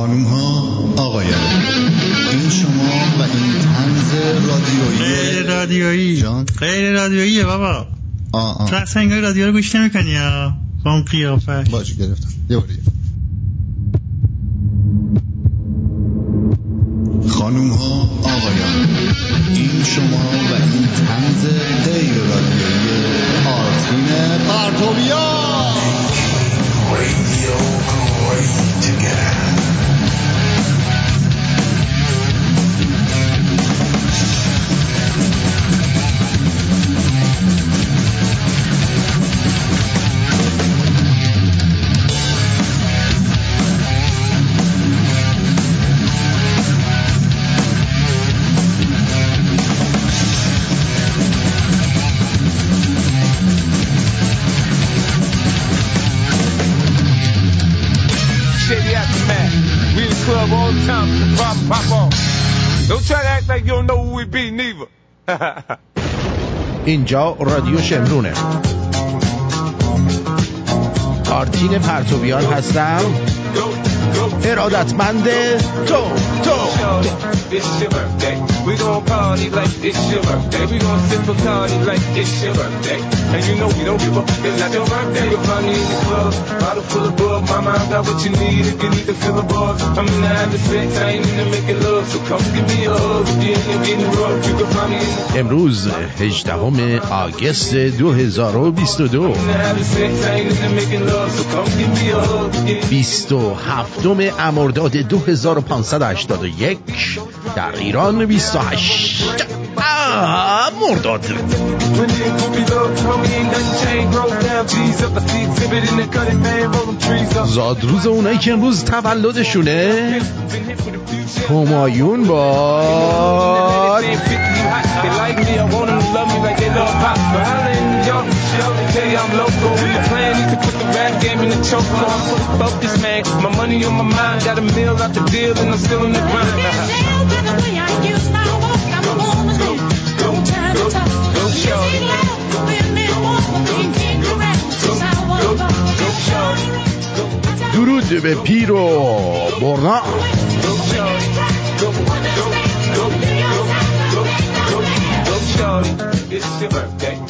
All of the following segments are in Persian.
خانوم ها آقایان این شما و این تنز رادیویی غیر رادیویی. جان. غیر رادیوییه بابا. آه تو آه اصلا انگار رادیو رو گوش نمی‌کنی ها با اون قیافه باشه گرفتم. یه بار دیگه. خانوم ها اینجا رادیو شمرونه آرتین پرتویان هستم. ارادت تو تو امروز هجده همه آگست دو هزار و بیست و دو بیست و هفتم امرداد 2581 در ایران 28 مرداد زاد روز اونایی که امروز تولدشونه. همایون با They like me, I want them to love me like they love pop. But holla in New York, shit, they tell you I'm local. The plan is to put the rap game in the choke. I'm fully focused, man. My money on my mind, got a meal out the deal, and I'm still in the grind. Go, shorty. Go, go, shorty. درود به پیر و برنا Go, shorty. Go, go, go, go, go, go, go, shorty. It's your birthday.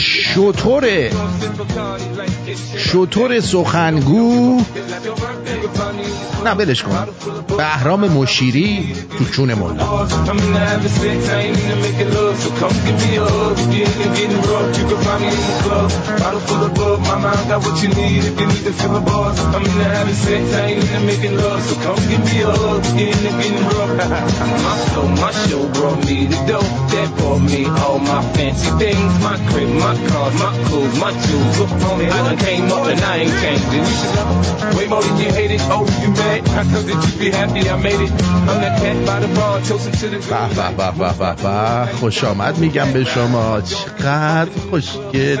شطور شطور سخنگو. نه بلش کن. بهرام مشیری تو چون مولا cars, my clothes, my jewels. Look on me, I done came up and I ain't changing. You should love way more than you hate it. Oh, you mad? I thought that you be happy I made it. I'm that cat by the bar, toasting to the به به به به به به خوش آمد میگم به شما چقدر خوشگل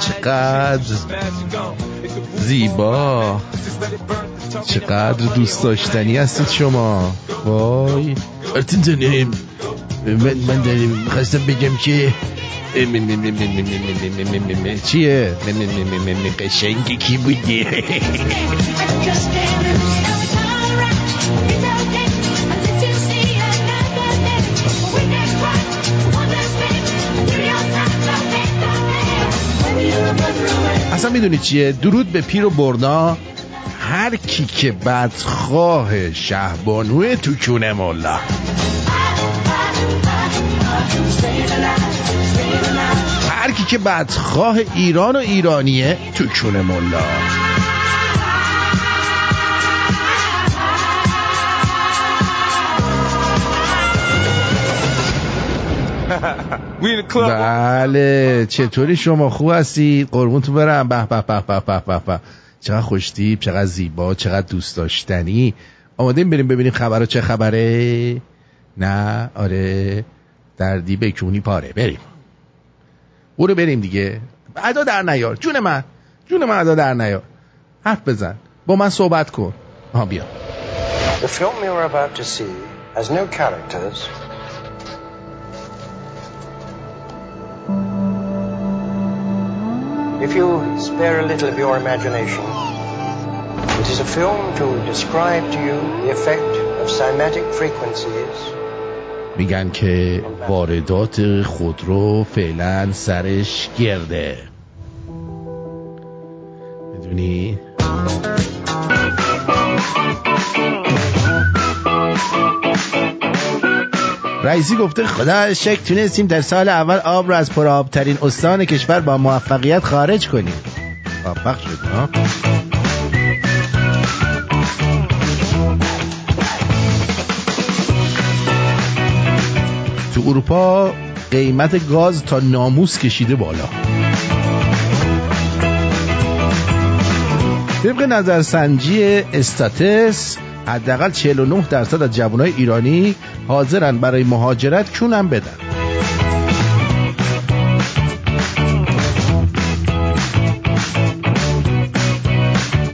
چقدر زیبا چقدر دوست داشتنی هستید شما وای جانم من من می‌خواستم بگم که چیه قشنگی کی بودی اصلا می‌دونی چیه درود به پیر و برنا هر کی که بدخواه شهبانوه تو کونه مولا هر کی که بدخواه ایران و ایرانیه تو کونه club. بله چطوری شما؟ خوب هستید؟ قربونتون برم. به به به به به به. چقدر خوشتیب چقدر زیبا چقدر دوست داشتنی. آماده بریم ببینیم خبر چه خبره. نه؟ آره. دردی بکونی پاره. بریم. برو بریم دیگه. ادا در نیار. جون من. جون من ادا در نیار. حرف بزن. با من صحبت کن. ها بیا. The film you're about to see has no characters. If you spare a little of your imagination, it is a film to describe to you the effect of cymatic frequencies میگن که واردات خودرو فعلا سرش گرده می‌دونی رئیسی گفته خدا شک تونستیم در سال اول آب را از پرآبترین استان کشور با موفقیت خارج کنیم. موفق شد ها؟ تو اروپا قیمت گاز تا ناموس کشیده بالا. طبق نظرسنجی استاتس حداقل 49 درصد از جوانای ایرانی حاضرن برای مهاجرت کونم بدن.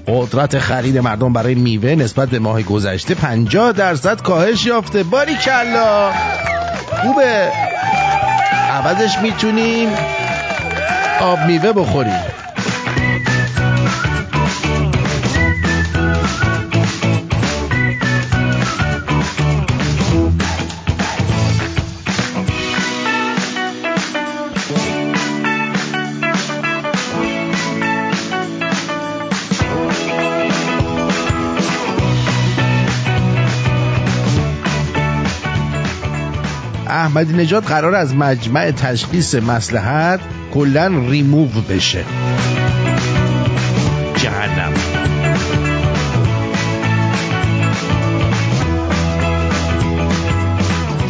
قدرت خرید مردم برای میوه نسبت به ماه گذشته 50 درصد کاهش یافته. باری کلا خوبه. عوضش می‌تونیم. آب میوه بخوریم. احمدی نژاد قرار از مجمع تشخیص مسلحت کلا ریموو بشه. جهنم.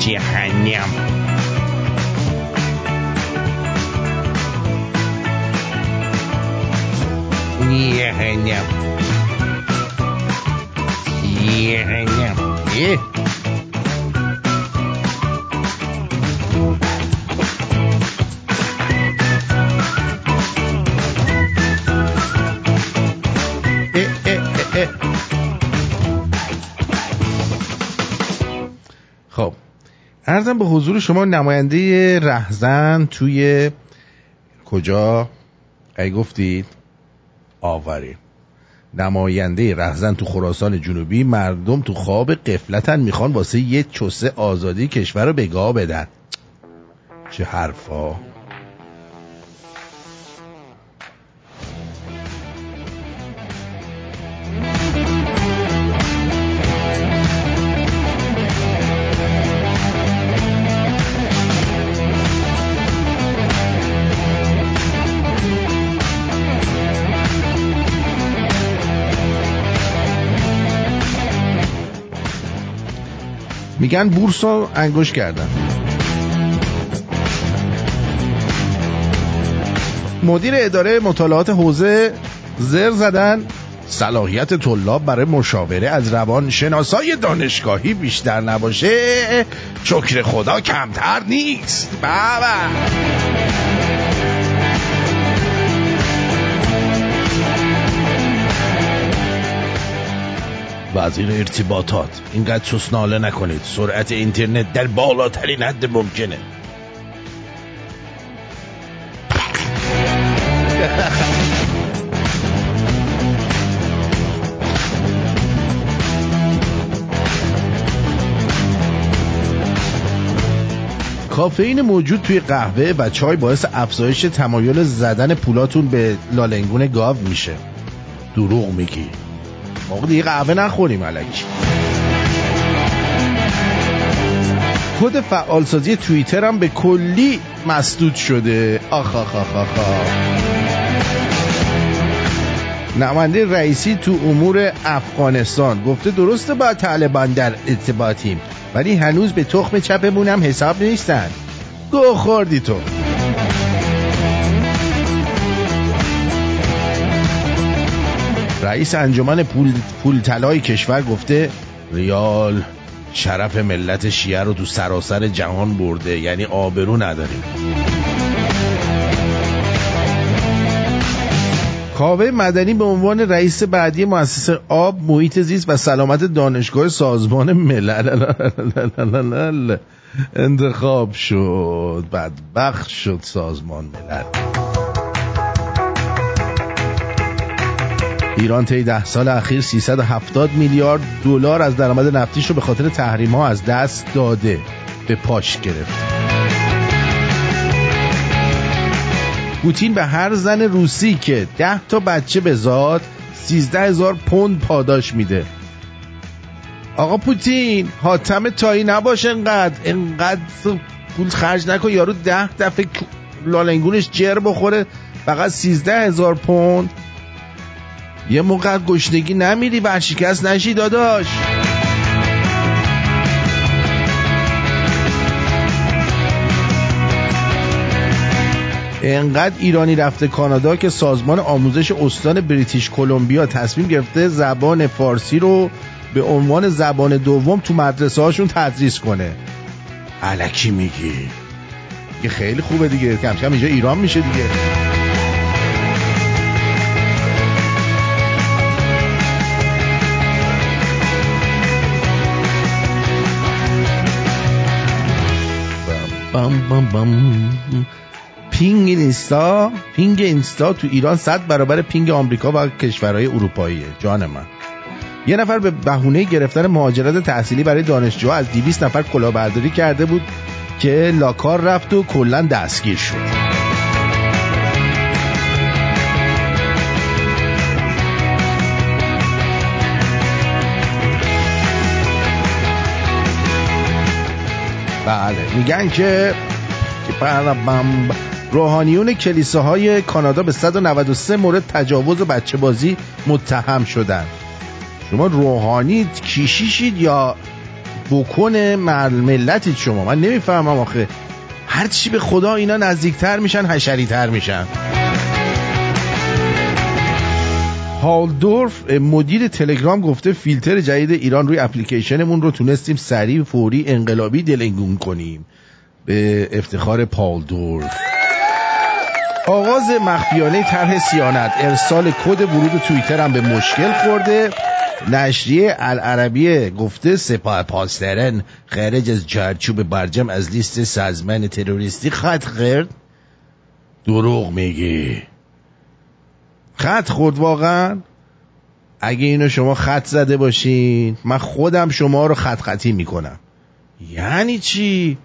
جهنم. جهنم. جهنم. ارزم به حضور شما نماینده رهزن توی کجا؟ ای گفتید؟ آوریم نماینده رهزن تو خراسان جنوبی مردم تو خواب قفلتن می‌خوان واسه یه چسه آزادی کشور رو به گاه بدن. چه حرفا. میگن بورس رو انگوش کردن. مدیر اداره مطالعات حوزه زر زدن. صلاحیت طلاب برای مشاوره از روان شناسای دانشگاهی بیشتر نباشه. شکر خدا کمتر نیست. بابا. وزیر ارتباطات. اینقدر چوس ناله نکنید. سرعت اینترنت در بالاترین حد ممکنه. کافئین موجود توی قهوه و چای باعث افزایش تمایل زدن پولاتون به لالنگون گاو میشه. دروغ میگی. موقع دیگه قهوه نخوریم علکی. کد فعالسازی توییتر هم به کلی مسدود شده. آخ آخ آخ آخ. نماینده رئیسی تو امور افغانستان گفته درسته با طالبان در ارتباطیم ولی هنوز به تخم چپمون هم حساب نیستن. گو خوردی تو. رئیس انجمن پول, پول طلای کشور گفته ریال شرف ملت شیعه رو تو سراسر جهان برده یعنی آبرو نداریم کاوه مدنی به عنوان رئیس بعدی مؤسسه آب محیط زیست و سلامت دانشگاه سازمان ملل انتخاب شد. بدبخت شد سازمان ملل. ایران طی ده سال اخیر 370 میلیارد دلار از درآمد نفتیش رو به خاطر تحریم ها از دست داده. به پاش گرفت. پوتین به هر زن روسی که ده تا بچه بزاد 13 هزار پوند پاداش میده. آقا پوتین حاتم تایی نباشه انقدر. انقدر پول خرج نکن. یارو ده دفعه لالنگونش جر بخوره. فقط 13 هزار پوند. یه موقع گشنگی نمیری ورشکست نشی داداش. انقدر ایرانی رفته کانادا که سازمان آموزش استان بریتیش کلمبیا تصمیم گرفته زبان فارسی رو به عنوان زبان دوم تو مدرسه هاشون تدریس کنه. الکی میگی. که خیلی خوبه دیگه. کم کم اینجا ایران میشه دیگه. بام بام بام ping اینستا ping اینستا تو ایران صد برابر ping آمریکا و کشورهای اروپاییه جان من. یه نفر به بهونه گرفتن مهاجرت تحصیلی برای دانشجو از 200 نفر کلاهبرداری کرده بود که لاکار رفت و کلا دستگیر شد. بله. میگن که روحانیون کلیساهای کانادا به 193 مورد تجاوز و بچه بازی متهم شدند شما روحانی کیشیشید یا بکن ملتید شما؟ من نمی‌فهمم آخه. هرچی به خدا اینا نزدیکتر میشن حشری تر میشن. هالدورف مدیر تلگرام گفته فیلتر جدید ایران روی اپلیکیشنمون رو تونستیم سریع فوری انقلابی دلنگون کنیم. به افتخار پالدورف آغاز مخفیانه طرح سیانت. ارسال کد ورود توییتر هم به مشکل خورده. نشریه العربیه گفته سپاه پاسداران خارج از چارچوب برجم از لیست سازمان تروریستی خط خورد دروغ میگی. خط خورد واقعا اگه اینو شما خط زده باشین من خودم شما رو خط خطی می‌کنم یعنی چی؟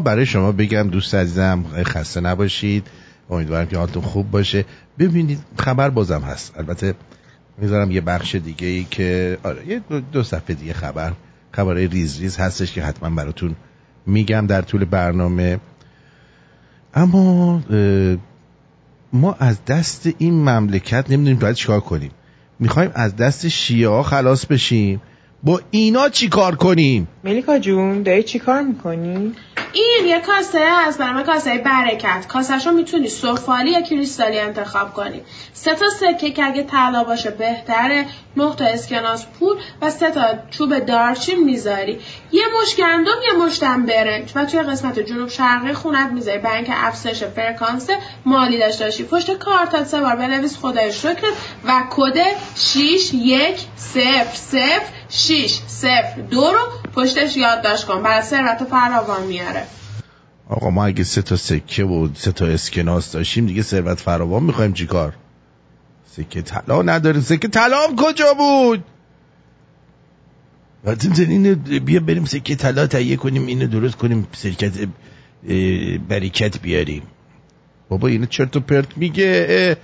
برای شما بگم دوست عزیزم خسته نباشید. امیدوارم که حالتون خوب باشه. ببینید خبر بازم هست. البته می‌ذارم یه بخش دیگه ای که آره یه دو, صفحه دیگه خبر خبرهای ریز ریز هستش که حتما براتون میگم در طول برنامه. اما ما از دست این مملکت نمی‌دونیم باید چیکار کنیم. می‌خوایم از دست شیعه خلاص بشیم. با اینا چی کار کنیم؟ ملیکا جون داری چی کار می‌کنی؟ این یه کاسه هست برای کاسه برکت. کاسهشو می‌تونی سفالی یا کریستالی انتخاب کنی. سه تا سکه که اگه طلا باشه بهتره. نه تا اسکناس پول و سه تا چوب دارچین می‌ذاری. یه مش گندم یه مشتم برنج. و توی قسمت جنوب شرقی خونت می‌ذاری. برای اینکه افزایش فرکانس مالی داشته باشی. پشت کارتات سه بار بنویس. خدای شکرت و کد 6 1 0 0 6 0 2 رو پشتش یادداشت کن. برای ثروت فراوان میاره. آقا ما اگه سه تا سکه و سه تا اسکناس داشتیم دیگه ثروت فراوان می‌خوایم چیکار؟ سکه طلا نداریم. سکه طلا کجا بود؟ اینو بیا بریم سکه طلا تهیه کنیم اینو درست کنیم شرکت اه، برکت بیاریم. بابا اینو چرت و پرت میگه.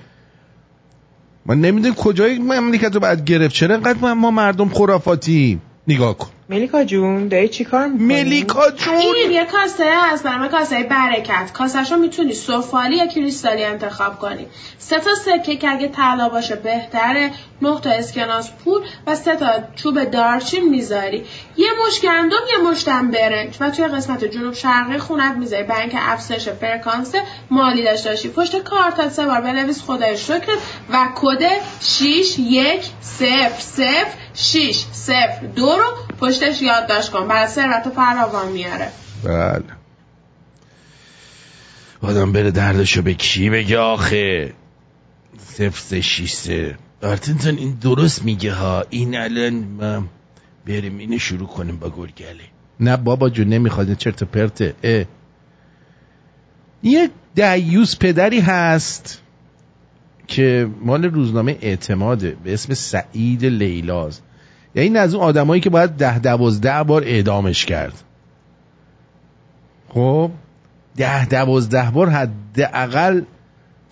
من نمی‌دونم کجای مملکت رو باید گرفت. چرا انقدر ما- مردم خرافاتیم؟ نگاه کن. ملیکا جون داری چی کار می‌کنی؟ ملیکا جون! این یه کاسه هست برای کاسه برکت. کاسهشو می‌تونی سفالی یا کریستالی انتخاب کنی. سه تا سکه که اگه طلا باشه بهتره. نه تا اسکناس پول و سه تا چوب دارچین می‌ذاری. یه مش گندم یه مشتم برنج. و توی قسمت جنوب شرقی خونت می‌ذاری. برای اینکه افزایش فرکانس مالی داشته باشی. پشت کارتات سه بار بنویس. خدای شکرت. و کد 6 1 0 0 6 0 2 رو پشتش یادداشت کن. برای ثروت فراوان میاره. بله. آدم بره دردشو به کی بگه آخه؟ صفر سه شیش سه. آرتینتون این درست میگه ها. این الان ما بریم اینو شروع کنیم با گلگله نه بابا جون نمی‌خواد. چرت و پرته. اه. یه دیوس پدری هست که مال روزنامه اعتماده. به اسم سعید لیلاز. یعنی این از اون آدمایی که باید ده دوازده بار اعدامش کرد. خب؟ ده دوازده بار حداقل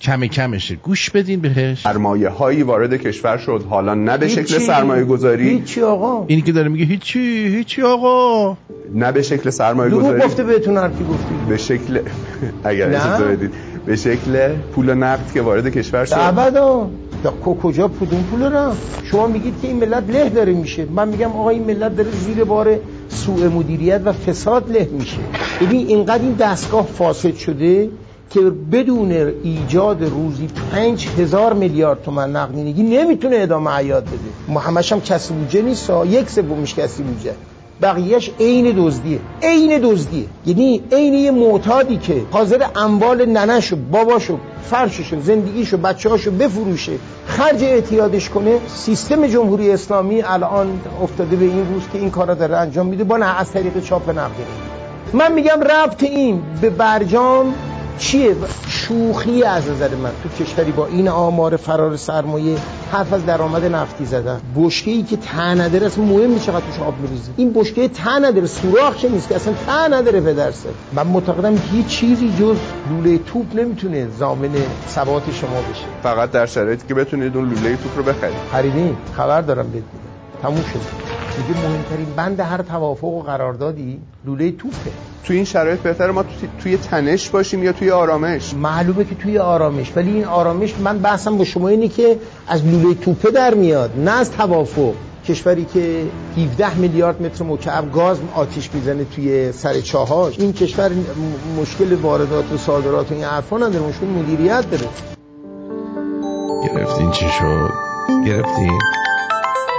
کم کمشه. گوش بدین بهش. سرمایه هایی وارد کشور شد. حالا نه به شکل. سرمایه گذاری هیچی آقا. اینی که داره میگه هیچی هیچی آقا. نه به شکل سرمایه گذاری گفته بهتون حرفی گفتی. به شکل اگر. اجازه بدید. به شکل پول نقد که وارد کشور شد. ابدا کجا پودون پول را شما میگید که این ملت له داره میشه. من میگم آقا این ملت داره زیر بار سوء مدیریت و فساد له میشه. ببین اینقدر این دستگاه فاسد شده که بدون ایجاد روزی پنج هزار میلیارد تومن نقدینگی نمی‌تونه ادامه حیات بده. همش هم کسی بودجه نیست. یک سومش کسی بودجه. بقیهش عین دزدیه. عین دزدیه. یعنی عین یه معتادی که حاضر اموال ننشو باباشو فرششو زندگیشو بچه‌هاشو بفروشه خرج اعتیادش کنه سیستم جمهوری اسلامی الان افتاده به این روز که این کارا داره انجام میده با نه از طریق چاپ نقدینگی من میگم ربط این به برجام چیه؟ شوخی از نظر من تو کشوری با این آمار فرار سرمایه حرف از درآمد نفتی زدن. بشکه ای که ته نداره اصلا مهم نیست چقدر توش آب میریزی. این بشکه ته نداره سوراخ چه نیست که اصلا ته نداره پدرسه من معتقدم هیچ چیزی جز لوله توپ نمی‌تونه ضامن ثبات شما بشه. فقط در شرایطی که بتونید اون لوله توپ رو بخرید. خریدین خبر دارم بهت میدم تموم شد. دیگه مهمترین بند هر توافق و قراردادی لوله توپه. توی این شرایط بهتره ما توی, توی تنش باشیم یا توی آرامش؟ معلومه که توی آرامش. ولی این آرامش من بحثم با شما اینه که از لوله توپه در میاد نه از توافق. کشوری که 17 میلیارد متر مکعب گاز آتیش می‌زنه توی سر چاهاش این کشور م- مشکل واردات و صادرات و این حرفا نداره مشکل مدیریت داره. گرفتین چی شد؟ گرفتین؟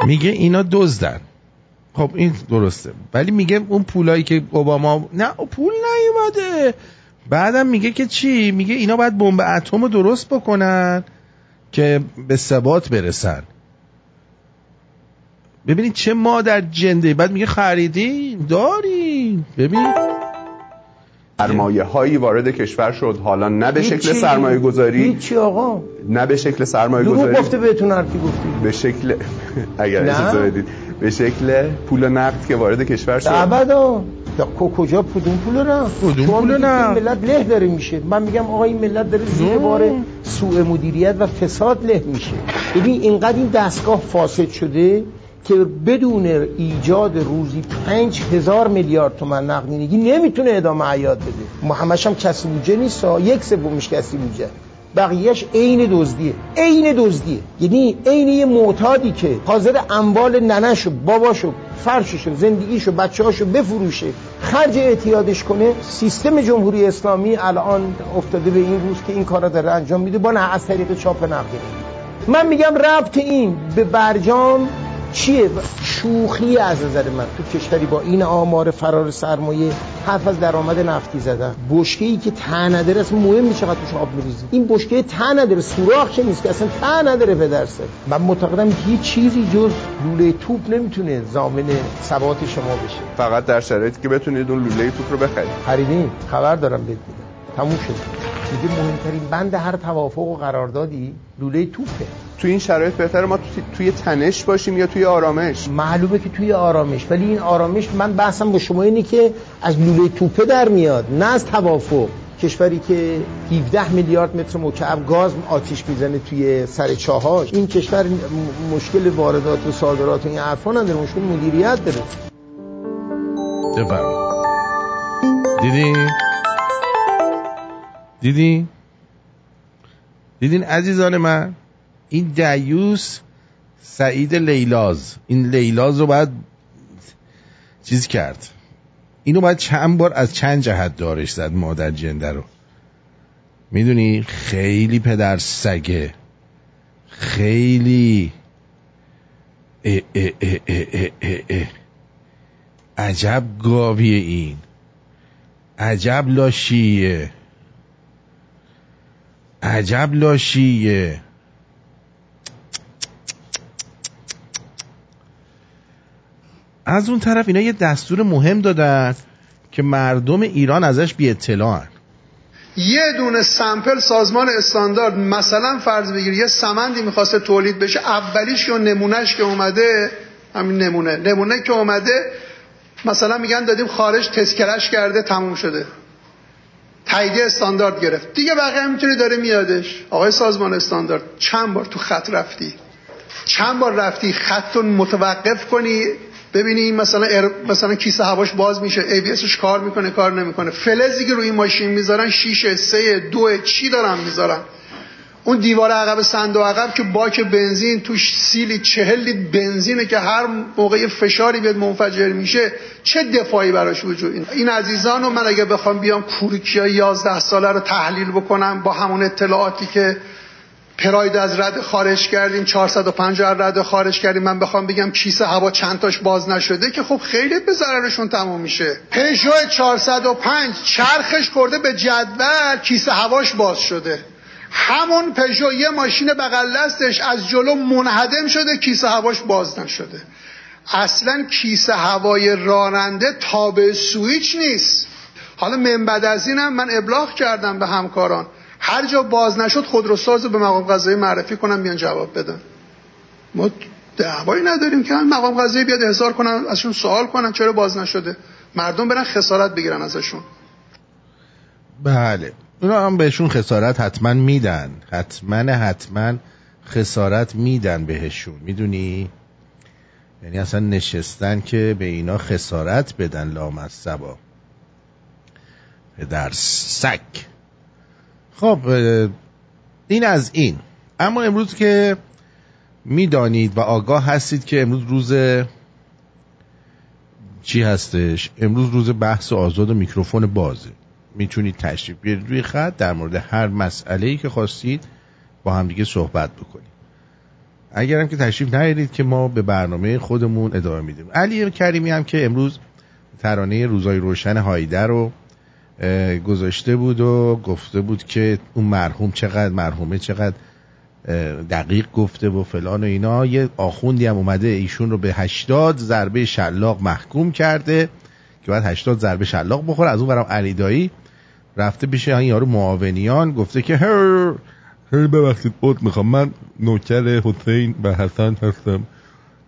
میگه اینا دزدن. خب این درسته. ولی میگه اون پولایی که اوباما نه پول نیومده. بعدم میگه که چی؟ میگه اینا باید بمب اتم رو درست بکنن که به ثبات برسن. ببینید چه مادر جنده. بعد میگه خریدین؟ دارین. ببین. سرمایه هایی وارد کشور شد. حالا نه به شکل هیچی. سرمایه گذاری هیچی آقا. نه به شکل سرمایه دروغ گذاری گفته بهتون حرفی گفتی. به شکل اگر. اجازه بدید. به شکل پول نقد که وارد کشور شد. ابدا. کجا پودون پول را پودون پول نه. ملت له داره میشه. من میگم آقا این ملت داره زیر. بار سوء مدیریت و فساد له میشه. ببین اینقدر این دستگاه فاسد شده که بدون ایجاد روزی پنج هزار میلیارد تومن نقدینگی نمی‌تونه ادامه حیات بده. ما همش هم کسی بودجه نیست. یک سومش کسی بودجه. بقیهش عین دزدیه. عین دزدیه. یعنی عین یه معتادی که حاضر اموال ننشو باباشو فرششو زندگیشو بچه‌هاشو بفروشه خرج اعتیادش کنه سیستم جمهوری اسلامی الان افتاده به این روز که این کارا داره انجام میده با نه از طریق چاپ نقدی. من میگم ربط این به برجام چیه؟ شوخی از نظر من تو کشوری با این آمار فرار سرمایه حرف از درآمد نفتی زدن. بشکه ای که ته نداره اصلا مهم نیست چقدر توش آب میریزی این بشکه ته نداره سوراخ که نیست که اصلا ته نداره پدرسه من معتقدم هیچ چیزی جز لوله توپ نمی‌تونه ضامن ثبات شما بشه. فقط در شرایطی که بتونید اون لوله توپ رو بخرید. خریدین خبر دارم بهت میدم. تموم شد. دیگه مهمترین بند هر توافق و قراردادی لوله توپه. تو این شرایط بهتره ما توی, توی تنش باشیم یا توی آرامش؟ معلومه که توی آرامش. ولی این آرامش من بحثم با شما اینه که از لوله توپه در میاد نه از توافق. کشوری که 17 میلیارد متر مکعب گاز آتیش می‌زنه توی سر چاهاش. این کشور مشکل واردات و صادرات و این حرفا نداره. مشکل مدیریت داره. بفرمایید. دیدین؟ دیدین عزیزان من؟ این دیوس سعید لیلاز. این لیلاز رو باید چیز کرد. اینو باید چند بار از چند جهت دارش زد مادر جنده رو. می‌دونی؟ خیلی پدر سگه. خیلی. اه اه اه اه اه اه اه. عجب گاویه این. عجب لاشیه. عجب لاشیه. از اون طرف اینا یه دستور مهم دادن که مردم ایران ازش بی اطلاعن یه دونه سمپل سازمان استاندارد مثلا فرض بگیر یه سمندی می‌خواسته تولید بشه اولیش یا نمونهش که اومده همین نمونه. نمونه که اومده مثلا میگن دادیم خارج تسکرش کرده تموم شده. تاییدیه استاندارد گرفت. دیگه بقیه می‌تونی داره میادش. آقای سازمان استاندارد چند بار تو خط رفتی؟ چند بار رفتی خط رو متوقف کنی؟ ببینی مثلا ار... مثلا کیسه هواش باز میشه ای بی اسش کار می‌کنه کار نمی‌کنه. فلزی که روی این ماشین می‌ذارن شیشه سه دو چی دارن می‌ذارن؟ اون دیوار عقب صندوق عقب که باک بنزین توش سیلی چهل لیتر بنزینه که هر موقع فشاری بیاد منفجر میشه چه دفاعی براش وجود این این عزیزان رو من اگه بخوام بیام کورکیا 11 ساله رو تحلیل بکنم با همون اطلاعاتی که پراید از رد خارج کردیم 450 رد خارج کردیم من بخوام بگم کیسه هوا چند تاش باز نشده که خب خیلی به ضررشون تموم میشه. پژو 405 چرخش خورده به جدول کیسه هواش باز شده. همون پژو یه ماشین بغل دستش از جلو منهدم شده کیسه هواش باز نشده. اصلا کیسه هوای راننده تابع سویچ نیست. حالا من بعد از اینم من ابلاغ کردم به همکاران. هر جا باز نشد خودروساز رو به مقام قضایی معرفی کنم بیان جواب بدن. ما دعوایی نداریم که مقام قضایی بیاد احضار کنن ازشون سوال کنن چرا باز نشده. مردم برن خسارت بگیرن ازشون. بله. اونا هم بهشون خسارت حتما میدن. حتما حتما خسارت میدن بهشون. می‌دونی؟ یعنی اصلا نشستن که به اینا خسارت بدن لامصبا. در سک خب این از این. اما امروز که می‌دانید و آگاه هستید که امروز روز چی هستش؟ امروز روز بحث و آزاد و میکروفون بازه. می‌تونید تشریف بیارید. روی خط در مورد هر مسئله ای که خواستید با همدیگه صحبت بکنید اگرم که تشریف نیارید که ما به برنامه خودمون ادامه میدیم. علی کریمی هم که امروز ترانه روزای روشن هایده رو گذاشته بود و گفته بود که اون مرحوم چقدر مرحومه چقدر دقیق گفته و فلان و اینا. یه آخوندی هم اومده ایشون رو به 80 ضربه شلاق محکوم کرده که باید 80 ضربه شلاق بخوره. از اون برام علی دایی رفته پیش این یارو معاونیان گفته که هر هر ببخشید بود می‌خوام. من نوکر حسین و حسن هستم.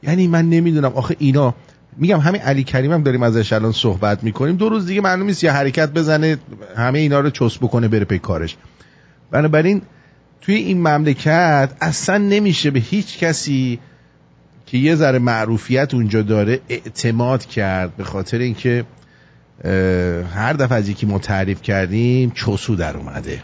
یعنی من نمی‌دونم. آخه اینا میگم همین علی کریم هم داریم ازش الان صحبت می‌کنیم. دو روز دیگه معلوم نیست یه حرکت بزنه همه اینا رو چس بکنه بره پی کارش. بنابراین توی این مملکت اصلا نمیشه به هیچ کسی که یه ذره معروفیت اونجا داره اعتماد کرد به خاطر اینکه هر دفعه از یکی ما تعریف کردیم چسو در اومده.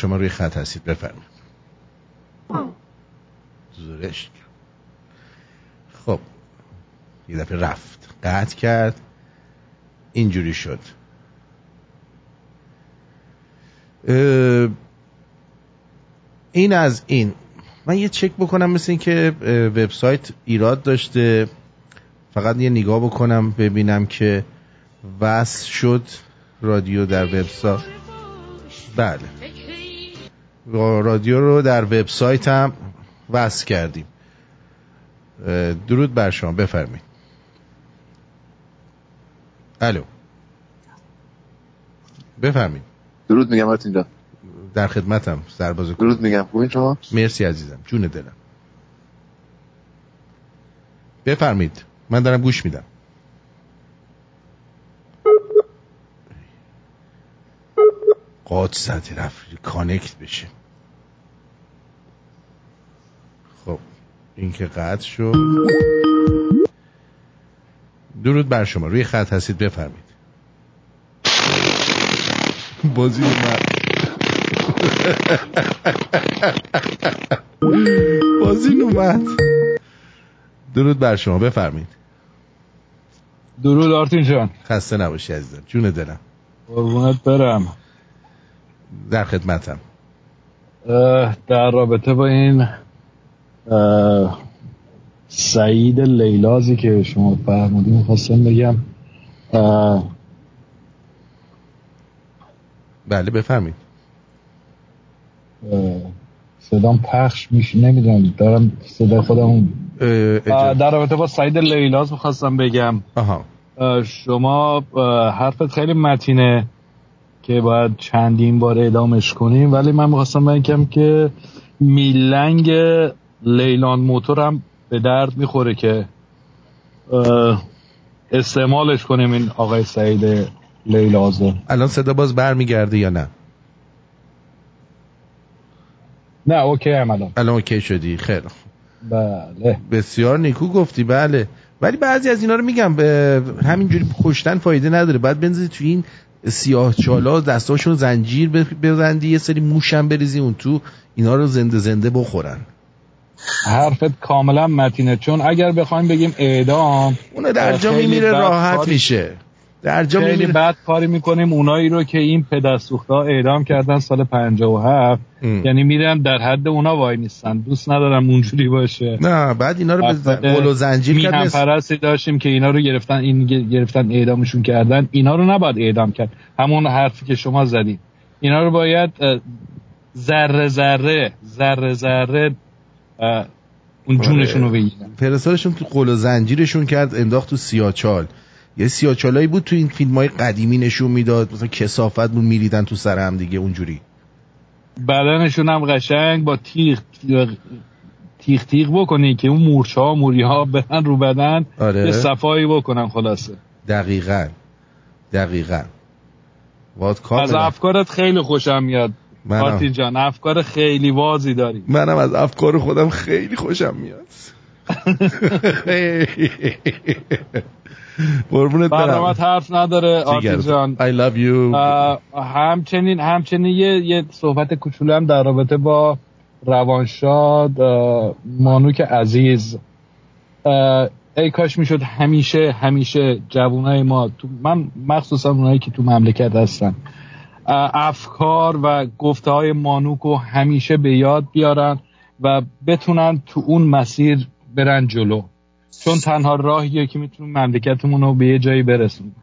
شما روی خط هستید. بفرمایید. زورش. خب یه دفعه رفت. قطع کرد. اینجوری شد. این از این. من یه چک بکنم مثل این که اه، وبسایت ایراد داشته. فقط یه نگاه بکنم ببینم که وصل شد رادیو در وبسایت بله. رادیو رو در وبسایت هم وصل کردیم. درود بر شما. بفرمایید. الو. بفرمایید. درود میگم مارتین جان در خدمتم سرباز درود میگم. خوبین شما؟ مرسی عزیزم. جون دلم. بفرمایید. من دارم گوش میدم. قاچ زدی رفت. کانکت بشه. این که قطع شد. درود بر شما. روی خط هستید بفرمایید. بازی اومد بازی اومد درود بر شما. بفرمایید. درود آرتین جان. خسته نباشی عزیزم. جون دلم. قربونت برم. در خدمتم. در رابطه با این سعید لیلازی که شما فرمودی می‌خواستم بگم بله بفرمایید. اه، صدام پخش میشه نمی‌دونم دارم صدا خودم در رابطه با سعید لیلاز می‌خواستم بگم. آها. اه، شما حرفت خیلی متینه که باید چندین بار اعدامش کنیم ولی من می‌خواستم بگم که میلنگ لیلان موتور هم به درد می‌خوره که استعمالش کنیم این آقای سعید لیلازه الان صدا باز برمیگرده یا نه؟ نه اوکی هم الان. الان اوکی شدی خیر. بله. بسیار نیکو گفتی بله. ولی بعضی از اینا رو میگم به همینجوری کشتن فایده نداره. باید بنزی تو این سیاه چالا دستاشون زنجیر ب- ببندی یه سری موشم بریزی اون تو اینا رو زنده زنده بخورن. حرفت کاملا متینه. چون اگر بخوایم بگیم اعدام اونو در جا بد راحت میشه. در جا خیلی میمیره بد کاری می‌کنیم اونایی رو که این پدرسوخته ها اعدام کردن سال 57 ام. یعنی میرن در حد اونا وای نیستن. دوست ندارم اونجوری باشه. نه بعد اینا رو ز- قل و زنجیر کرد پرستی داشتیم که اینا رو گرفتن این گرفتن اعدامشون کردن. اینا رو نباید اعدام کرد. همون حرفی که شما زدید اینا رو باید ذره ذره ذره ذره اون جونشون رو بگیرن. فرستادشون تو قل و زنجیرشون کرد انداخت تو سیاچال. یه سیاچالایی بود تو این فیلم های قدیمی نشون می‌داد مثلا کسافت بود میریدن تو سر هم دیگه اونجوری. بدنشون هم قشنگ با تیغ تیغ تیغ بکنی که اون مورچه ها موری ها برن رو بدن آره. یه صفایی بکنن خلاصه. دقیقا. دقیقا. از افکارت خیلی خوشم میاد. مارتین جان افکار خیلی وازی داری. منم از افکار خودم خیلی خوشم میاد. قربونت برم. حرف نداره آرتین. جان. I love you. همچنین همچنین یه, یه صحبت کوچولو هم در رابطه با روانشاد مانوک عزیز. ای کاش می‌شد همیشه همیشه جوانای ما تو من مخصوصا اونایی که تو مملکت هستن. افکار و گفته های مانوک رو همیشه به یاد بیارن و بتونن تو اون مسیر برن جلو. چون تنها راهیه که می‌تونیم مملکتمون رو به یه جایی برسونیم.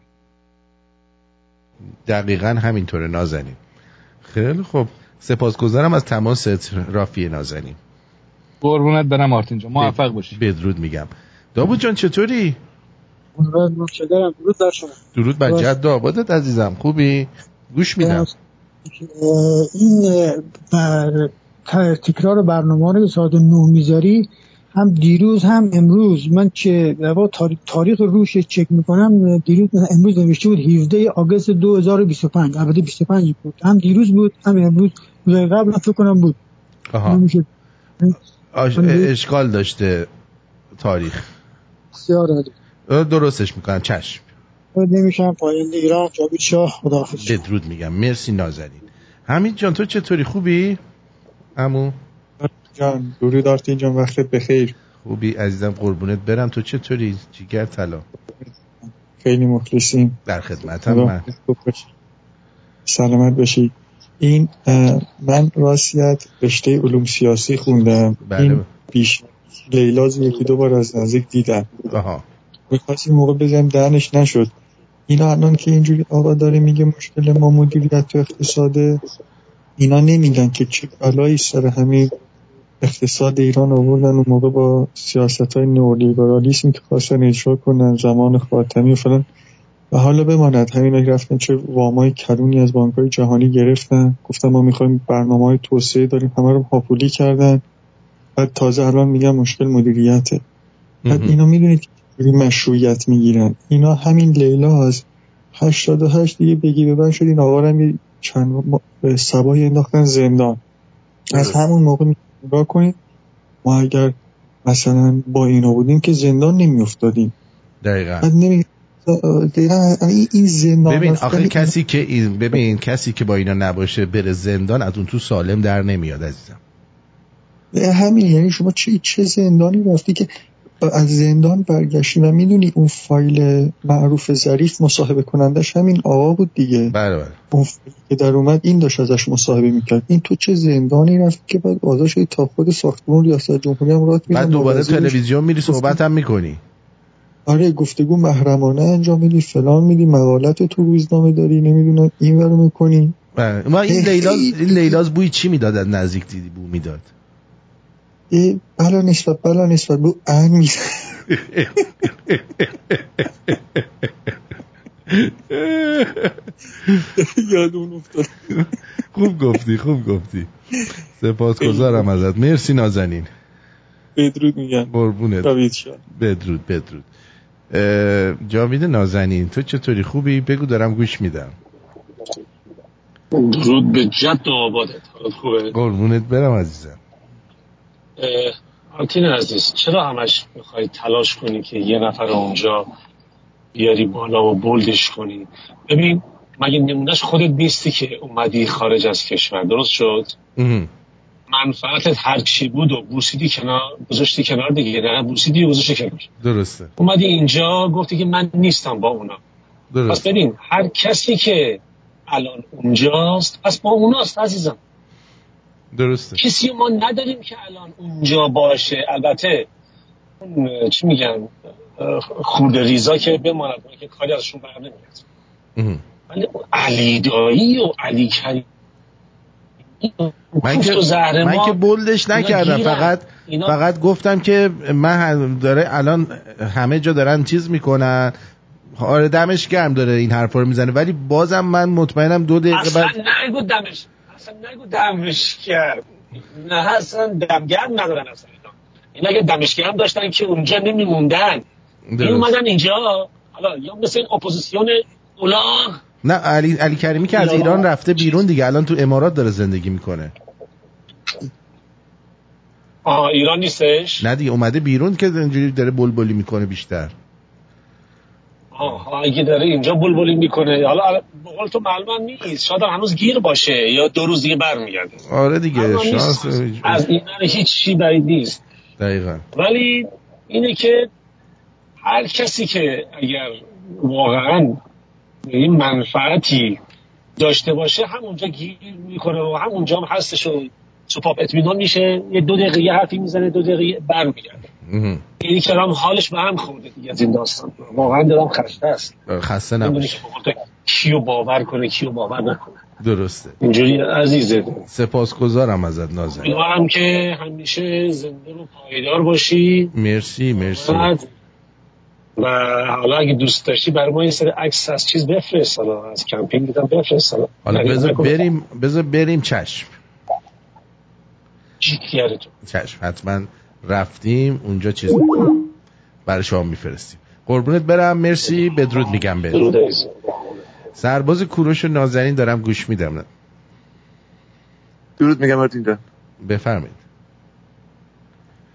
دقیقا همینطوره نازنین. خیلی خوب. سپاسگزارم از تماست رافی نازنین. قربونت برم مارتین جان. موفق باشی. بدرود میگم. داوود جان چطوری؟ متشکرم درود بر شما. درود بر جد آبادت عزیزم خوبی؟ گوش میدم. این بر تکرار برنامه رو ساعت نه می‌ذاری هم دیروز هم امروز. من که تاریخ, روش چک می‌کنم دیروز امروز نوشته بود 17 آگوست 2025 البته 25 بود. هم دیروز بود هم امروز. روز قبل فکر کنم بود. آها. آش... اشکال داشته تاریخ. درستش می‌کنم. چشم. نمیشم. پاینده ایران. جاوید شاه. خداحافظ. بدرود میگم. مرسی نازنین. حمید جان تو چطوری؟ خوبی؟ امو جان درود آرتین جان وقتت بخیر. خوبی عزیزم قربونت برم. تو چطوری؟ جیگر طلا. خیلی مخلصیم. در خدمتم من. سلامت باشی. این من راستیت رشته علوم سیاسی خوندم. بله. این بیش لیلاز یکی دو بار از نزدیک دیدم. آها. می‌خواست این موقع بزنیم دهنش نشد. اینا الان که اینجوری آقا داره میگه مشکل ما مدیریت تو اقتصاده اینا نمیگن که چه بلایی سر همین اقتصاد ایران آوردن اون موقع با سیاست های نئولیبرالیسم که خواستن اجرا کنن زمان خاتمی و فلان. و حالا بماند همین رفتن چه وامای کلونی از بانک های جهانی گرفتن. گفتن ما می‌خوایم برنامه های توسعه داریم همه رو هاپولی کردن. بعد تازه الان میگن مشکل مدیریته. بعد اینا می‌دونید که چجوری مشروعیت می‌گیرن. اینا همین لیلا از 88 دیگه بگی ببن شد این آقا هم چند به سبایی انداختن زندان. از همون موقع نگاه کنید ما اگر مثلا با اینا بودیم که زندان نمیافتادیم. دقیقا. نمی این- زندان ببین آخه این- کسی که این ببین کسی که با اینا نباشه بره زندان از اون تو سالم در نمیاد عزیزم. همین یعنی شما چه چه زندانی رفتی که از زندان برگشتی و می‌دونی اون فایل معروف ظریف مصاحبه کنندش همین آقا بود دیگه. بله بله. اون فایلی که در اومد این داشت ازش مصاحبه می‌کرد. این تو چه زندانی رفتی که بعد آزاد شدی تا خود ساختمون ریاست جمهوری هم رات بعد دوباره تلویزیون میری صحبت هم می‌کنی. آره گفتگو محرمانه انجام میدی فلان میدی مقالت تو روزنامه داری نمی‌دونم این ورو می‌کنی. ما این لیلاز این لیلاز بوی چی می‌داد نزدیک دیدی بو می‌داد؟ بلا نسبت بلا نسبت بو ان میزن یادمون افتاد. خوب گفتی خوب گفتی. سپاسگزارم ازت. مرسی نازنین. بدرود میگم. قربونت. بدرود بدرود. جاوید نازنین تو چطوری؟ خوبی؟ بگو دارم گوش میدم. درود به جد و آبادت. خوبه؟ قربونت برم عزیزم. اه، آرتین عزیز چرا همش می‌خوای تلاش کنی که یه نفر اونجا بیاری بالا و بلدش کنی؟ ببین مگه نمونهش خودت نیستی که اومدی خارج از کشور؟ درست شد. منفعتت هر چی بود و بوسیدی کنار گذاشتی کنار دیگه نه بوسیدی و گذاشتی کنار. درسته. اومدی اینجا گفتی که من نیستم با اونا. پس درست ببین هر کسی که الان اونجاست پس با اوناست عزیزم. درسته. کسی ما نداریم که الان اونجا باشه. البته چی میگن خورده ریزا که بماند که کاری ازشون بر نمیاد. ولی علی دایی و علی کریم من که من که بولدش اینا نکردم. فقط فقط گفتم که من داره الان همه جا دارن چیز می‌کنن. آره دمش گرم داره این حرفا رو می‌زنه. ولی بازم من مطمئنم دو دقیقه اصلا بعد نگو دمش. اصلا نگو دمش کرد نه اصلا دمگرم ندارن اصلا. اینا اگه دمشگرم داشتن که اونجا نمیموندن. این. اومدن اینجا. حالا یا مثل این اپوزیسیون اولاغ. نه علی علی کریمی که از ایران- رفته بیرون دیگه الان تو امارات داره زندگی می‌کنه. آها ایران نیستش؟ نه دیگه اومده بیرون که اینجوری داره بلبلی می‌کنه بیشتر. آها اگه داره اینجا بلبلی می‌کنه. حالا الان به قول تو معلوم نیست. شاید هنوز گیر باشه یا دو روز دیگه برمیگرده. آره دیگه شانس. از این هیچ چی بعید نیست. دقیقا. ولی اینه که هر کسی که اگر واقعا این منفعتی داشته باشه همونجا گیر می‌کنه و همونجا هم هستش و سوپاپ اطمینان میشه. یه دو دقیقه یه حرفی می‌زنه دو دقیقه برمیگرده. این که هم حالش به هم خورده دیگه از این داستان. واقعا دلم خسته است. خسته نباش. کیو باور کنه کیو باور نکنه درسته. اینجوری عزیزه سپاسگزارم ازت نازنین. امیدوارم که همیشه زنده و پایدار باشی. مرسی مرسی. بعد و حالا اگه دوست داشتی برای ما یه سری عکس از چیز بفرست حالا از کمپینگ دیدم بفرست حالا حالا بذار. بریم بذار بریم چشم. جیگرتون. چشم حتما رفتیم اونجا چیز برای شما میفرستیم. قربونت برم. مرسی. بدرود میگم به. سرباز کوروش و نازنین دارم گوش میدم. درود میگم مارتین جان. بفرمایید.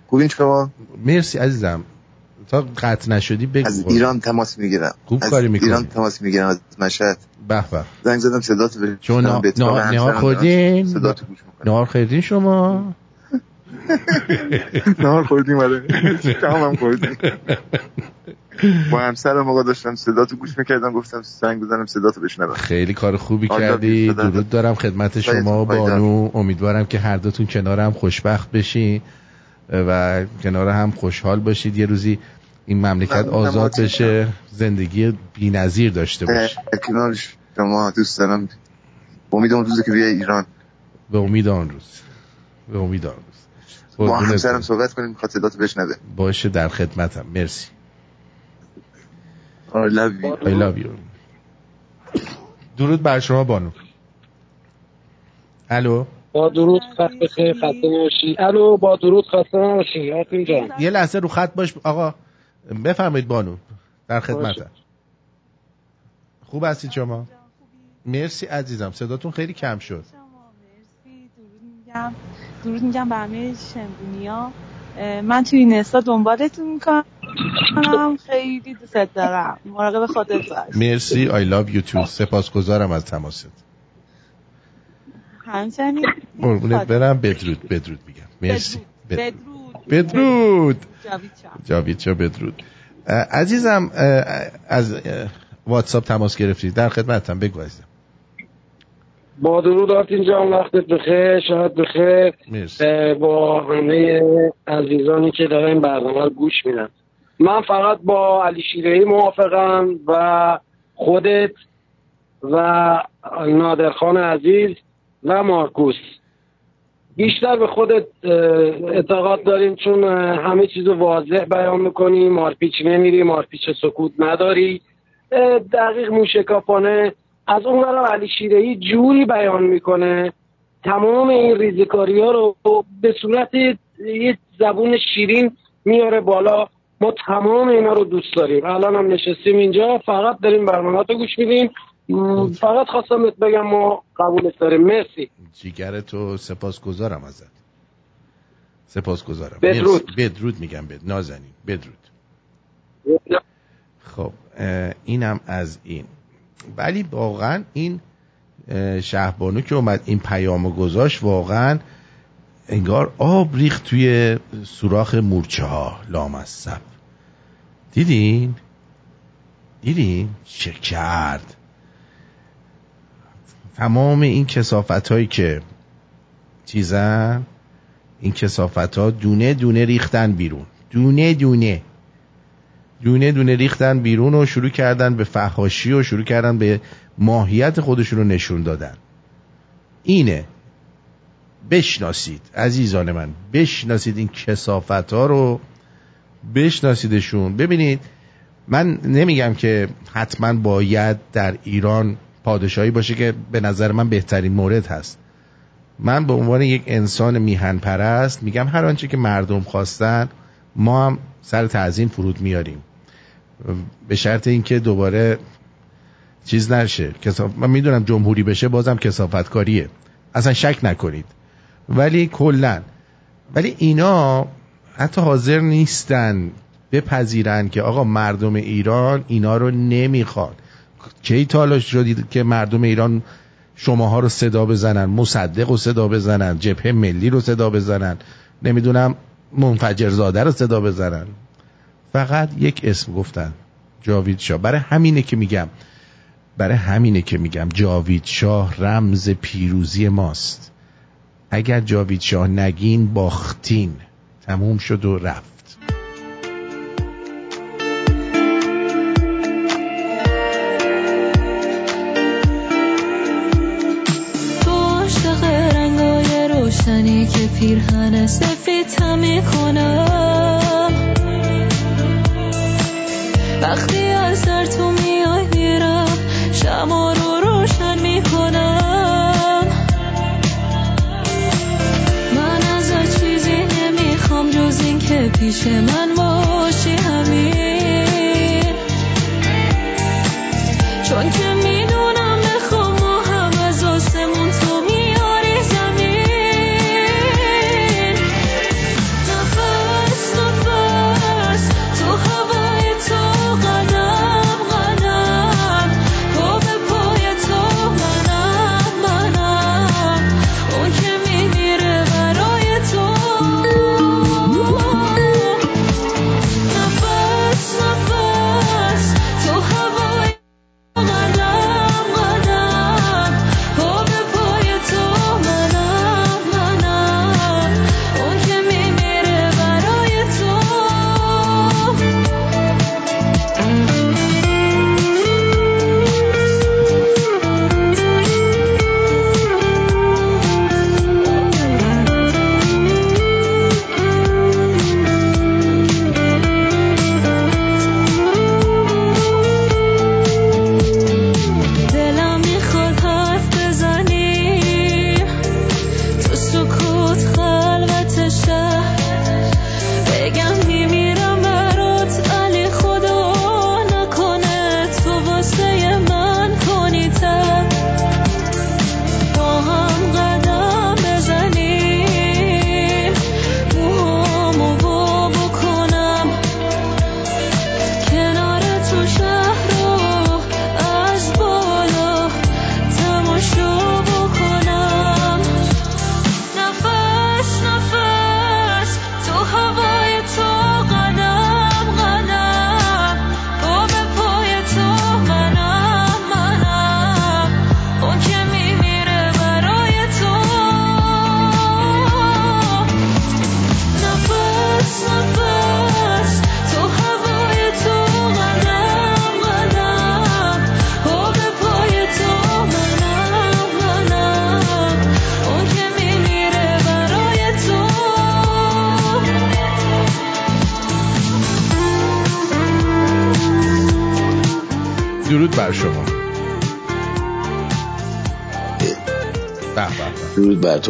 خوبین شما مرسی عزیزم. تا قطع نشدی بگو. از ایران تماس می‌گیرم. خوب از کاری می‌کنی. ایران تماس می‌گیرم از مشهد. به به. زنگ زدم صداتو به چون نهار خوردین؟ صداتو گوش نهار خوردین شما؟ نهار خوردیم آره. هم خوردیم. با همسرم موقع داشتم صداتو گوش می‌کردم گفتم زنگ بزنم صداتو بشنوم خیلی کار خوبی کردی. درود دارم خدمت شما. بانو. امیدوارم که هر دوتون کنار هم خوشبخت بشین و کنار هم خوشحال باشید. یه روزی این مملکت آزاد. بشه زندگی بی‌نظیر داشته باشه. کنار شما دوست دارم. امید اون روزی که بیای ایران. به امید آن روز. به امید آن روز. با همسرم. صحبت کنیم می‌خواد صداتو بشنوه. باشه در خدمتم. مرسی. I love you. I love you. درود بر شما بانو. الو؟ با درود خط بخیر خسته نباشی الو با درود خسته نباشی آقای جان. یه لحظه رو خط باش. آقا بفرمایید بانو. در خدمتم. خوب هستید شما؟ مرسی عزیزم. صداتون خیلی کم شد. میگم. درود میگم به همه شمرونیا من توی اینستا دنبالتون می‌کنم. خیلی دوست دارم. مراقب خودت باش مرسی. I love you too. سپاسگزارم از تماست. همچنین قربونت برم. بدرود بدرود میگم. مرسی. بدرود. بدرود. جاوید چا بدرود. عزیزم از واتساپ تماس گرفتید. در خدمتم. بگو عزیزم. با درود آرتین جان وقتت بخیر شاید بخیر. با همه عزیزانی که دارن این برنامه رو گوش میدن. من فقط با علی شیرهی موافقم و خودت و نادرخان عزیز و مارکوس. بیشتر به خودت اعتقاد داریم چون همه چیز رو واضح بیان می‌کنی. مارپیچ نمیری مارپیچ سکوت نداری. دقیق موشکافانه از اون برای علی شیرهی جوری بیان می‌کنه. تمام این ریزکاری ها رو به صورت یه زبون شیرین میاره بالا. ما تمام اینا رو دوست داریم. الان هم نشستیم اینجا. فقط داریم برنامه رو گوش میدیم. فقط خواستم بگم ما قبولت داریم. مرسی. جیگر تو سپاسگزارم ازت. سپاسگزارم. بدرود. مرسی. بدرود میگم بد نازنین بدرود. خب اینم از این. ولی واقعا این شهبانو که اومد این پیامو گذاشت واقعا انگار آب ریخت توی سوراخ مورچه ها لامصب. دیدین؟ دیدین؟ چه تمام این کسافت هایی که چیزن این کسافت ها دونه دونه ریختن بیرون. دونه دونه. دونه دونه ریختن بیرون و شروع کردن به فحاشی و شروع کردن به ماهیت خودشون رو نشون دادن. اینه. بشناسید عزیزان من بشناسید این کسافت ها رو. بشناسیدشون. ببینید من نمیگم که حتما باید در ایران پادشاهی باشه که به نظر من بهترین مورد هست. من به عنوان یک انسان میهن پرست میگم هر آنچه که مردم خواستن ما هم سر تعظیم فرود میاریم. به شرط اینکه دوباره چیز نشه. من می‌دونم جمهوری بشه بازم کسافتکاریه. اصلا شک نکنید. ولی کلا. ولی اینا حتی حاضر نیستن بپذیرن که آقا مردم ایران اینا رو نمی‌خوان. کی تا شدید که مردم ایران شماها رو صدا بزنن؟ مصدق رو صدا بزنن؟ جبهه ملی رو صدا بزنن؟ نمی‌دونم منفجر زاده رو صدا بزنن؟ فقط یک اسم گفتن. جاوید شاه. برای همینه که میگم. برای همینه که میگم. جاوید شاه رمز پیروزی ماست. اگر جاوید شاه نگین باختین. تموم شد و رفت. روشنی که پیرهن سفید می‌کنم. وقتی از در تو میای میرم شما رو روشن می‌کنم. من ازت چیزی نمی‌خوام جز این که پیش من باشی همین.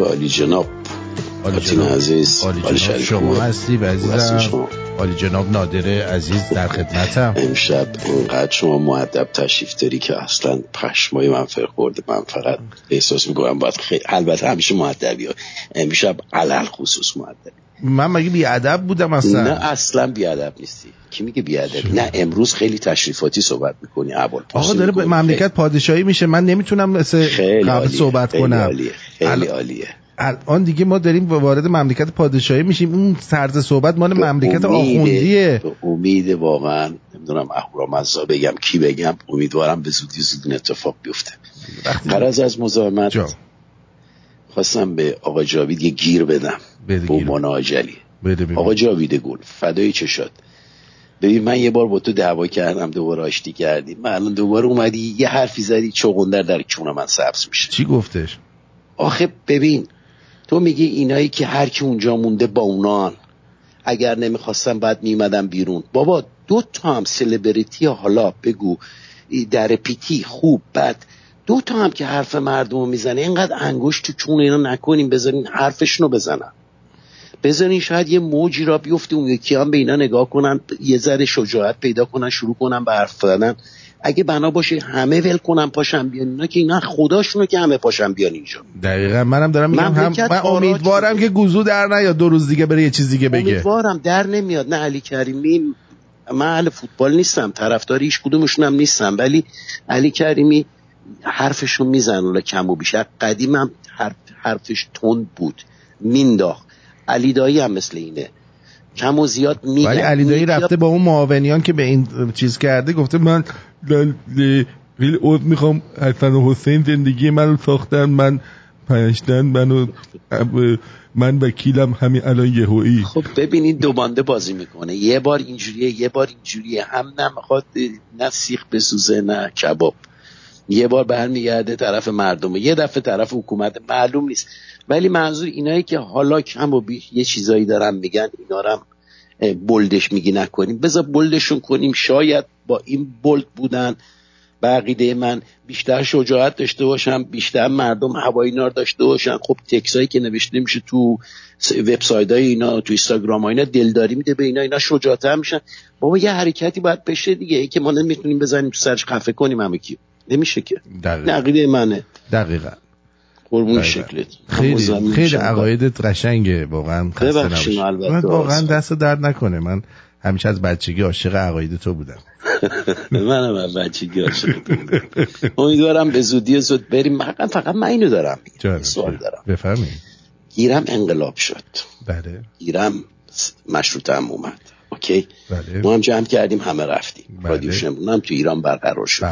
تو عالی جناب عالی جناب. عزیز عالی جناب شما؟ هستی و عزیزم؟ عالی جناب نادر عزیز در خدمتم امشب انقدر شما معدب تشریف داری که اصلا پشمای من فرق خورده من فقط احساس می‌کنم باید خیلی البته همیشه معدبی. امشب علل خصوص معدبی من مگه بیادب بودم اصلا نه اصلا بیادب نیستی کی میگه بیادبی؟ نه امروز خیلی تشریفاتی صحبت می‌کنی عبال آقا داره به مملکت پادشاهی میشه. من نمی‌تونم مثل قبل صحبت خیلی کنم. عالیه، خیلی ال- عالیه. الان دیگه ما داریم وارد مملکت پادشاهی میشیم. اون طرز صحبت مال مملکت آخوندیه. به امید واقعا نمی‌دونم اهورامزدا بگم کی بگم امیدوارم به زودی زود این اتفاق بیفته. فرض از مزاحمت خواستم به آقا جاوید یه گیر بدم. به عنوان آجلی. آقا جاوید گل فدای چشات ببین من یه بار با تو دعوا کردم دوباره آشتی کردیم. من الان دوباره اومدی یه حرفی زدی چغندر در چون من سبز میشه. چی گفتش؟ آخه ببین تو میگی اینایی که هر کی اونجا مونده با اونان. اگر نمی‌خواستم باید میمدم بیرون. بابا دو تا هم سلبریتی حالا بگو در پیتی خوب بد. دو تا هم که حرف مردم رو می‌زنه اینقدر انگشت تو چون اینا نکنیم بذارین حرفشونو بزنن. بذارین شاید یه موجی را بیفته اون یکی هم به اینا نگاه کنن یه ذره شجاعت پیدا کنن شروع کنن به حرف زدن. اگه بنا باشه همه ول کنن پاشن بیان. اینا که اینا خداشونو که همه پاشن بیان اینجا. دقیقا. منم دارم میگم هم من امیدوارم که گوزو در نیاد دو روز دیگه بره یه چیز دیگه بگه. امیدوارم در نمیاد. نه علی کریمی من اهل فوتبال نیستم طرفدار هیچ کدومشون هم نیستم ولی علی کریمی حرفشون میزن کم و بیشتر. قدیم هم حرف حرفش تند بود مینداخت. علی دایی هم مثل اینه. کم و زیاد میگن ولی علی دایی رفته با اون معاونیان که به این چیز کرده گفته من ل- ل- خیلی عذر می‌خوام حسن و حسین زندگی منو ساختن من پنجتن منو من وکیلم همین الان یهویی. خب ببینید دو بانده بازی می‌کنه. یه بار اینجوریه یه بار اینجوریه. هم نمی‌خواد نه سیخ بسوزه نه کباب. یه بار برمیگرده طرف مردم. یه دفعه طرف حکومت. معلوم نیست. ولی منظور اینایی که حالا کم و بیش یه چیزایی دارن میگن اینا هم بلدش میگی نکنیم. بذار بلدشون کنیم. شاید با این بلد بودن به عقیده من بیشتر شجاعت داشته باشم بیشتر مردم هوای اینا رو داشته باشن. خب تکسایی که نوشته میشه تو وبسایت های اینا تو اینستاگرام اینا دلداری میده به اینا. اینا شجاعتر میشن. بابا یه حرکتی باید بشه دیگه. ای که ما نمی‌تونیم بزنیم تو سرش خفه کنیم همه کی نمیشه که. دقیقا. عقیده منه. دقیقا. قربون. شکلت. خیلی خیلی. عقایدت قشنگه واقعا ببخشید من واقعا. دست درد نکنه. من همیشه از بچگی عاشق عقاید تو بودم. منم از بچگی عاشقتون بودم. امیدوارم به زودی زود بریم. فقط فقط من اینو دارم. سوال دارم. بفرمایید. گیرم انقلاب شد. بله. گیرم مشروطه هم اومد. اوکی؟ بله. ما هم جمع کردیم همه رفتیم. بله. رادیو هم تو ایران برقرار شد.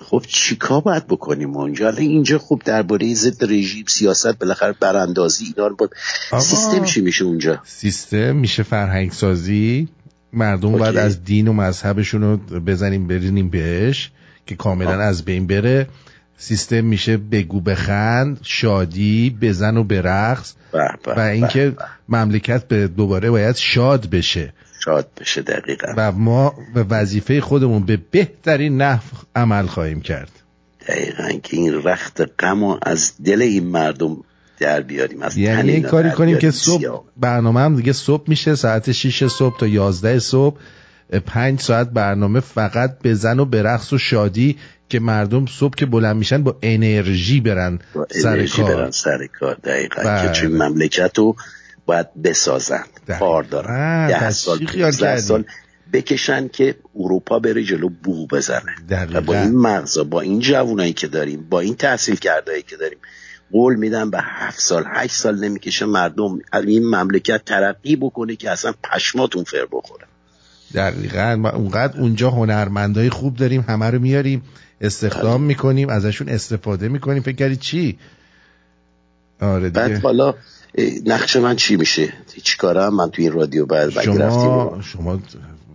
خب چیکار باید بکنیم اونجا الان اینجا خب درباره ضد رژیم سیاست بالاخره براندازی اینا با... سیستم چی میشه اونجا؟ سیستم میشه فرهنگ سازی مردم اوکی. باید از دین و مذهبشون رو بزنیم برینیم بهش که کاملا از بین بره. سیستم میشه بگو بخند شادی بزن و برقص. و اینکه مملکت به دوباره باید شاد بشه. شاد بشه دقیقا و ما به وظیفه خودمون به بهترین نحو عمل خواهیم کرد دقیقا که این رخت غم از دل این مردم در بیاریم از یعنی یه اینا کاری کنیم که. صبح سیاه. برنامه هم دیگه صبح میشه ساعت 6 صبح تا 11 صبح اه، پنج ساعت برنامه فقط بزن و برقص و شادی که مردم صبح که بلند میشن با انرژی برن با سر انرژی کار برن سر کار دقیقا بله. که چون مملکت رو باید بسازن کار دارن. ده سال چی خیال 15 کردی؟ سال بکشن که اروپا بره جلو بو بزنه. و با این مغزا با این جوونایی که داریم با این تحصیل کردهایی که داریم قول میدم به هفت سال هشت سال نمی‌کشه مردم این مملکت ترقی بکنه که اصلا پشماتون فر بخوره. دقیقا. ما اونقدر اونجا هنرمندای خوب داریم همه رو میاریم استخدام می‌کنیم ازشون استفاده می‌کنیم. فکر کردی چی؟ آره بعد دیگه. حالا اه، نقش من چی میشه؟ چی کارم؟ من تو این رادیو رفتیم شما شما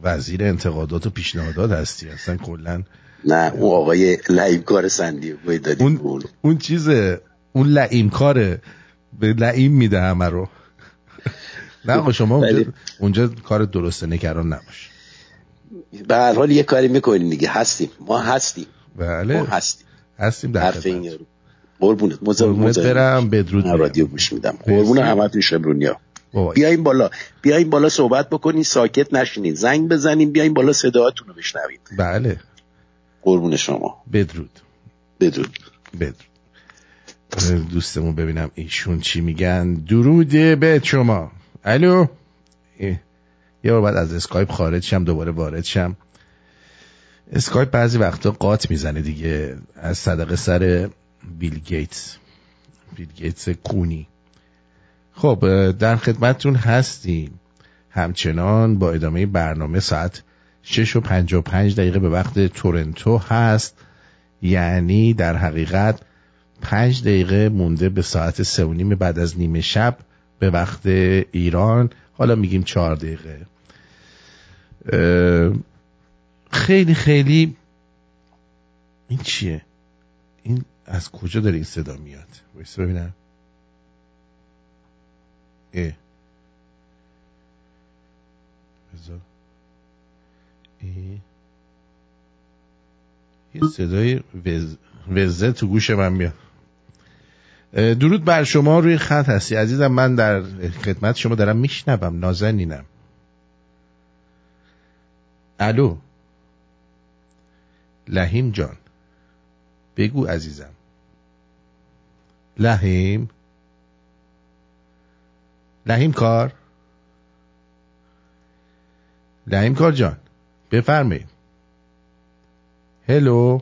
وزیر انتقادات و پیشنهادات هستی. اصلا کلا نه اون آقای لعیبکار سندیگوی دادیم اون اون اون چیزه. اون لعیم کاره. به لعیم میده همه رو. نه آقا شما اونجا, اونجا کار درسته نگران نباش. به هر حال یه کاری می‌کنیم دیگه. هستیم. ما هستیم. بله. ما هستیم. هستیم در حرف این یارو. قربونت. مزه قربونت برم. بدرود. رادیو گوش میدم. قربون همتون شمرونیا بابا. بیاین بالا. بیاین بالا صحبت بکنین. ساکت نشینین. زنگ بزنین. بیاین بالا صداهاتون رو بشنوین. بله. قربون شما. بدرود. بدرود. بدرود. دوستمون ببینم ایشون چی میگن. درود به شما. الو. یه بار بعد از اسکایپ خارج شم. دوباره وارد شم. اسکایپ بعضی وقتا قات می‌زنه دیگه. از صدقه سر بیل گیتس. بیل گیتس کونی. خب در خدمتتون هستیم. همچنان با ادامه برنامه ساعت 6 و 55 دقیقه به وقت تورنتو هست. یعنی در حقیقت پنج دقیقه مونده به ساعت سه و نیم بعد از نیمه شب به وقت ایران. حالا میگیم چهار دقیقه. اه، خیلی خیلی این چیه؟ این از کجا داره این صدا میاد؟ وایسا ببینم. اه. بذار. یه صدای وز... وزه تو گوش من میاد. درود بر شما روی خط هستی. عزیزم من در خدمت شما دارم میشنوم نازنینم. الو. لحیم جان. بگو عزیزم. لحیم. لحیم کار. لحیم کار جان بفرمایید. هلو.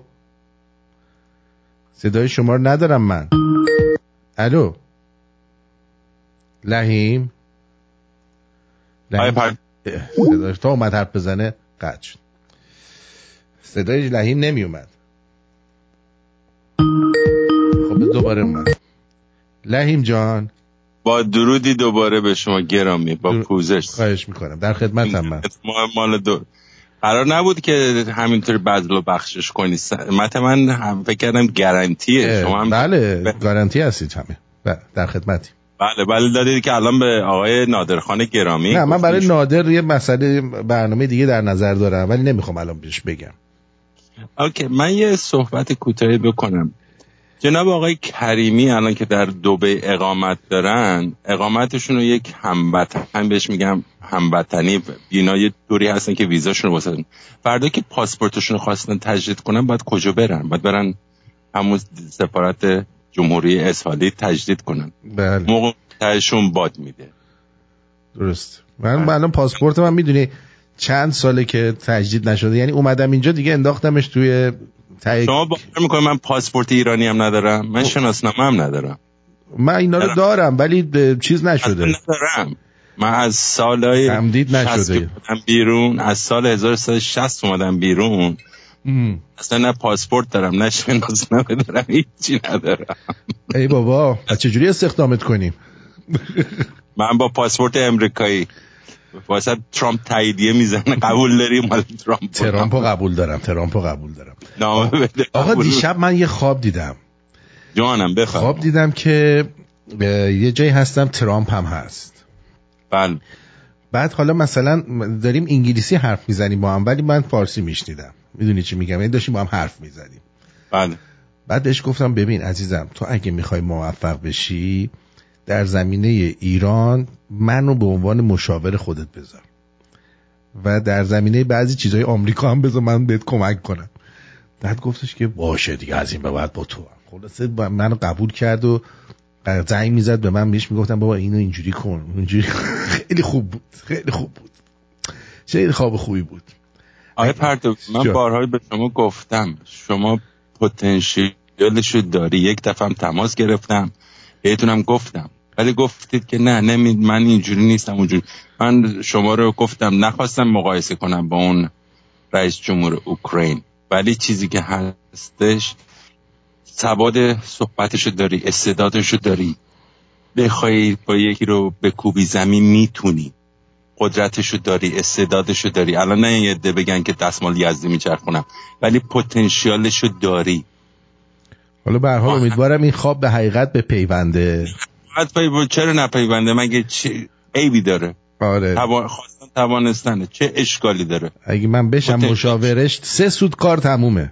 صدای شما رو ندارم من. الو. لحیم. لحیم. صداش تا اومد حرف بزنه قطع شد. صدای لحیم نمی اومد خب دوباره اومد. لحیم جان. با درودی دوباره به شما گرامی با پوزش. خواهش می‌کنم. در خدمتم من. ما مال دو قرار نبود که همینطور بذل و بخشش کنی. مت من هم فکر کردم گارانتیه. شما هم بله گارانتی هستید همه. ب- در خدمتی. بله بله دادید که الان به آقای نادرخان گرامی نه من برای. نادر یه مسئله برنامه دیگه در نظر دارم ولی نمی‌خوام الان بهش بگم. اوکی من یه صحبت کوتاهی بکنم. جناب آقای کریمی الان که در دوبه اقامت دارن اقامتشون رو یک هموطن بهش میگم هموطنی اینا یه دوری هستن که ویزاشون رو واسه فردا که پاسپورتشون رو خواستن تجدید کنن باید کجا برن؟ باید برن همون سفارت جمهوری اسرائیل تجدید کنن. بله. موقع تهشون باد میده. درست. من الان پاسپورت من می‌دونی چند ساله که تجدید نشده. یعنی اومدم اینجا دیگه انداختمش توی تایید شما باور می‌کنید من پاسپورت ایرانی هم ندارم؟ من شناسنامه هم ندارم. من اینا رو دارم. ولی چیز نشده. ندارم. من از سالهای تمدید 60 نشده. بیرون از سال 1360 اومدم بیرون. ام. اصلا نه پاسپورت دارم نه شناسنامه دارم هیچی ندارم. ای بابا چجوری استخدامت کنیم من با پاسپورت امریکایی. واسه ترامپ تاییدیه می‌زنه. قبول داری؟ مال ترامپ ترامپو قبول دارم. ترامپو قبول دارم. آقا. دیشب من یه خواب دیدم. جانم بفرم خواب دیدم که یه جایی هستم ترامپ هم هست. بله. بعد حالا مثلا داریم انگلیسی حرف می‌زنیم با هم ولی من فارسی میشنیدم. می‌دونی چی میگم؟ یعنی داشتیم با هم حرف می‌زنیم بله. بعد بهش گفتم ببین عزیزم تو اگه می‌خوای موفق بشی در زمینه ایران منو به عنوان مشاور خودت بذار. و در زمینه بعضی چیزهای آمریکا هم بذار من بهت کمک کنم. بعد گفتش که باشه دیگه از این به بعد با تو هم. خلاصه منو قبول کرد و زنگ می‌زد به من بهش می‌گفتم بابا اینو اینجوری کن. اینجوری خیلی خوب بود خیلی خوب بود. خیلی خواب خوبی بود. آقای پرتو من. بارهای به شما گفتم. شما پتانسیلش رو داری. یک دفعه تماس گرفتم. بهتونم گفتم. ولی گفتید که نه نمی من اینجوری نیستم اونجوری. من شما رو گفتم نخواستم مقایسه کنم با اون رئیس جمهور اوکراین. ولی چیزی که هستش سواد صحبتشو داری استعدادشو داری. بخوای با یکی رو به کوبی زمین می‌تونی. قدرتشو داری استعدادشو داری. الان نه یه عده بگن که دستمال یزدی میچرخونم ولی پتانسیالشو داری. حالا به هر حال امیدوارم این خواب به حقیقت به پیونده بعد پی چرا نپیونده؟ مگه چه عیبی داره؟ آره. توان... خواستن توانستنه. چه اشکالی داره؟ اگه من بشم پتانسیل. مشاورش سه سود کار تمومه.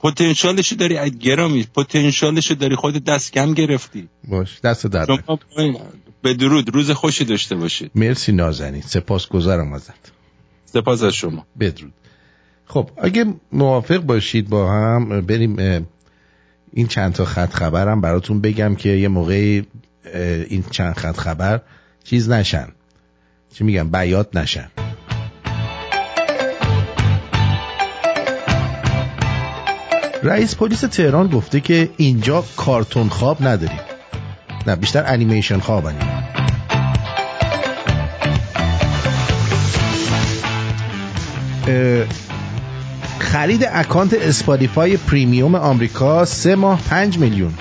پتانسیلشو داری از گرامی پتانسیلشو داری خود دست کم گرفتی. باش دست درد شما به درود روز خوشی داشته باشید. مرسی نازنین. سپاس گذارم ازت. سپاس از شما. بدرود. خب اگه موافق باشید با هم بریم این چند تا خط خبرم براتون بگم که یه موقعی این چند خط خبر چیز نشن. چی میگم؟ بیات نشن. رئیس پلیس تهران گفته که اینجا کارتون خواب نداریم. نه بیشتر انیمیشن خوابن اینا. اه، خرید account Spotify Premium آمریکا سه ماه پنج میلیون.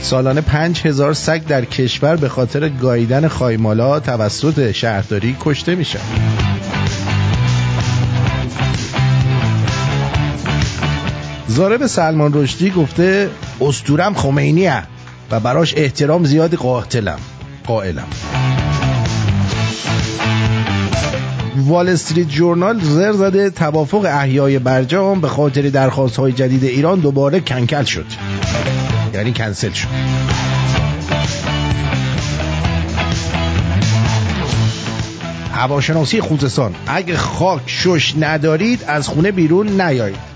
سالانه پنج هزار سگ در کشور به خاطر گاییدن خایمالا توسط شهرداری کشته میشن زارب سلمان رشدی گفته استورم خمینیه و براش احترام زیاد قاتلم قائلم. وال استریت جورنال زر زده توافق احیای برجام به خاطر درخواست های جدید ایران دوباره کنکل شد. یعنی کنسل شد. هواشناسی خوزستان اگه خاک شش ندارید از خونه بیرون نیایید.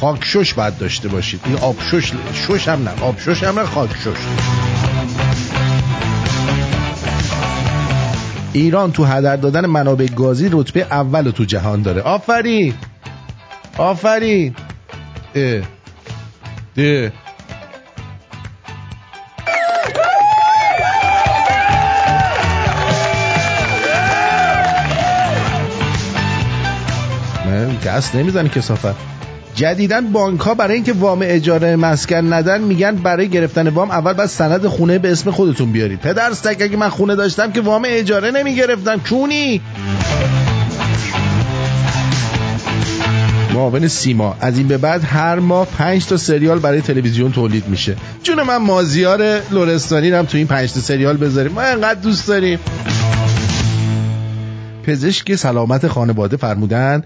خاک شش باید داشته باشید. این آب شش شش هم نه. آب شش هم نه خاک شش. ایران تو هدر دادن منابع گازی رتبه اول تو جهان داره آفرین آفرین اه. اه. من دست نمی‌زنه کسافت جدیدن بانک ها برای اینکه وام اجاره مسکن ندن میگن برای گرفتن وام اول باید سند خونه به اسم خودتون بیارید. پدر سگ اگه من خونه داشتم که وام اجاره نمی‌گرفتم. چونی معاون سیما از این به بعد هر ماه پنج تا سریال برای تلویزیون تولید میشه. جون من مازیار لورستانی هم تو این پنج تا سریال بذاریم. ما انقدر دوست داریم. پزشک سلامت خانواده فرمودن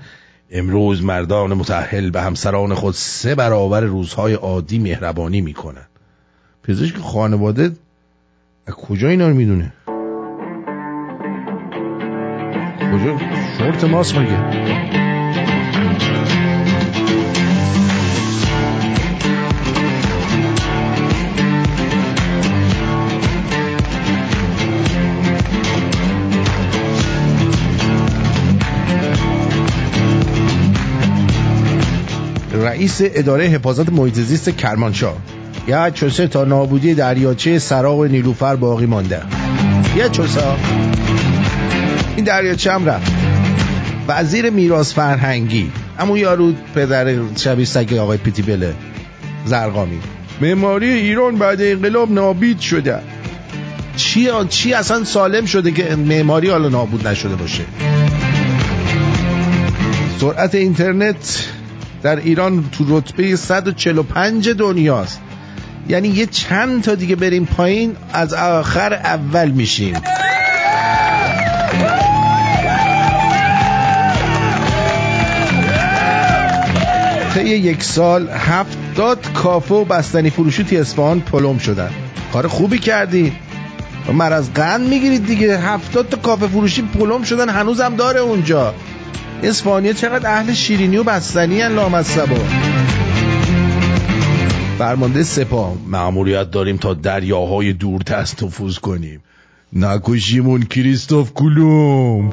امروز مردان متحل به همسران خود سه برابر روزهای عادی مهربانی می‌کنن پزشک خانواده از کجا اینا رو می‌دونه؟ کجا؟ شورت ماست مگه؟ رئیس اداره حفاظت محیط زیست کرمانشاه. یا چوسه تا نابودی دریاچه سراغ نیلوفر باقی مانده. یه چوسه. این دریاچه هم رفت. وزیر میراث فرهنگی. اما یارو پدر شبیه سگ آقای پیتی بله زرقامی. معماری ایران بعد انقلاب نابید شده. چی چی اصلا سالم شده که معماری حالا نابود نشده باشه؟ سرعت اینترنت در ایران تو رتبه 145 دنیاست. یعنی یه چند تا دیگه بریم پایین از آخر اول میشیم. طی یک سال هفتاد کافه و بستنی فروشی توی اصفهان پلم شدن. کار خوبی کردی. مر از قند می‌گیرید دیگه. هفتاد تا کافه فروشی پلم شدن. هنوزم داره اونجا. اسپانیا چقدر اهل شیرینی و بستنی هن لامصبا. فرمانده سپاه معمولیت داریم تا دریاهای دور دست نفوذ کنیم. نکشیمون کریستوف کلوم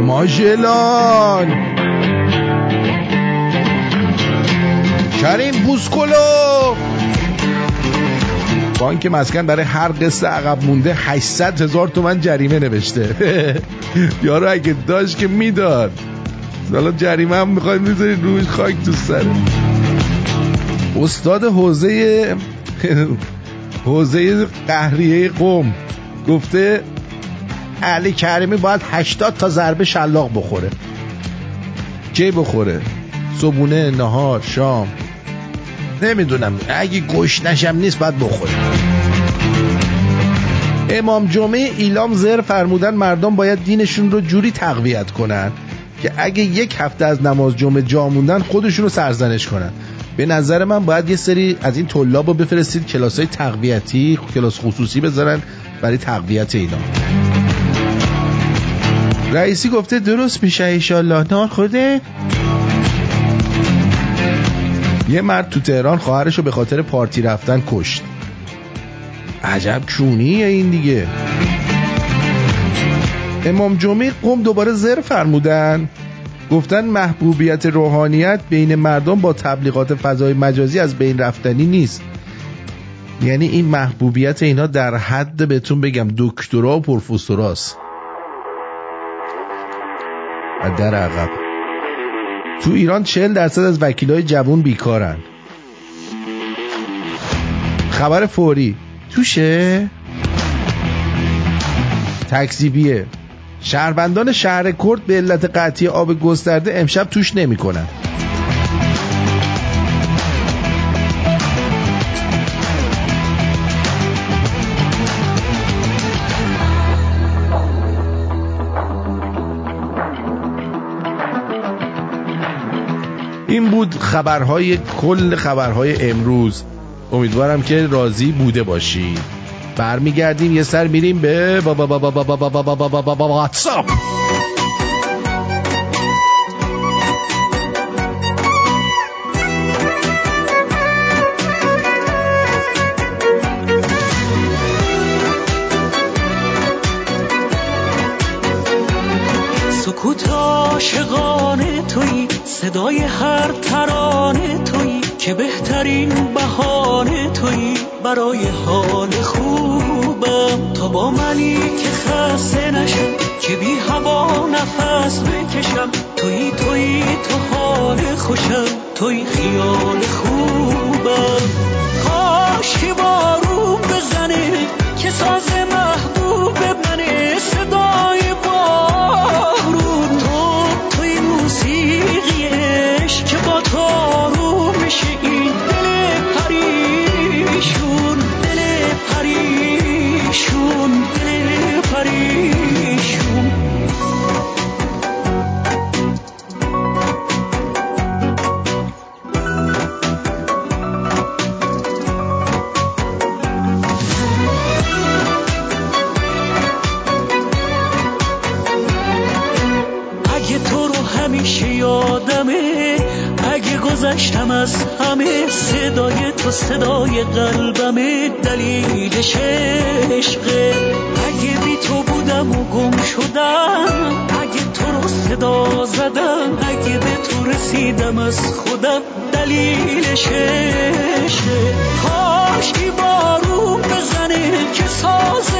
ماژلان. کریم بوسکولو. بانک مسکن برای هر قصه عقب مونده 800 هزار تومن جریمه نوشته. یارو اگه داشت که می‌داد. حالا جریمه هم می‌خواد می‌ذاری روش خاک تو سره استاد حوزه حوزه قهریه قوم گفته علی کریمی باید 80 تا ضربه شلاق بخوره. کی بخوره؟ صبونه نهار شام. نمی‌دونم. اگه گوش نشم نیست باید بخوره امام جمعه ایلام زر فرمودن مردم باید دینشون رو جوری تقویت کنن که اگه یک هفته از نماز جمعه جا موندن خودشون رو سرزنش کنن. به نظر من باید یه سری از این طلاب رو بفرستید کلاس های تقویتی کلاس خصوصی بذارن برای تقویت اینا رئیسی گفته درست میشه ایشالله نار خورده یه مرد تو تهران خواهرش رو به خاطر پارتی رفتن کشت. عجب چونیه این دیگه. امام جمعه قوم دوباره زر فرمودن. گفتن محبوبیت روحانیت بین مردم با تبلیغات فضای مجازی از بین رفتنی نیست. یعنی این محبوبیت اینا در حد بهتون بگم دکترا و پروفسوراست و در عقب. تو ایران 40 درصد از وکیلای جوون بیکارن. خبر فوری. توشه؟ تکذیبیه. شهروندان شهر کرد به علت قطعی آب گسترده امشب توش نمی‌کنن. بود خبرهای کل خبرهای امروز امیدوارم که راضی بوده باشید برمیگردیم یه سر میریم به واتساپ صدای هر ترانه تویی که بهترین بهانه تویی. برای حال خوبم تا با منی که خسته نشم که بی هوا نفس بکشم. تویی تویی تو حال خوشم تویی خیال خوبم. کاش که بارون بزنه که ساز محبوب منه. صدای توی موسیقیش که با تو آروم میشه این دل پریشون دل پریشون دل پریشون. از همه صدای تو صدای قلبمه دلیلش عشقه اگه بی تو بودم و گم شدم اگه تو رو صدا زدم اگه به تو رسیدم از خودم دلیلش عشقه کاش بارون بزنه که ساز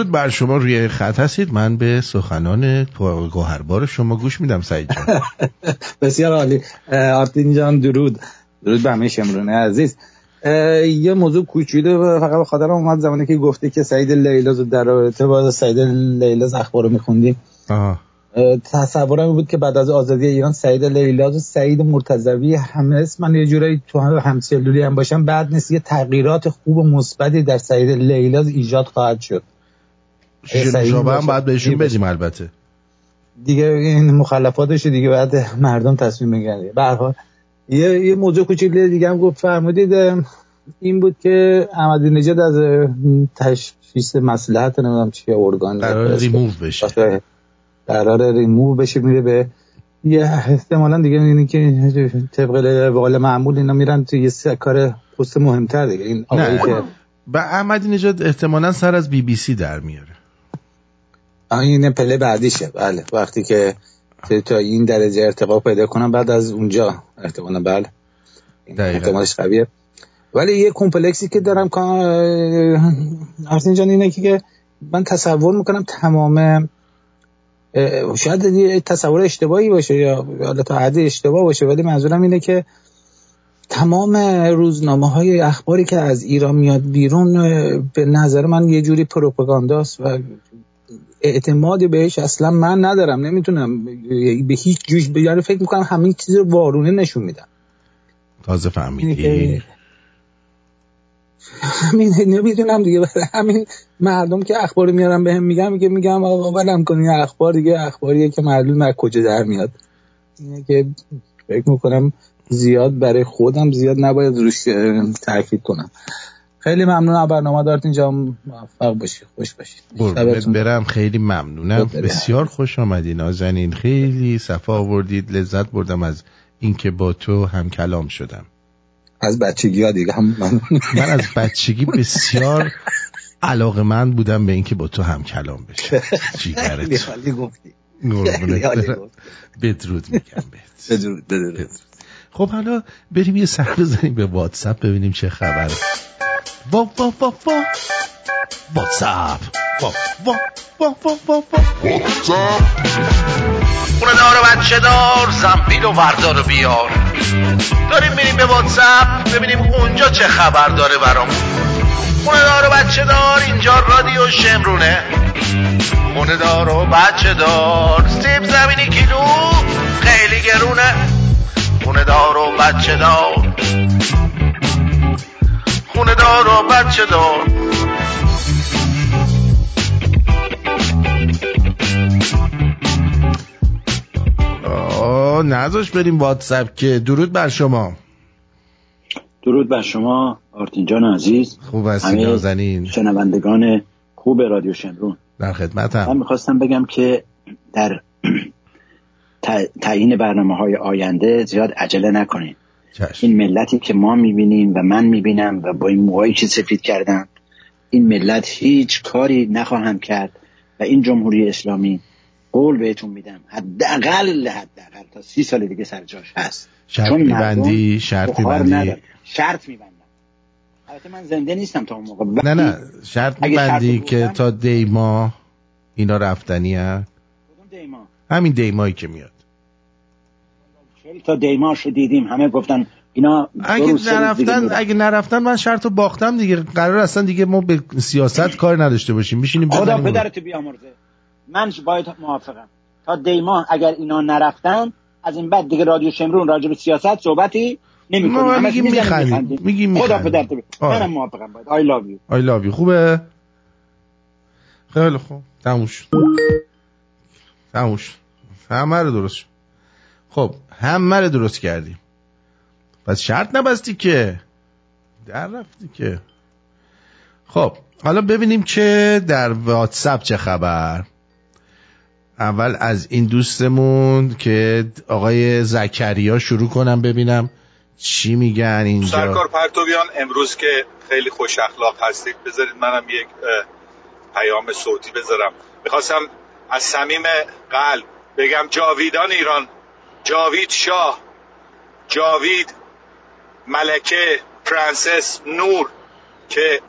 درود بر شما روی خط هستید. من به سخنان گوهربار شما گوش میدم سعید جان. بسیار عالی. آرتین جان درود. درود به همه شمرونه عزیز. یه موضوع کوچولو فقط خاطرم اومد زمانی که گفته که سعید لیلاز در رابطه با سعید لیلاز اخبار رو میخوندیم. تصورم بود که بعد از آزادی ایران سعید لیلاز و سعید مرتضوی همه اسم من یه جورایی تو هم همسلولی هم باشم. بعد نیست یه تغییرات خوب و مثبتی در سعید لیلاز ایجاد خواهد شد. سعید نوشابه هم. باید بهشون بدیم البته. دیگه این مخلفاتش دیگه بعد مردم تصمیم بگیرن به هر حال یه یه موضوع کوچیک دیگه هم گفت فرمودید این بود که احمدی نژاد از تشخیص مصلحت نمی‌دونم چیه ارگان قرار ریموو بشه. قرار ریموو بشه میره به یه احتمالا دیگه اینه که طبق قول معمول اینا میرن تو یه کار پست مهمتر دیگه. این آقایی که و احمدی نژاد احتمالا سر از بی بی سی در میاره. این پله بعدیشه. بله. وقتی که تا- این درجه ارتقا پیدا کنم بعد از اونجا احتمالا بله. احتمالش قویه. ولی یه کمپلکسی که دارم که ارسین جان اینه که من تصور می‌کنم تمام شاید یه تصور اشتباهی باشه یا حالا تا حدی اشتباه باشه ولی منظورم اینه که تمام روزنامه های اخباری که از ایران میاد بیرون به نظر من یه جوری پروپاگانداست و اعتمادی بهش اصلا من ندارم نمی‌تونم به هیچ جوش یعنی فکر می‌کنم همین چیز رو وارونه نشون میدن تازه فهمیدی. همین نمی‌دونم دیگه همین مردم که اخبار میارن بهم میگم میگه میگم آقا ولم کن این اخبار دیگه اخباریه که معلوم از کجا در میاد. اینه که فکر می‌کنم زیاد برای خودم زیاد نباید روش تاکید کنم. خیلی ممنون برنامه دارت اینجا. موفق باشی. خوش باشی. قربونت شبتون برم. خیلی ممنونم. خدا بسیار خوش آمدی. نازنین خیلی صفا آوردید. لذت بردم از اینکه با تو هم کلام شدم. از بچگی ها دیگه هم من من از بچگی بسیار علاقه من بودم به اینکه با تو هم کلام بشه. جیگرت. بدرود میگم بهت. بدرود بدرود. خب حالا بریم یه سر بزنیم به واتساپ ببینیم چه خبره. وا وا وا وا واتساپ وا وا وا وا وا وا واتساپ دار و بچه دار زنبیل و وردار و بیار داریم میریم به واتساپ ببینیم اونجا چه خبر داره برامون خونه دار و بچه دار اینجا رادیو شمرونه خونه دار و بچه دار سیب زمینی کیلو خیلی گرونه خونه دار و بچه دار خونه دار و بچه دار. آه نذاش بریم واتساپ که درود بر شما. درود بر شما آرتین جان عزیز. خوب هستی نازنین. شنوندگان خوب رادیو شمرون. در من خدمتم می‌خواستم بگم که در تعیین برنامه های آینده زیاد عجله نکنین این ملتی که ما می‌بینیم و من می‌بینم و با این موهایی که سفید کردم این ملت هیچ کاری نخواهند کرد و این جمهوری اسلامی قول بهتون میدم حداقل حداقل تا سی سال دیگه سر جاش هست. شرط میبندی شرط میبندی. شرط میبندم. البته من زنده نیستم تا اون موقع. نه نه شرط میبندی که تا دیما اینا رفتنی هست دیما همین دیمایی که میاد. تا دیماش رو دیدیم. همه گفتن اینا اگه نرفتن. اگه نرفتن من شرط رو باختم دیگه. قرار اصلا دیگه ما به سیاست کار نداشته باشیم. میشینیم خدا پدرت بیامرزه. من باید موافقم. تا دیما اگر اینا نرفتن از این بعد دیگه رادیو شمرون راجع به سیاست صحبتی نمی ما کنیم میگیم میخندیم. میگیم خدا. پدرت. منم موافقم باید. I love you. آی لابی خوبه؟ خیلی خوب. تموم شد. همه رو درست خب. همه رو درست کردیم پس شرط نبستی که. در رفتی که. خب حالا ببینیم که در واتساپ چه خبر. اول از این دوستمون که آقای زکریا شروع کنم ببینم چی میگن اینجا. سرکار پرتویان امروز که خیلی خوش اخلاق هستید. بذارید منم یک پیام صوتی بذارم. می‌خواستم از صمیم قلب بگم جاویدان ایران. جاوید شاه جاوید ملکه پرنسس نور که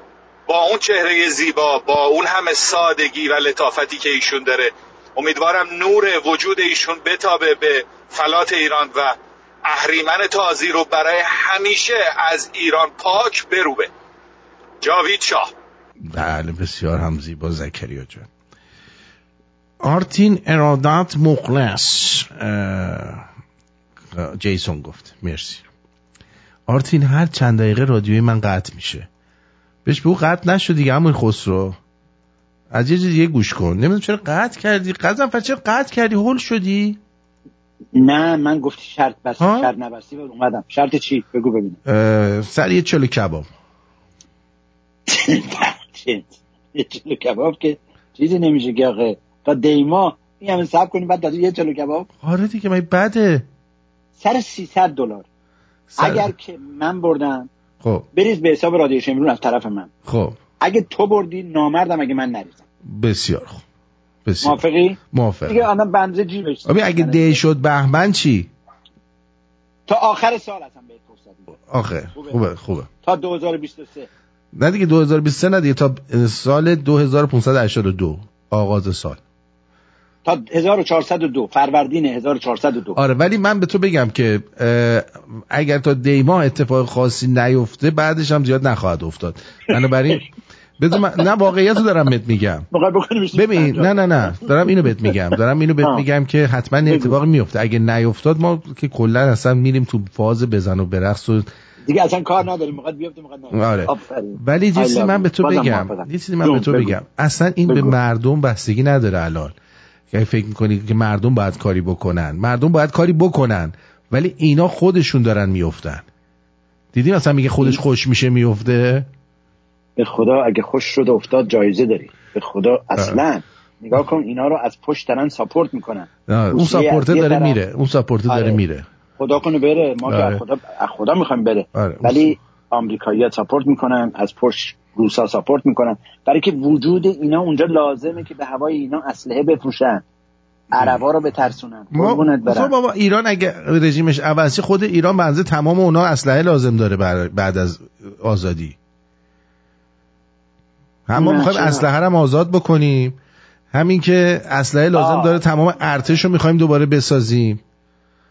با اون چهره زیبا با اون همه سادگی و لطافتی که ایشون داره امیدوارم نور وجود ایشون بتابه به فلات ایران و اهریمن تازی رو برای همیشه از ایران پاک بروبه. جاوید شاه. بله بسیار هم زیبا زکریا جان. آرتین ارادت مخلص جیسون گفت. مرسی. آرتین هر چند دقیقه رادیوی من قطع میشه. بهش بگو قطع نشد دیگه همون خسرو. از یه دیگه گوش کن. نمی‌دونم چرا قطع کردی. قزم چرا قطع کردی؟ هول شدی؟ نه من گفتی شرط ها؟ شرط نبستی و اومدم. شرط چی؟ بگو ببینم. سر یه چلو کباب؟ یه چلو کباب که چیزی نمیشه که آقا تا دیما این همه سب کنیم بعد یه چلو کباب. آره دیگه من بده؟ سر 300 دلار. اگر که من بردم خب. بریز به حساب رادیو شمرون از طرف من. خب. اگه تو بردی نامردم اگه من نریزم. بسیار خوب. بسیار. موافقی؟ موافقم. دیگه الان بنزه جیبش اگه ده شد بهمن چی؟ تا آخر سال هستم بهت فرصت. آخه. خوبه. خوبه تا 2023 نه دیگه 2023 نه دیگه تا سال 2582 آغاز سال. تا 1402 فروردین 1402 آره ولی من به تو بگم که اگر تا دیما اتفاق خاصی نیفته بعدش هم زیاد نخواهد افتاد. بنابراین بذار من نه واقعیت رو دارم بهت میگم. ببین نه نه نه. دارم اینو بهت میگم. دارم اینو بهت. میگم که حتما این اتفاق میفته. اگه نیفتاد ما که کلا اصلا میریم تو فاز بزن و برقص و دیگه اصلا کار نداریم. می‌خواد بیفته آره. ولی چیزی من. به تو بگم. یه چیزی من به تو. بگم. اصلا این به. مردم بستگی نداره الان. که فکر می‌کنی که مردم باید کاری بکنن. مردم باید کاری بکنن. ولی اینا خودشون دارن میفتن دیدی مثلا میگه خودش خوش میشه میفته به خدا اگه خوش شد افتاد جایزه داری. به خدا اصلا. نگاه کن اینا رو از پشت دارن ساپورت می‌کنن. اون ساپورته یه داره طرف- میره. اون ساپورته داره آره. میره. خدا کنه بره. ما که آره. از خدا از خدا می‌خوایم بره. آره. ولی آمریکایی‌ها ساپورت می‌کنن از پشت روسا ساپورت می‌کنن. برای که وجود اینا اونجا لازمه که به هوای اینا اسلحه بفروشن. عربا رو بترسونن. ما خب بابا ایران اگه رژیمش عوض شه، خود ایران بنزه تمام اونا اسلحه لازم داره بر- بعد از آزادی. هم ما می‌خوایم؟ اسلحه رو هم آزاد بکنیم. همین که اسلحه لازم آه. داره تمام ارتش رو می‌خوایم دوباره بسازیم.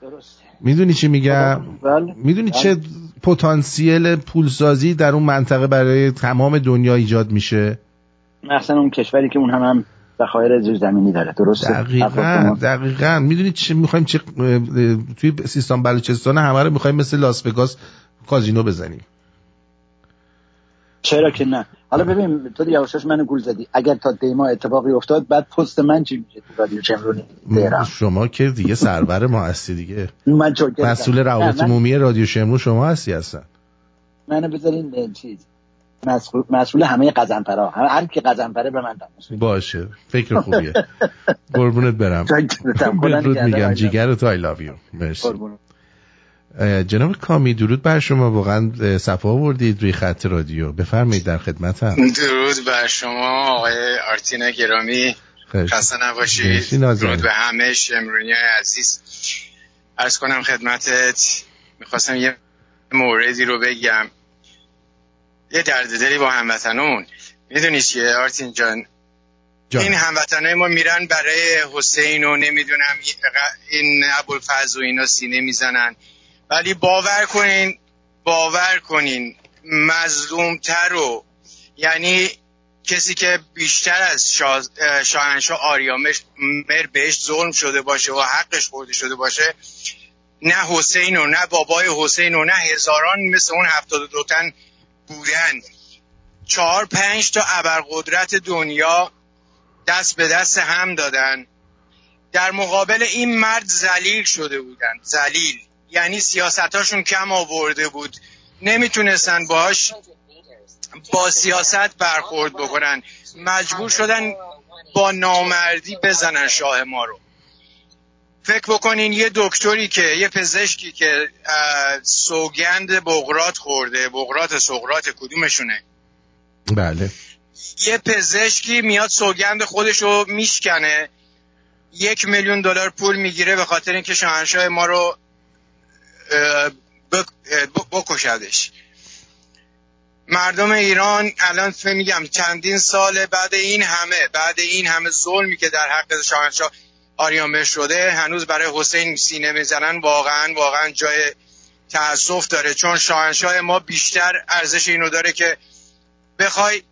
درسته. می‌دونی چی میگم؟ بله. می‌دونی بله. چه پتانسیل پولسازی در اون منطقه برای تمام دنیا ایجاد میشه؟ اصلا اون کشوری که اون هم هم ذخایر زیرزمینی داره درسته؟ دقیقا. دقیقا. می‌دونی چه می‌خوایم چه توی سیستان بلوچستان همه رو می‌خوایم مثل لاس وگاس کازینو بزنیم. چرا که نه؟ حالا ببین تو یواشاش منو گول زدی. اگر تا دیما اتفاقی افتاد بعد پست من چی میشه تو رادیو تهران. شما که دیگه سرور ما هستی دیگه. من مسئول. روابط عمومی رادیو شمرون شما هستی هستن. منو بذارین چیز. مسئول, مسئول همه قزنفرا. هر کی قزنفره به من بگیره. باشه. فکر خوبیه. قربونت برم. بدرود. میگم. جیگر تو I love you. مرسی. جناب کامی درود بر شما. واقعا صفا آوردید روی خط رادیو. بفرمایید در خدمتم. درود بر شما آقای آرتین گرامی. خسته نباشید. درود به همه شمرونی عزیز. ارز کنم خدمتت می‌خواستم یه موردی رو بگم. یه درددلی با هموطنون. می‌دونی چیه آرتین جان؟ جان. این هموطنای ما میرن برای حسین و نمی‌دونم این ابوالفضل و اینا سینه می‌زنن. ولی باور کنین باور کنین مظلومتر رو یعنی کسی که بیشتر از شاه- اه، شاهنشاه آریامش مر بهش ظلم شده باشه و حقش خورده شده باشه نه حسین و نه بابای حسین و نه هزاران مثل اون هفتاد و دو تن بودن. چهار پنج تا ابرقدرت دنیا دست به دست هم دادن. در مقابل این مرد زلیل شده بودن زلیل یعنی سیاستاشون کم آورده بود. نمی‌تونستن باش با سیاست برخورد بکنن. مجبور شدن با نامردی بزنن شاه ما رو. فکر بکنین یه دکتری که یه پزشکی که سوگند بغرات خورده بغرات سقرات کدومشونه؟ بله. یه پزشکی میاد سوگند خودش رو میشکنه یک میلیون دلار پول می‌گیره به خاطر اینکه شاهنشاه ما رو بکشدش. مردم ایران الان میگم چندین سال بعد این همه بعد این همه ظلمی که در حق شاهنشاه آریامر شده هنوز برای حسین سینه می‌زنن واقعا واقعا جای تاسف داره. چون شاهنشاه ما بیشتر ارزش اینو داره که بخوای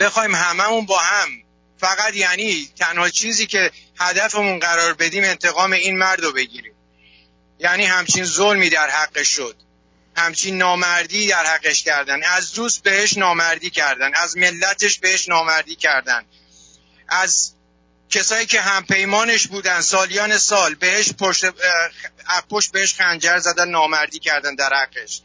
بخوایم هممون با هم. فقط یعنی تنها چیزی که هدفمون قرار بدیم انتقام این مرد رو بگیریم. یعنی همچین ظلمی در حقش شد. همچین نامردی در حقش کردن. از دوست بهش نامردی کردن. از ملتش بهش نامردی کردن. از کسایی که همپیمانش بودن سالیان سال بهش پشت, پشت بهش خنجر زدن نامردی کردن در حقش.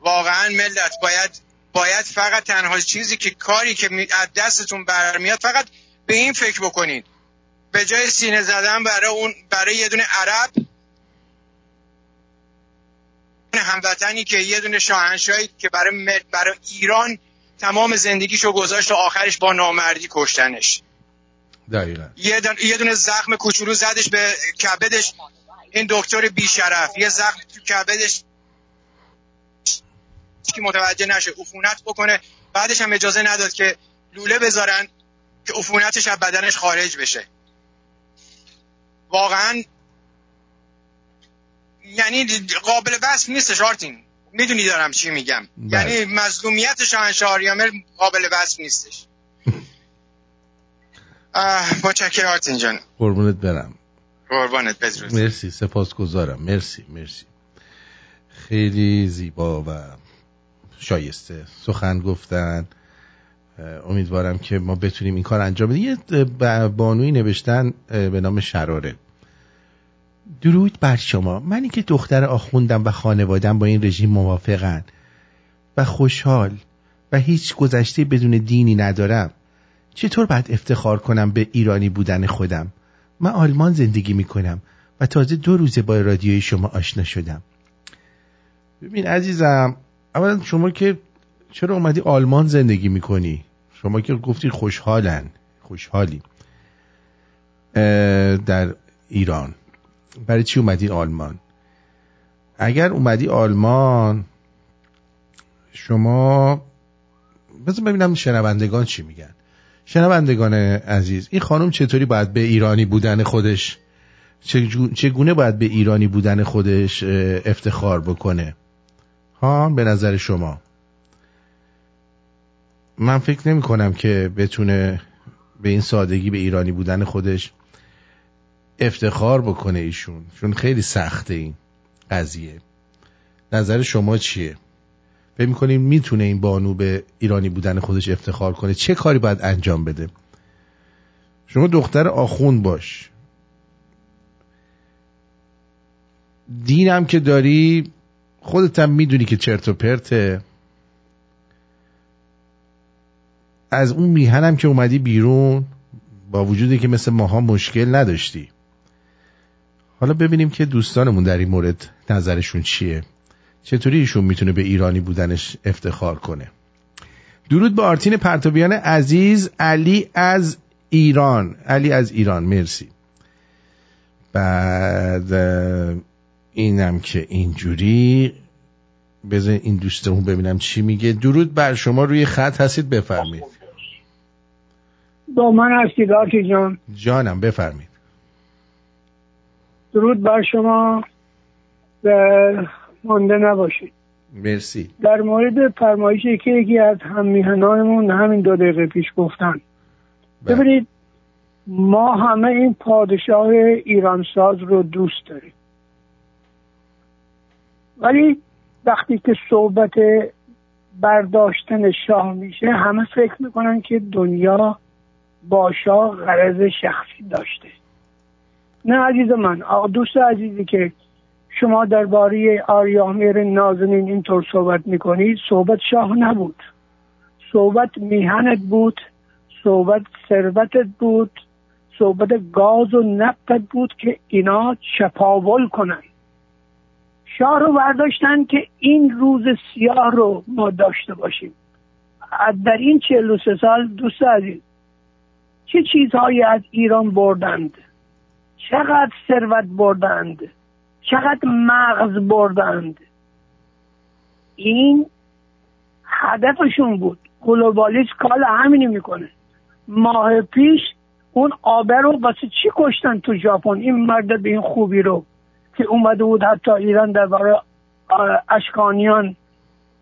واقعا ملت باید باید فقط تنها چیزی که کاری که از دستتون برمیاد فقط به این فکر بکنید. به جای سینه زدن برای اون برای یه دونه عرب هموطنی که یه دونه شاهنشاهی که برای برای ایران تمام زندگیشو گذاشت و آخرش با نامردی کشتنش. دقیقا. یه, دون... یه دونه زخم کوچولو زدش به کبدش این دکتر بیشرف. یه زخم تو کبدش که متوجه نشه عفونت بکنه. بعدش هم اجازه نداد که لوله بذارن که عفونتش از بدنش خارج بشه. واقعا یعنی قابل وصف نیستش آرتین. می‌دونی دارم چی میگم. بله. یعنی مظلومیت شاهنشاه آریامر قابل وصف نیستش. متشکر آرتین جان. قربونت برم. قربانت بدرود مرسی سپاسگزارم. مرسی مرسی. خیلی زیبا و شایسته سخن گفتن. امیدوارم که ما بتونیم این کار انجام بدیم. یه بانوی نوشتن به نام شراره. درود بر شما. منی که دختر آخوندم و خانوادم با این رژیم موافقن و خوشحال و هیچ گذشته بدون دینی ندارم. چطور باید افتخار کنم به ایرانی بودن خودم؟ من آلمان زندگی می‌کنم و تازه دو روزه با رادیوی شما آشنا شدم. ببین عزیزم اولا شما که چرا اومدی آلمان زندگی می‌کنی؟ شما که گفتی خوشحالن خوشحالی در ایران. برای چی اومدی آلمان؟ اگر اومدی آلمان شما بذار ببینم شنوندگان چی میگن. شنوندگان عزیز این خانم چطوری باید به ایرانی بودن خودش؟ چگونه باید به ایرانی بودن خودش افتخار بکنه؟ ها به نظر شما. من فکر نمی کنم که بتونه به این سادگی به ایرانی بودن خودش افتخار بکنه ایشون چون خیلی سخته این قضیه. نظر شما چیه؟ فکر می‌کنیم می‌تونه این بانو به ایرانی بودن خودش افتخار کنه؟ چه کاری باید انجام بده؟ شما دختر آخون باش. دینم که داری خودت هم می‌دونی که چرت و پرته. از اون میهنم که اومدی بیرون با وجودی که مثل ماها مشکل نداشتی. حالا ببینیم که دوستانمون در این مورد نظرشون چیه. چطوری ایشون می‌تونه به ایرانی بودنش افتخار کنه؟ درود به آرتین پرتویان عزیز علی از ایران. علی از ایران مرسی. بعد اینم که اینجوری. بذار این دوستمون ببینم چی میگه. درود بر شما روی خط هستید بفرمید با من هستید آرتی جان. جانم بفرمید درود بر شما. و مانده نباشید. مرسی. در مورد فرمایشی که یکی از هم میهنانمون همین دو دقیقه پیش گفتن. ببینید ما همه این پادشاه ایرانساز رو دوست داریم. ولی وقتی که صحبت برداشتن شاه میشه همه فکر می‌کنن که دنیا با شاه غرض شخصی داشته. نه عزیز من دوست عزیزی که شما درباره آریامیر نازنین اینطور صحبت می‌کنید صحبت شاه نبود. صحبت میهنت بود صحبت ثروتت بود صحبت گاز و نفتت بود که اینا چپاول کنن. شاه رو برداشتن که این روز سیاه رو ما داشته باشیم. در این چهل و سه سال دوست عزیز چه چیزهایی از ایران بردند؟ چقدر ثروت بردند چقدر مغز بردند. این هدفشون بود. گلوبالیست کال همینی می‌کنه. ماه پیش اون آبه رو واسه چی کشتن تو ژاپن؟ این مرد به این خوبی رو که اومده بود حتی ایران درباره اشکانیان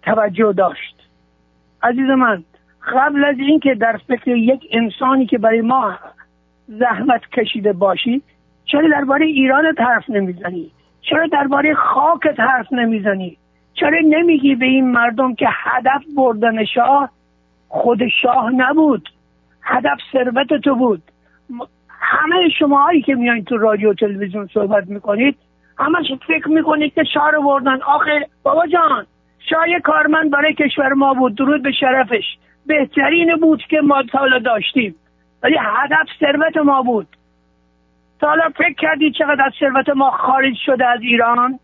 توجه داشت. عزیز من قبل از اینکه در فکر یک انسانی که برای ما زحمت کشیده باشی چرا درباره ایرانت حرف نمی‌زنی؟ چرا درباره خاکت حرف نمی‌زنی؟ چرا نمیگی به این مردم که هدف بردن شاه خود شاه نبود؟ هدف ثروت تو بود. همه شما هایی که میایین تو رادیو تلویزیون صحبت می‌کنید همش فکر می‌کنید که شاه رو بردن. آخه بابا جان شاه کارمند برای کشور ما بود. درود به شرفش. بهترین بود که ما حالا داشتیم. ولی هدف ثروت ما بود. تا حالا فکر کردید چقدر از ثروت ما خارج شده از ایران؟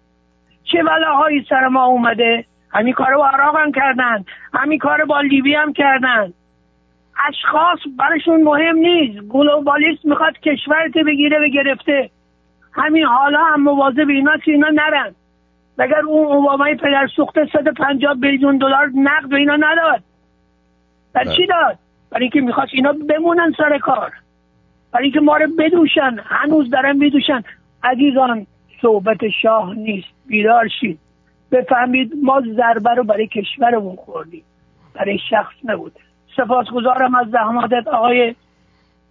چه بلاهایی سر ما اومده؟ همین کارو با عراق هم کردن همین کار با لیبی هم کردن. اشخاص برشون مهم نیست. گلوبالیست می‌خواد کشورت بگیره به گرفته. همین حالا هم مواظب اینا که اینا نرن. مگر اون اوبامای پدر سوخته 150 میلیون دلار نقد به اینا نداد؟ بله. چی داد؟ برای اینکه می‌خواست اینا بمونن سر کار. برای اینکه ما رو بدوشن هنوز دارن بدوشن عزیزان صحبت شاه نیست. بیدار شید. بفهمید ما ضربه رو برای کشورمون خوردیم. برای شخص نبود. سپاسگزارم از زحماتت آقای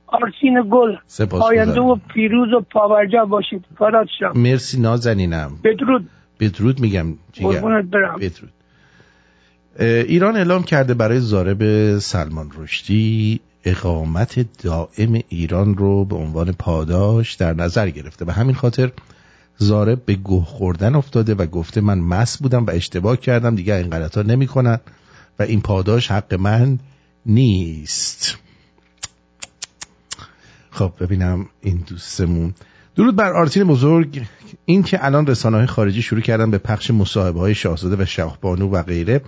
آرسین گل. آینده و پیروز و پاورجا باشید. فدات شم مرسی نازنینم. بدرود. بدرود میگم جیگر. قربونت برم. بدرود. ایران اعلام کرده برای زارب سلمان رشدی اقامت دائم ایران رو به عنوان پاداش در نظر گرفته. به همین خاطر زارب به گوه خوردن افتاده و گفته من مس بودم و اشتباه کردم دیگه این غلط ها نمی کنن و این پاداش حق من نیست. خب ببینم این دوستمون. درود بر آرتین بزرگ. این که الان رسانه های خارجی شروع کردن به پخش مصاحبه های شاهزاده و شاهبانو و غیره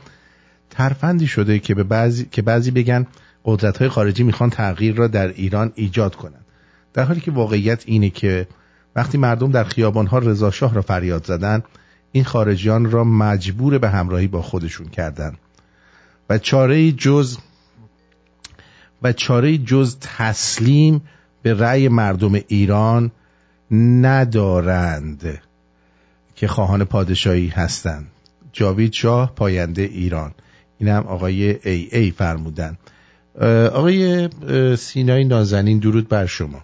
ترفندی شده که به بعضی که بعضی بگن قدرت های خارجی می‌خوان تغییر را در ایران ایجاد کنند در حالی که واقعیت اینه که وقتی مردم در خیابان ها رضا شاه را فریاد زدن این خارجیان را مجبور به همراهی با خودشون کردن. و چاره جز و چاره جز تسلیم به رأی مردم ایران ندارند که خواهان پادشاهی هستند. جاوید شاه پاینده ایران. این هم آقای ای ای فرمودن. آقای سینای نازنین درود بر شما.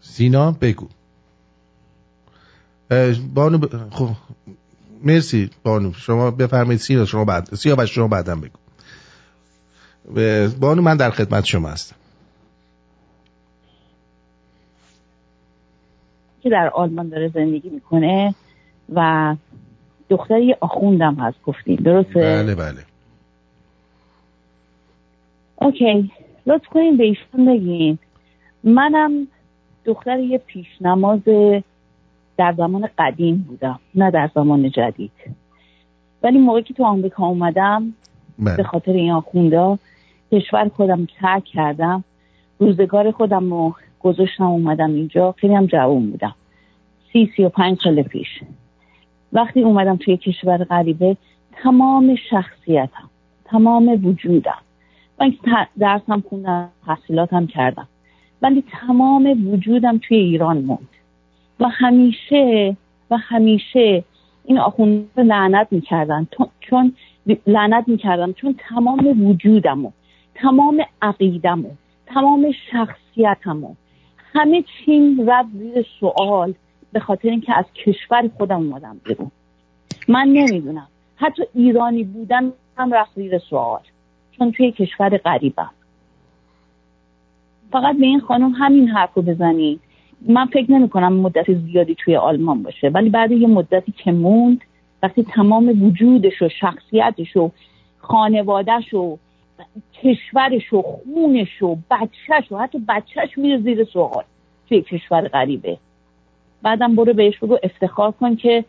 سینا بگو. بانو ب... خب مرسی بانو. شما بفرمایید سینا شما بعد سیاوش شما بعدا بگو. بانو من در خدمت شما هستم. که در آلمان داره زندگی می‌کنه و دختر یه آخوندم هست گفتیم درسته؟ بله بله. اوکی. لطف کنین به ایشون بگین. منم دختر یه پیشنماز در زمان قدیم بودم نه در زمان جدید. ولی موقعی که تو آمریکا اومدم بله. به خاطر این آخوندا کشور خودم ترک کردم. روزگار خودم رو گذاشتم اومدم اینجا. خیلی هم جوان بودم. سی سی و پنج سال پیش. وقتی اومدم توی کشور غریبه تمام شخصیتم تمام وجودم. من درسم خوندم تحصیلاتم کردم. ولی تمام وجودم توی ایران موند. و همیشه و همیشه این آخوند لعنت می‌کردن. چون لعنت می‌کردم چون تمام وجودمو تمام عقیدمو تمام شخصیتمو همه چیم رفت زیر سوال. به خاطر اینکه از کشور خودم اومدم بیرون. من نمی‌دونم. حتی ایرانی بودن هم رفت زیر سوال. چون توی کشور غریبم. فقط به این خانم همین حرف رو بزنید من فکر نمی کنم مدت زیادی توی آلمان باشه. ولی بعد یه مدتی که موند وقتی تمام وجودش و شخصیتش و خانوادهش و کشورش و خونش و بچهش و حتی بچهش میره زیر سوال. توی کشور غریبه. بعدم برو بهش بگو افتخار کن که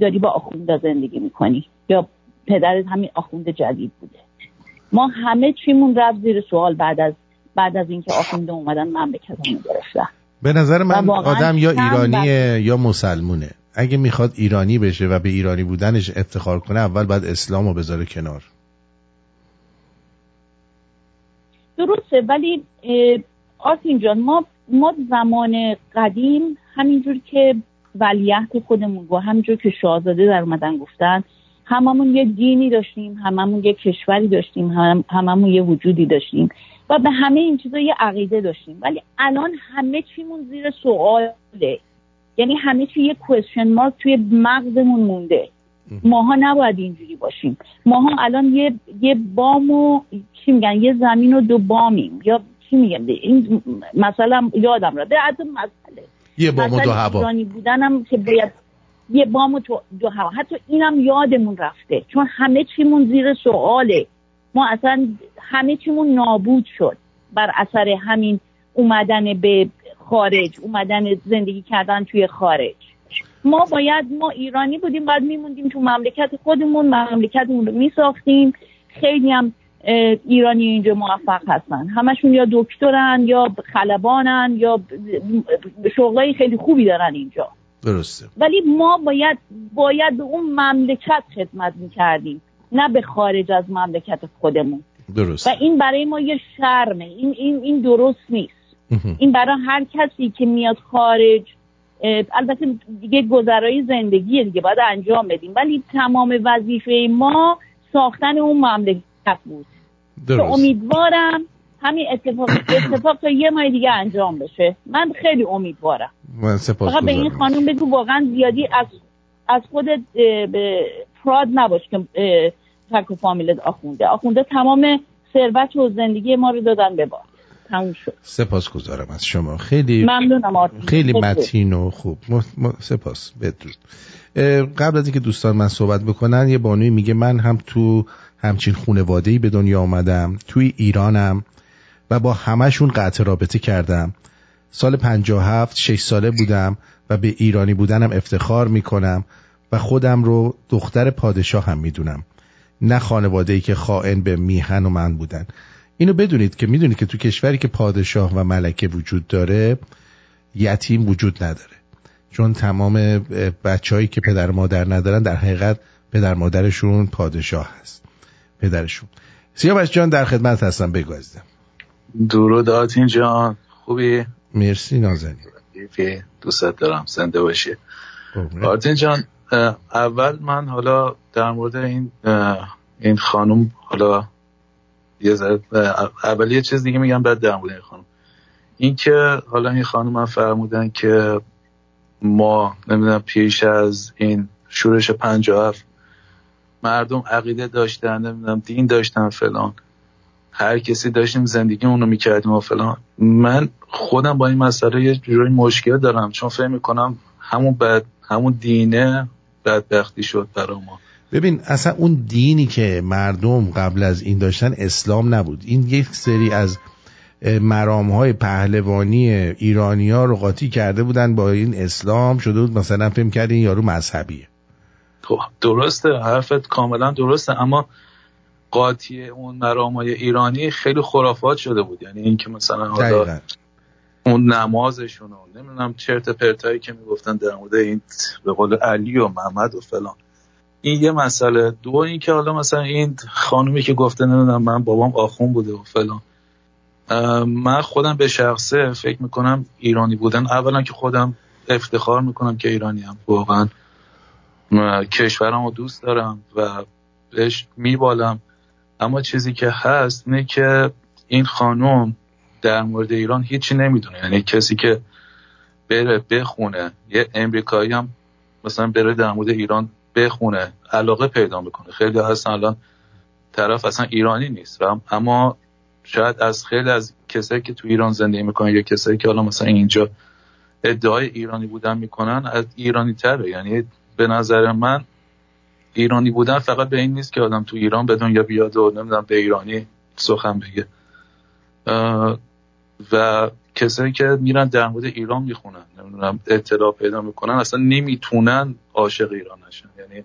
داری با آخونده زندگی می‌کنی. یا پدرت همین آخونده جدید بوده. ما همه چیمون رفت زیر سوال بعد از بعد از اینکه آخونده اومدن من به کتمو گرفتم به نظر من آدم یا ایرانیه یا مسلمونه. اگه می‌خواد ایرانی بشه و به ایرانی بودنش افتخار کنه اول باید اسلام رو بذاره کنار. درسته ولی آرتین جان ما ما زمان قدیم همینجور که ولیعهد خودمون گفت همینجور که شاهزاده در اومدن گفتن هممون یه دینی داشتیم هممون یه کشوری داشتیم هم هممون یه وجودی داشتیم و به همه این چیزا یه عقیده داشتیم. ولی الان همه چیمون زیر سواله. یعنی همه چی یه کوشن مارک توی مغزمون مونده. ماها نباید اینجوری باشیم. ماها الان یه یه بام و چی میگن؟ یه زمین و دو بامیم. یا چی میگم؟ این مثلا یادم را از مسئله. یه بام و دو هوا. ایرانی بودنم که باید یه بام و تو- دو هوا. حتی اینم یادمون رفته. چون همه چیمون زیر سواله. ما اصلا همه چیمون نابود شد بر اثر همین اومدن به خارج اومدن زندگی کردن توی خارج. ما باید ما ایرانی بودیم باید میموندیم تو مملکت خودمون مملکتمون رو میساختیم. خیلی هم ایرانی اینجا موفق هستن. همشون یا دکترن یا خلبانن یا شغلای خیلی خوبی دارن اینجا. درسته. ولی ما باید باید به اون مملکت خدمت می‌کردیم نه به خارج از مملکت خودمون. درست. و این برای ما یه شرمه. این این این درست نیست. این برای هر کسی که میاد خارج البته دیگه گذرای زندگی دیگه باید انجام بدیم. ولی تمام وظیفه ما ساختن اون مملکت بود. که درست امیدوارم همین اتفاق اتفاق تا یه ماه دیگه انجام بشه. من خیلی امیدوارم. من سپاس فقط به این خانم بگو واقعا زیادی از از خودت پراد نباش که تک و فامیلت آخونده. آخونده تمام ثروت و زندگی ما رو دادن به باد تموم شد. سپاس گذارم از شما. خیلی ممنونم خیلی متین و خوب. م... م... سپاس. بدرود. قبل از اینکه دوستان من صحبت بکنن یه بانوی میگه من هم تو همچین خونواده به دنیا آمدم توی ایرانم و با همشون قطع رابطه کردم. سال 57 شش ساله بودم و به ایرانی بودنم افتخار می‌کنم و خودم رو دختر پادشاه هم می‌دونم. نه خانواده ای که خائن به میهن و من بودن. اینو بدونید که می‌دونید که تو کشوری که پادشاه و ملکه وجود داره یتیم وجود نداره. چون تمام بچههایی که پدر مادر ندارن در حقیقت پدر مادرشون پادشاه هست. پدرشون. سیاوش جان در خدمت هستم. بگو عزیزم. درود آتین جان. خوبی؟ مرسی نازنین. دوستت دارم. زنده باشی. آرتین جان اول من حالا در مورد این این خانم حالا یه اول یه چیز دیگه میگم بعد در مورد این خانم. این که حالا این خانم من فرمودن که ما نمی‌دونم پیش از این شورش 57 مردم عقیده داشتن نمی‌دونم دین داشتن فلان. هر کسی داشتیم زندگی اونو می‌کردیم و فلان. من خودم با این مسئله یه جوری مشکل دارم چون فکر می‌کنم همون بد همون دینه بدبختی شد برای ما. ببین اصلا اون دینی که مردم قبل از این داشتن اسلام نبود. این یک سری از مرام های پهلوانی ایرانی ها رو قاطی کرده بودن با این اسلام. شده بود مثلا فهم کردین یارو مذهبیه. درسته حرفت کاملا درسته اما قاطی اون مرامای ایرانی خیلی خرافات شده بود. یعنی اینکه مثلا حالا. اون نمازشون و نمی‌دونم چرت پرتایی که می‌گفتن در مورد این به قول علی و محمد و فلان. این یه مسئله. دو اینکه حالا مثلا این خانومی که گفته نمی‌دونم من بابام آخون بوده و فلان. من خودم به شخصه فکر می‌کنم ایرانی بودن. اولا که خودم افتخار می‌کنم که ایرانی هم واقعا. کشورم رو دوست دارم و بهش میبالم. اما چیزی که هست اینه که این خانم در مورد ایران هیچی نمی‌دونه. یعنی کسی که بره بخونه یه امریکایی هم مثلا بره در مورد ایران بخونه علاقه پیدا می‌کنه. خیلی هستن الان طرف اصلا ایرانی نیست. اما شاید از خیلی از کسایی که تو ایران زندگی می‌کنن یا کسایی که حالا مثلا اینجا ادعای ایرانی بودن می‌کنن از ایرانی تره. یعنی به نظر من ایرانی بودن فقط به این نیست که آدم تو ایران به دنیا بیاد و نمی‌دونم به ایرانی سخن بگه. و کسایی که میرن در مورد ایران می‌خونن نمی‌دونم اطلاع پیدا می‌کنن اصلا نمی‌تونن عاشق ایران نشن. یعنی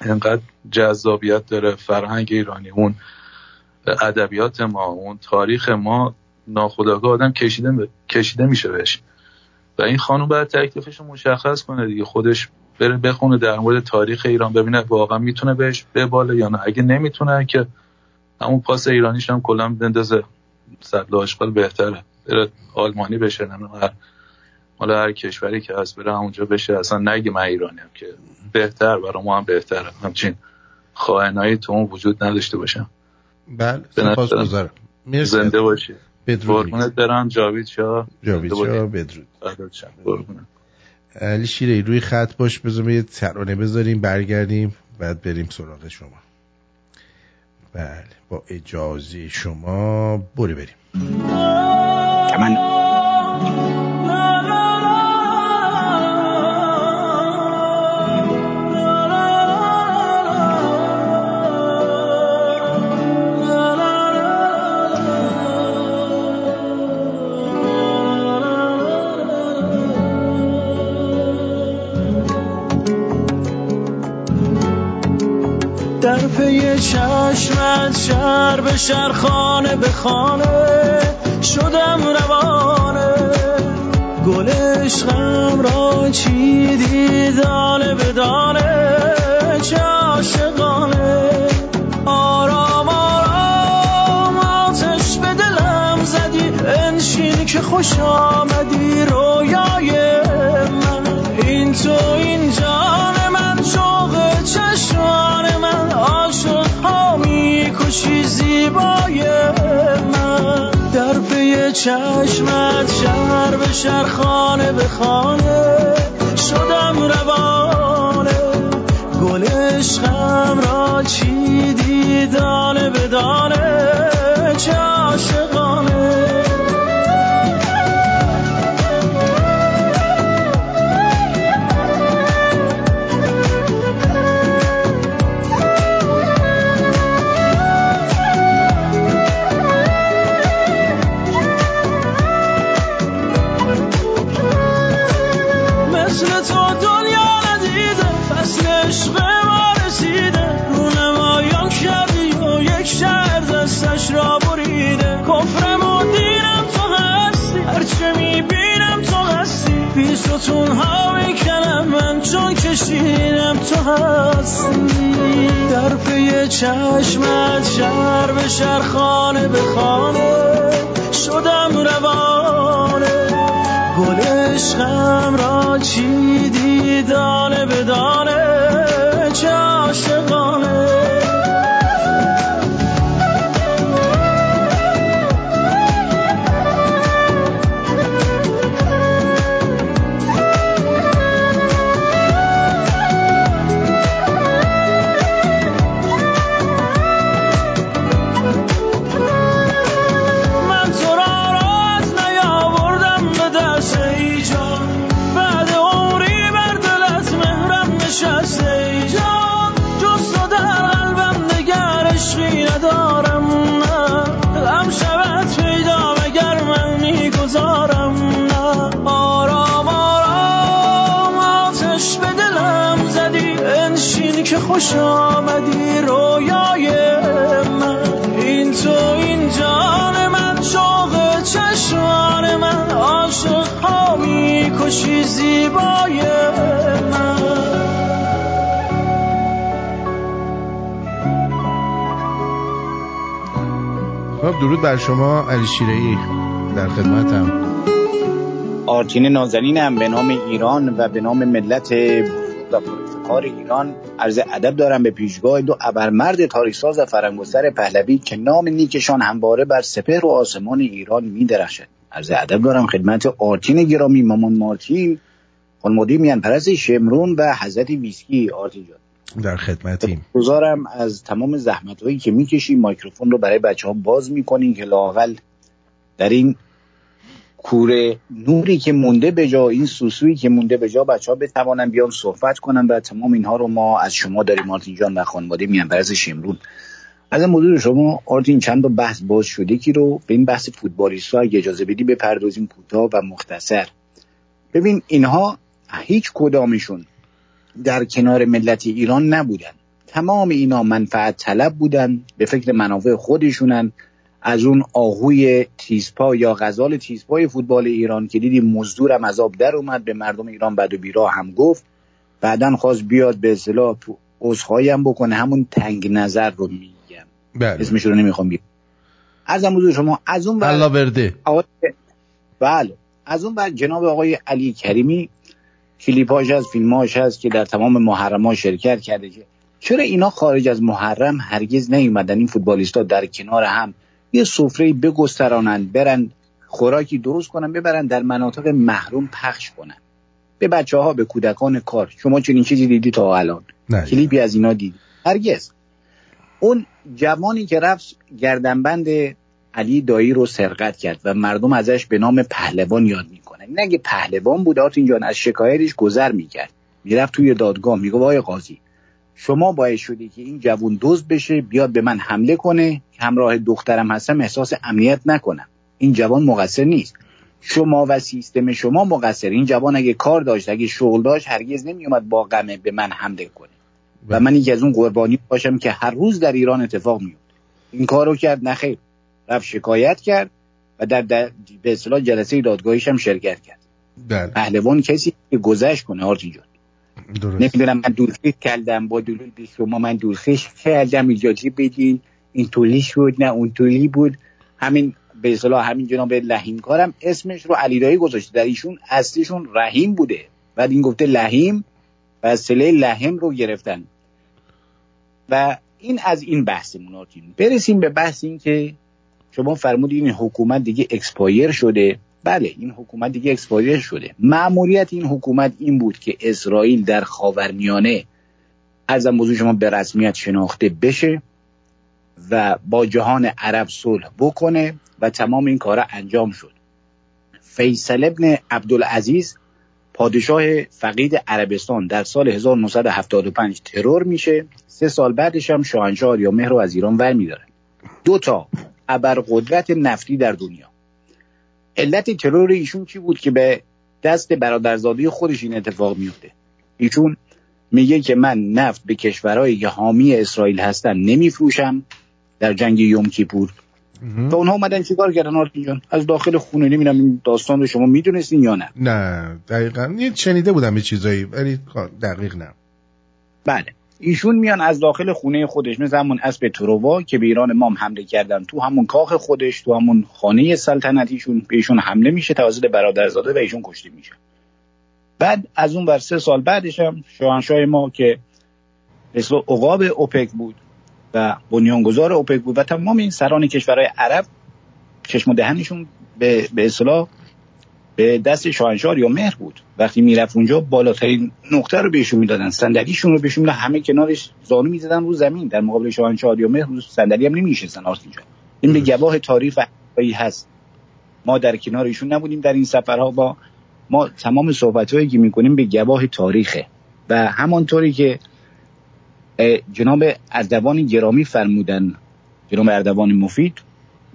انقدر جذابیت داره فرهنگ ایرانی اون ادبیات ما اون تاریخ ما ناخودآگاه آدم کشیده ب- کشیده میشه بهش. و این خانم باید تکلیفش رو مشخص کنه دیگه خودش بره بخونه در مورد تاریخ ایران ببینه واقعا می‌تونه بهش بباله یا نه. اگه نمی‌تونه که همون پاس ایرانیش هم کلا بندازه صد آشغال بهتره. بره آلمانی بشه نمی‌دونم هر حالا هر کشوری که هست بره اونجا بشه. اصلا نگه من ایرانیم که بهتر برای ما هم بهتره. همچین خواهنایی تو اون وجود نداشته باشم. بله سپاس گذارم زنده باشی. بدرود برم. جاوید شاه. جاوید شاه. بدرود. علی شیره روی خط باش بذاریم یه ترانه بذاریم برگردیم بعد بریم سراغ شما. بله با اجازه شما برو بریم. چشمت شهر به شهر خانه به خانه شدم روانه. گل عشقم را چیدی دانه به دانه چه عاشقانه. آرام آرام آتش به دلم زدی انشین که خوش آمدی رویای من. این تو این جان من شوق چشمان من. عاشق ها می‌کشی زیبای من. در پی چشمت شهر به شهر خانه به خانه. شدم روانه. گل عشقم را چیدی دانه به دانه چه عاشقانه. مثل تو دنیا ندیده فصل عشق ما رسیده. رونمایان کردی و یک شهر دستش را بریده. کفرم و دینم تو هستی. هرچه می‌بینم تو هستی. بی ستون ها می‌کنم من چون کشیدم تو هستی. در پی چشمت شهر به شهر خانه به خانه شدم روانه. گل عشقم را چیدی دانه به دانه چه عاشقانه. که خوش آمدی رویای من؟ این تو این جان من شوق چشمان من. عاشق ها می‌کشی زیبای من. خب درود بر شما علی شیره ای در خدمتم. آرتین نازنینم به نام ایران و به نام ملت بزرگ و پرافتخار ایران عرض ادب دارم به پیشگاه دو ابرمرد تاریخساز و فرهنگ‌گستر پهلوی که نام نیکشان همواره بر سپهر و آسمان ایران میدرخشد. عرض ادب دارم خدمت آرتین گرامی مامان مارتین خانواده میهن پرست شمرون و حضرت ویسکی. آرتین جان. در خدمتیم. گزارم از تمام زحمت هایی که می‌کشی microphone رو برای بچه ها باز می‌کنین که لاقل در این کوره نوری که مونده به جا این سوسویی که مونده به جا بچه ها بتوانن بیان صحبت کنن و تمام اینها رو ما از شما داریم. آرتین جان و خانواده میهن. پرست شمرون از موضوع شما آرتین چند تا بحث باز شده که رو به این بحث فوتبالیستا اگه اجازه بدی بپردازیم کوتاه و مختصر. ببین اینها هیچ کدامشون در کنار ملت ایران نبودن. تمام اینا منفعت طلب بودن به فکر منافع خودشونن. از اون آهوی تیزپا یا غزال تیزپای فوتبال ایران که دیدیم مزدورم از آب در اومد به مردم ایران بد و بیراه هم گفت. بعدا خواست بیاد به اصطلاح هم بکنه همون تنگ نظر رو میگم. بله. اسمش رو نمی‌خوام بگم. ارزم حضور شما از اون الله برده. آقای- بله. از اون بعد جناب آقای علی کریمی کلیپاش هست فیلماش هست که در تمام محرم ها شرکت کرده که چرا اینا خارج از محرم هرگز نیومدن؟ این فوتبالیستا در کنار هم یه سفره بگسترانند برن خوراکی درست کنن ببرن در مناطق محروم پخش کنن. به بچه ها به کودکان کار. شما چنین چیزی دیدی تا الان. کلیپی از اینا دیدی. هرگز. اون جوانی که رفت گردنبند علی دایی رو سرقت کرد و مردم ازش به نام پهلوان یاد می‌کنن این اگه پهلوان بود آرتین جان از شکایتش گذر می‌کرد. می‌رفت توی دادگاه میگه آقای قاضی شما باعث شدی که این جوون دزد بشه بیاد به من حمله کنه همراه دخترم هستم احساس امنیت نکنم. این جوان مقصر نیست. شما و سیستم شما مقصر. این جوان اگه کار داشت اگه شغل داشت هرگز نمیومد با غمه به من حمله کنه. و من یکی از اون قربانی باشم که هر روز در ایران اتفاق میفته این کارو کرد نخیر رفت شکایت کرد و در, در به اصطلاح جلسه دادگاهیش هم شرکت کرد. بله. پهلوان کسی که گذشت کنه آرتین جان. درست. نمی‌دونم من دورخیش کردم با دلول به شما من دورخیش کردم اجازه بدین. این طولی شد نه اون طولی بود. همین به اصطلاح همین جناب لحیم کارم اسمش رو علیرایی گذاشته. در ایشون اصلیشون رحیم بوده. بعد این گفته لحیم و سله لحم رو گرفتن. و این از این بحثمون آرتین برسیم به بحث این که شما فرمودید این حکومت دیگه expire شده. بله این حکومت دیگه expire شده. مأموریت این حکومت این بود که اسرائیل در خاورمیانه از موضوع شما به رسمیت شناخته بشه و با جهان عرب صلح بکنه و تمام این کارا انجام شد. فیصل ابن عبدالعزیز پادشاه فقید عربستان در سال 1975 ترور میشه. سه سال بعدش هم شاهنشاه یا مهر از ایران ور میداره دو تا ابرقدرت نفتی در دنیا. علت ترور ایشون چی بود که به دست برادرزاده خودش این اتفاق میفته؟ ایشون میگه که من نفت به کشورهایی که حامی اسرائیل هستن نمیفروشم در جنگ یوم کیپور. و اونها اومدن چیکار کردن آرتین جان؟ از داخل خونه نمی‌دونم این داستان رو شما می‌دونستین یا نه؟ نه دقیقا. یه شنیده بودم یه چیزایی ولی دقیق نه. بله. ایشون میان از داخل خونه خودش مثل همون اسب تروا که به ایران مام حمله کردن تو همون کاخ خودش تو همون خانه سلطنتیشون به ایشون حمله میشه توسط برادرزاده و ایشون کشته میشه. بعد از اون بر سه سال بعدش هم شاهنشاه ما که مثل عقاب اوپک بود و بنیانگذار اوپک بود و تمام این سران کشورهای عرب چشم و دهنشون به به اصطلاح به دست شاهنشاه یا مهر بود. وقتی می‌رفت اونجا بالاترین نقطه رو بهشون می‌دادن. صندلیشون رو بهشون همه کنارش زانو می‌زدن رو زمین. در مقابل شاهنشاه یا مهر صندلی هم نمیشستن آرتین جان این به گواه تاریخ هست. ما در کنار ایشون نبودیم در این سفرها. با ما تمام صحبتهایی که می‌کنیم به گواه تاریخه. و همانطوری که جناب اردوان گرامی فرمودن جناب اردوان مفید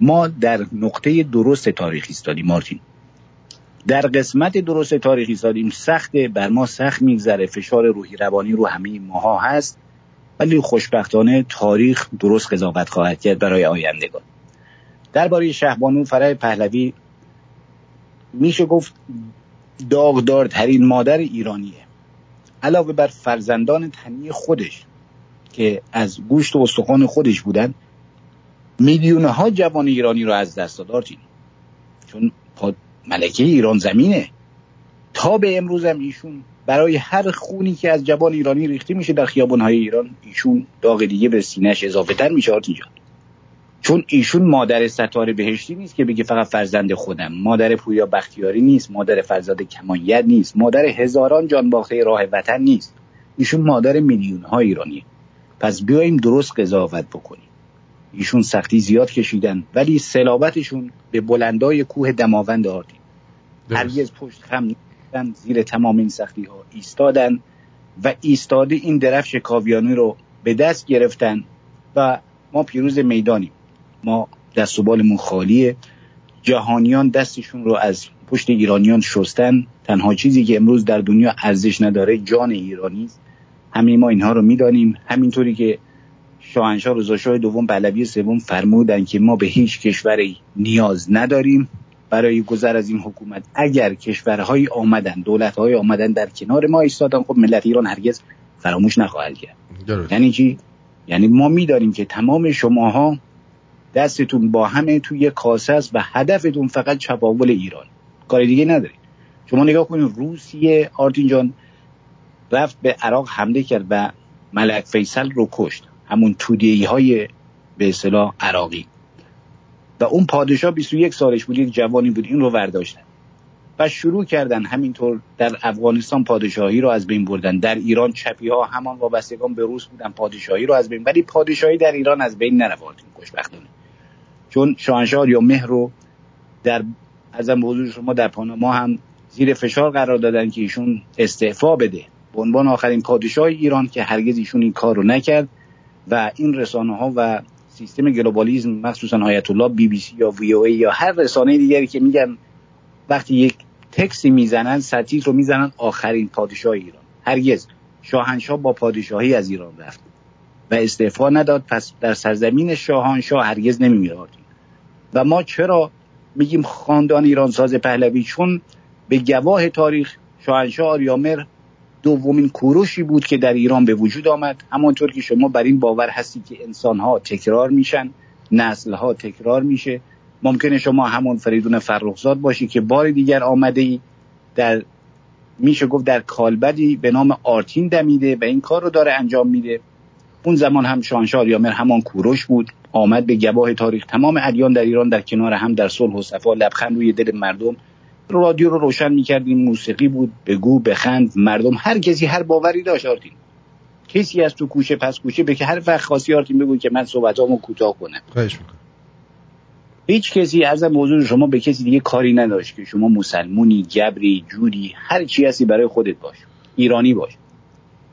ما در نقطه درست تاریخی استادیم مارتین در قسمت درست تاریخی استادیم سخت بر ما سخت میگذره. فشار روحی روانی رو همه ماها هست ولی خوشبختانه تاریخ درست قضاوت خواهد کرد برای آیندگان. درباره شهبانو فرای پهلوی میشه گفت داغدارترین مادر ایرانیه. علاوه بر فرزندان تنی خودش که از گوشت و استخوان خودش بودن میلیون ها جوان ایرانی رو از دست داد. چون ملکه ایران زمینه. تا به امروز هم ایشون برای هر خونی که از جوان ایرانی ریخته میشه در خیابانهای ایران ایشون داغ دیگه به سینهش اضافه تر میشه آرتین جان. چون ایشون مادر ستاره بهشتی نیست که بگه فقط فرزند خودم. مادر پویا بختیاری نیست مادر فرزاد کمانیت نیست مادر هزاران جان باخته راه وطن نیست. ایشون مادر میلیون ها ایرانیه. پس بیایم درست قضاوت بکنیم. ایشون سختی زیاد کشیدن ولی سلابتشون به بلندای کوه دماوند آردیم هرگز پشت خم زیر تمام این سختی ها ایستادن و ایستاده این درفش کاویانی رو به دست گرفتن و ما پیروز می‌دانیم. ما دست و بالمون خالیه. جهانیان دستشون رو از پشت ایرانیان شستن. تنها چیزی که امروز در دنیا ارزش نداره جان ایرانی همه ما اینها رو می‌دانیم. همینطوری که شاهنشاه رضا دوم پهلوی سوم فرمودن که ما به هیچ کشوری نیاز نداریم. برای گذر از این حکومت اگر کشورهایی آمدن دولتهایی آمدن در کنار ما ایستادن خب ملت ایران هرگز فراموش نخواهد کرد. یعنی چی؟ یعنی ما می‌دانیم که تمام شماها دستتون با همه توی کاسه است و هدفتون فقط چپاول ایران. کار دیگه نداری شما نگاه کنید روسیه آرتین جان رفت به عراق حمله کرد و ملک فیصل رو کشت. همون تودیهی های به اصطلاح عراقی. و اون پادشاه 21 سالش بود یک جوانی بود این رو ورداشتن. و شروع کردن همینطور در افغانستان پادشاهی رو از بین بردن. در ایران چپی ها همان وابستگان به روس بودن پادشاهی رو از بین. ولی پادشاهی در ایران از بین نرفت خوشبختانه. چون شاهنشاه آریامهر رو در عرضم حضور شما در پاناما هم زیر فشار قرار دادن که ایشون استعفا بده. به عنوان آخرین پادشاه ایران که هرگز ایشون این کار رو نکرد. و این رسانه ها و سیستم globalism مخصوصا آیت الله بی بی سی یا VOA یا هر رسانه دیگری که میگن وقتی یک تکسی می‌زنن ستیت رو می‌زنن آخرین پادشاه ایران. هرگز. شاهنشاه با پادشاهی از ایران رفت و استعفا نداد. پس در سرزمین شاهنشاه هرگز نمیمیره. و ما چرا میگیم خاندان ایران ساز پهلوی؟ چون به گواه تاریخ شاهنشاه آریامر دومین کوروشی بود که در ایران به وجود آمد. همانطور که شما بر این باور هستی که انسان ها تکرار میشن نسل ها تکرار میشه. ممکنه شما همون فریدون فرخزاد باشی که بار دیگر آمده ای در میشه گفت در کالبدی به نام آرتین دمیده و این کار رو داره انجام میده. اون زمان هم شاهنشاه آریامر همان کوروش بود. آمد به گواه تاریخ تمام ادیان در ایران در کنار هم در صلح و صفا لبخند روی دل مردم رادیو رو روشن می‌کردیم موسیقی بود بگو بخند مردم هر کسی هر باوری داشت آرتین. کسی از تو کوچه پس کوچه به که هر وقت خاصی آرتین بگو که من صحبتامو کوتاه کنم. خواهش می‌کنم. هیچ کسی از موضوع شما به کسی دیگه کاری نداشت که شما مسلمونی جبری جودی هر چی هستی برای خودت باش ایرانی باش.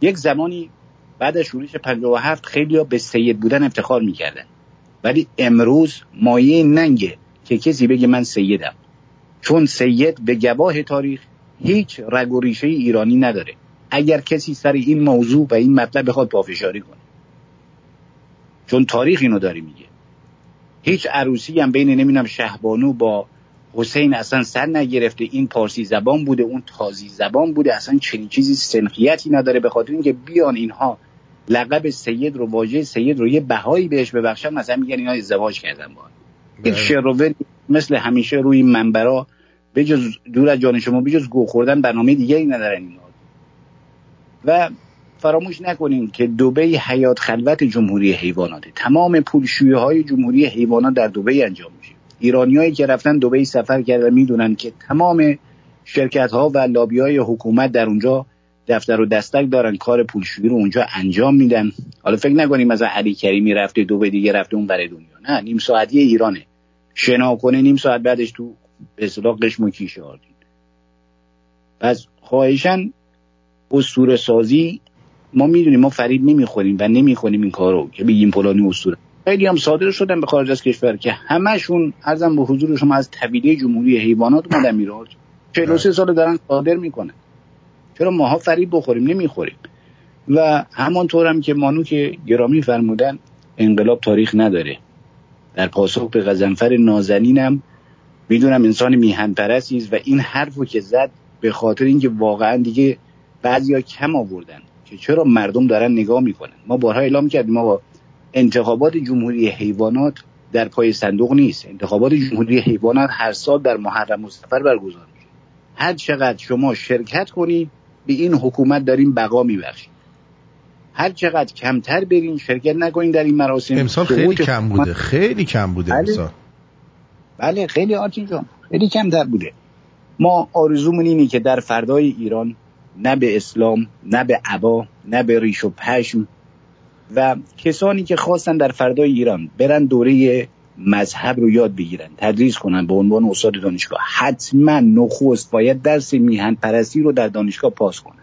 یک زمانی بعد از شورش 57 خیلی ها به سید بودن افتخار می‌کردن. ولی امروز مایه ننگه که کسی بگه من سیدم. چون سید به گواه تاریخ هیچ رگ و ریشه ایرانی نداره. اگر کسی سر این موضوع و این مطلب بخواد پافشاری کنه. چون تاریخ اینو داره میگه. هیچ عروسی هم بین نمی‌دونم شهبانو با حسین اصلا سر نگرفته. این پارسی زبان بوده اون تازی زبان بوده. اصلا چنین چیزی سنخیتی نداره. به خاطر اینکه بیان اینها لقب سید رو واژه سید رو یه بهایی بهش ببخشن مثلا میگن اینا ازدواج کردن با یک شروور مثل همیشه روی منبرا بجز دور از جان شما بجز گو خوردن برنامه دیگری ندارن اینا. و فراموش نکنیم که دوبه حیات خلوت جمهوری حیوانات تمام پولشویی های جمهوری حیوانات در دوبه انجام میشه. ایرانیایی که رفتن دوبه سفر کردن می‌دونن که تمام شرکت ها و لابی های حکومت در اونجا دفتر و دستک دارن کار پولشویی رو اونجا انجام میدن. حالا فکر نکنیم مثلا علی کریمی رفته دو دیگه رفته اون برای دنیا. نه نیم ساعتی ایرانه. شنا کنه نیم ساعت بعدش تو به اصطلاح قشم و کیشه آردین پس خواهشن اسطوره سازی ما می‌دونیم ما فریب نمی‌خوریم و نمی‌خوریم این کارو که بگیم فلانی اسطوره. خیلی هم صادر شدن به خارج از کشور که همشون ارزم به حضور شما از طویله جمهوری حیوانات اومدن میراد 43 سال دارن صادر می‌کنن. چرا ماها فریب بخوریم؟ نمی‌خوریم. و همانطور هم که مانو که گرامی فرمودن انقلاب تاریخ نداره. در پاسخ به غزنفر نازنینم می‌دونم انسان میهن پرستی و این حرفو که زد به خاطر اینکه واقعا دیگه بعضیا کم آوردن که چرا مردم دارن نگاه می‌کنن. ما بارها اعلام کردیم ما با انتخابات جمهوری حیوانات در پای صندوق نیست. انتخابات جمهوری حیوانات هر سال در محرم مصطفر برگزار میشه. هر چقدر شما شرکت کنید به این حکومت داریم بقا میبخشیم. هر چقدر کمتر برین شرکت نکنین در این مراسم. امسال خیلی کم بوده خیلی کم بوده بله. امسال. بله خیلی آرتین جان خیلی کمتر بوده. ما آرزومون اینه که در فردای ایران نه به اسلام نه به عبا نه به ریش و پشم و کسانی که خواستن در فردای ایران برن دوره مذهب رو یاد بگیرن تدریس کنن به عنوان استاد دانشگاه. حتما نخست باید درس میهن پرستی رو در دانشگاه پاس کنن.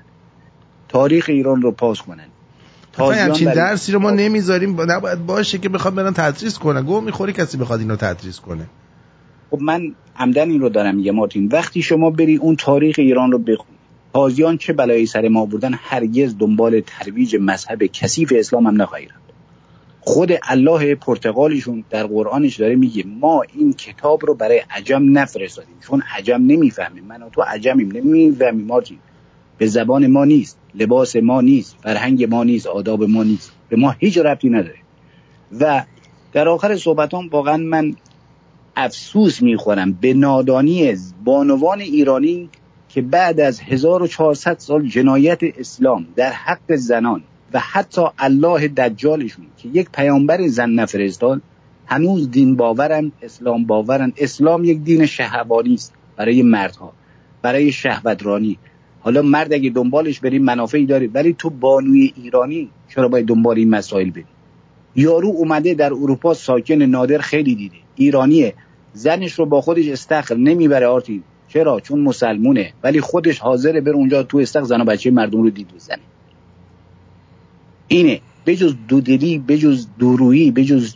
تاریخ ایران رو پاس کنن. همچین درسی رو ما نمی‌ذاریم. نباید باشه که بخواد برن تدریس کنن گو می‌خوری کسی بخواد اینو تدریس کنه. خب من عمدن این رو دارم میگم مارتین وقتی شما بری اون تاریخ ایران رو بخونی تازیان چه بلایی سر ما بردن؟ هرگز دنبال ترویج مذهب کثیف اسلام هم نخواهی خود الله پرتغالیشون در قرآنش داره میگه ما این کتاب رو برای عجم نفرستادیم. چون عجم نمی‌فهمیم. من و تو عجمیم. نمی‌فهمیم مارتین به زبان ما نیست لباس ما نیست فرهنگ ما نیست آداب ما نیست. به ما هیچ ربطی نداره. و در آخر صحبتام واقعا من افسوس می‌خورم به نادانی بانوان ایرانی که بعد از 1400 سال جنایت اسلام در حق زنان و حتی الله دجالشون که یک پیامبر زن نفرستاد هنوز دین باورن اسلام باورن. اسلام یک دین شهوانی است برای مردها برای شهوترانی. حالا مرد اگه دنبالش بریم منافعی داری ولی تو بانوی ایرانی چرا باید دنبال این مسائل بری یارو اومده در اروپا ساکن نادر خیلی دیده ایرانیه. زنش رو با خودش استخر نمی‌بره آرتین چرا؟ چون مسلمونه. ولی خودش حاضره بره اونجا تو استخر زن و بچه مردم رو دید بزنه. اینه. بجز دودلی بجز دورویی بجز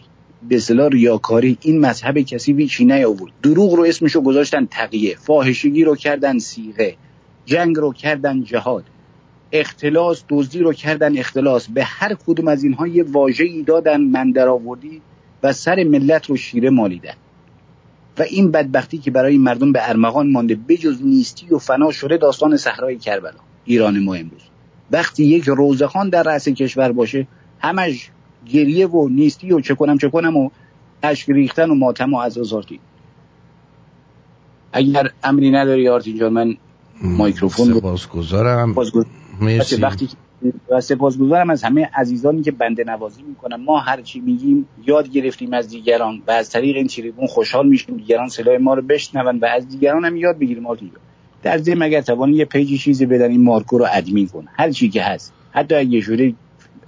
به اصطلاح ریاکاری این مذهب کسی هیچی نیاورد دروغ رو اسمشو گذاشتن تقیه. فاحشگی رو کردن سیغه. جنگ رو کردن جهاد. اختلاس دزدی رو کردن اختلاس. به هر کدوم از اینها یه واژه‌ای دادن من و سر ملت رو شیره مالیدن. و این بدبختی که برای مردم به ارمغان مانده بجز نیستی و فنا شده داستان صحرای کربلا ایران ما امروز. وقتی یک روزخان در رأس کشور باشه همش گریه و نیستی و چه کنم چه کنم و اشک ریختن و ماتم و از اگر امری نداری آرتین جان من مایکروفون سپاسگزارم. مرسی. وقتی و سپاسگزارم از همه عزیزانی که بنده نوازی می‌کنن. ما هر چی میگیم یاد گرفتیم از دیگران و از طریق این تریبون خوشحال میشیم. دیگران صدای ما رو بشنون و از دیگران هم یاد بگیریم آرتین در ضمن اگر توانی یه پیجی چیزی بدن این مارکو رو ادمین کن. هر چی که هست. حتی اگه شده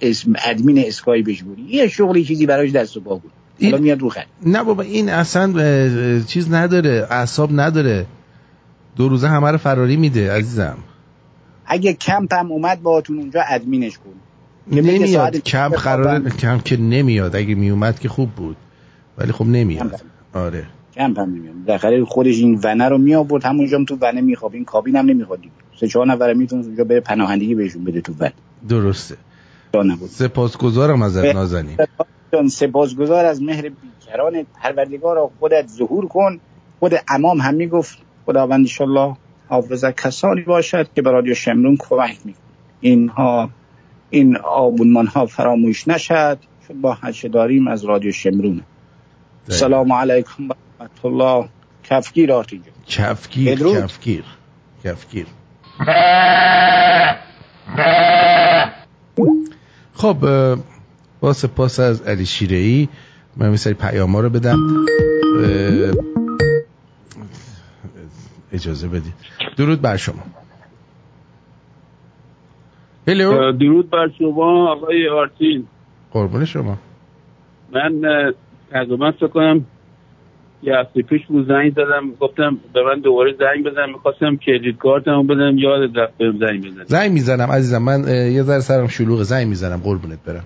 اسم ادمین اسکای بهش بودی یه شغلی چیزی براش دست و پا کن. این... میاد رو خرد. نه بابا این اصلا چیز نداره اعصاب نداره. دو روزه همه رو فراری میده عزیزم. اگه کمپ هم اومد باهاتون اونجا ادمینش کن. نمیاد. کمپ قرار کمپ که نمیاد. اگه میومد که خوب بود. ولی خب نمیاد. آره. کمپ هم نمیاد داخل خودش این ونه رو می آورد همونجا تو ونه میخواب. این کابین هم نمی‌خواد سه چهار نفر می‌تونه اونجا بره پناهندگی بهشون بده تو ون درسته. سپاسگزارم از نازنین. سپاسگزار از مهر بیکران پروردگار. خودت ظهور کن. خود امام هم می‌گفت خداوند انشالله حافظ کسانی باشد که به رادیو شمرون کمک می اینها این آبونمان ها فراموش نشد. چون با هچه داریم از رادیو شمرون. سلام علیکم و رحمت الله کفگیر آرتین کفگیر کفگیر کفگیر. خب با سپاس از علی شیره ای من میسری پیام رو بدم. اجازه بدید. درود بر شما. هلو درود بر شما آقای آرتین. قربون شما. من تقریبا فکر کنم یه هفته پیش بود زنگ دادم گفتم به من دوباره زنگ بزنم می‌خواستم کردیت کارتمو بدم یاد رفت بهم زنگ بزنم زنگ می‌زنم عزیزم من یه ذره سرم شلوغ زنگ می‌زنم قربونت برم.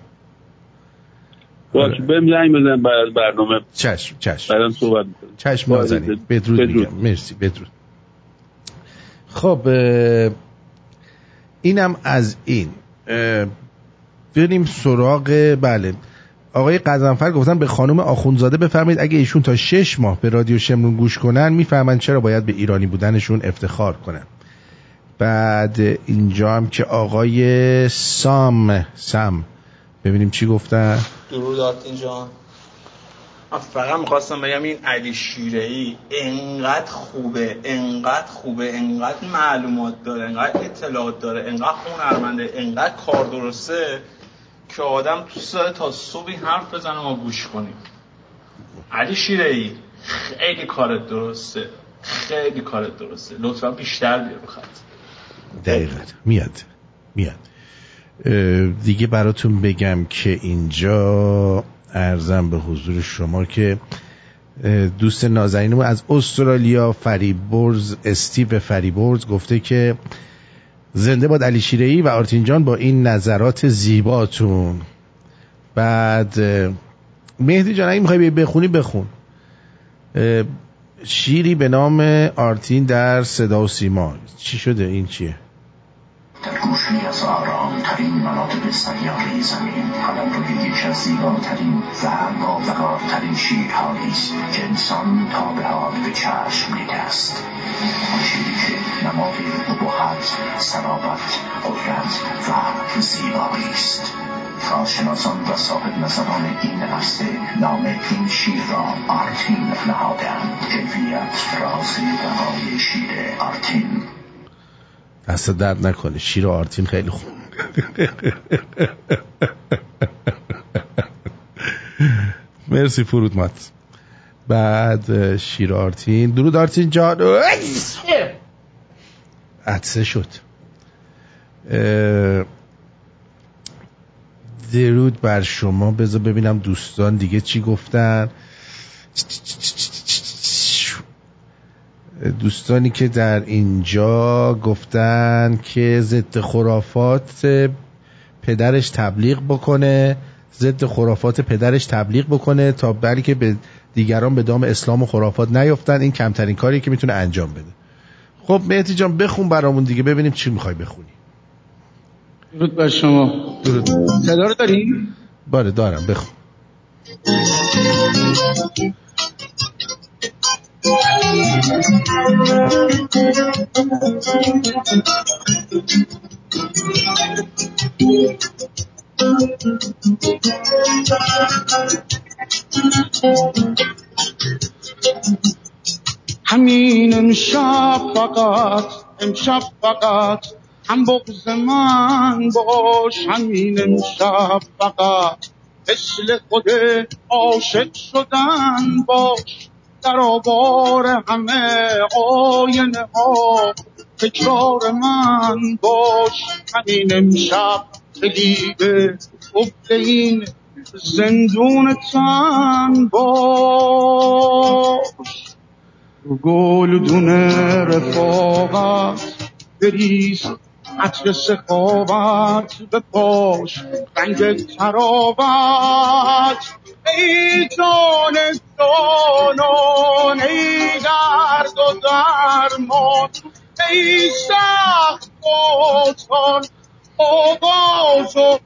باش آره. بهم زنگ بزن بعد برنامه. چشم چشم. بعدم صحبت می‌کنم چشم نازنین بدرود, بدرود. میگم. مرسی بدرود. خب اینم از این. بریم سراغ بله. آقای قزنفر گفتن به خانم آخونزاده بفرمایید اگه ایشون تا شش ماه به رادیو شمرون گوش کنن می‌فهمن چرا باید به ایرانی بودنشون افتخار کنن. بعد اینجا هم که آقای سام سم ببینیم چی گفتن. درود آرتین جان. فقط می‌خواستم بگم این علی شیره ای انقدر خوبه انقدر خوبه انقدر معلومات داره انقدر اطلاعات داره انقدر هنرمنده انقدر کار درسته که آدم تو تا صبحی حرف بزنه ما گوش کنیم. علی شیره ای خیلی کارت درسته خیلی کارت درسته. لطفا بیشتر بیا بخط دقیقا. میاد میاد. دیگه براتون بگم که اینجا ارزم به حضور شما که دوست نازنینمون از استرالیا فریبرز استیو فریبرز گفته که زنده باد علی شیرهی و آرتین جان با این نظرات زیباتون. بعد مهدی جان اگه می‌خوای بخونی بخون. شیری به نام آرتین در صدا و سیما. چی شده؟ این چیه؟ سیاره زمین. روی یکی از زیباترین و باوقارترین شیرهایی است که انسان تا به حال به چشم دیده است شیری که نمای ابهت صلابت قدرت و زیبایی است. کارشناسان و صاحب نظران این عرصه نام این شیر را آرتین نهادند کیفیت راز بهای شیر آرتین. دست درد نکنه. شیر آرتین خیلی خوب. مرسی فرود مات بعد شیر آرتین درود آرتین جان عدسه شد درود بر شما بذار ببینم دوستان دیگه چی گفتن دوستانی که در اینجا گفتن که ضد خرافات پدرش تبلیغ بکنه ضد خرافات پدرش تبلیغ بکنه تا بلکه به دیگران به دام اسلام و خرافات نیفتن. این کمترین کاری که می‌تونه انجام بده. خب مهدی جان بخون برامون دیگه ببینیم چی می‌خوای بخونی. درود بر شما. درود. صدا رو داری؟ باره دارم. بخون. همین امشب فقط امشب فقط هم بغز من باش. همین امشب فقط مثل خود عاشق شدن باش. در آبار همه آینه ها تکرار من باش همین امشب کلید قبل این زندون تن باش. گلدون رفاقت بریز عطر سخاوت به پاش رنگ تراوت ای جان جانان ای درد و درمان ای سخت باتان آغاز و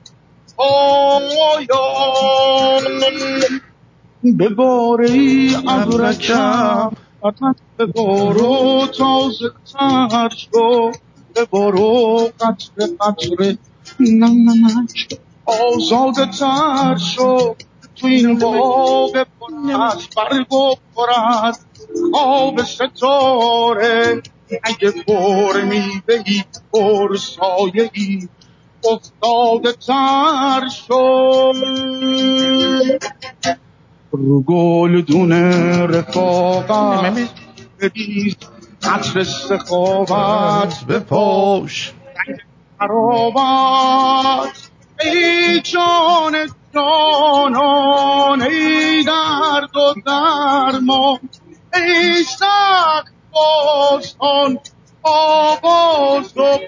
پایان. به باره ای ابرکم به بارو تازه تر شو به بارو قطر قطر نم نمک آزاده تر تو این باغ پر از برگ و پر از خواب ستاره اگه پر میوه ای پر سایه ای افتاده تر شو رو گلدون رفاقت بریز عطر سخاوت به پاش تراوت ای جان جانان ای درد و درمان ای سخت بازان آغاز و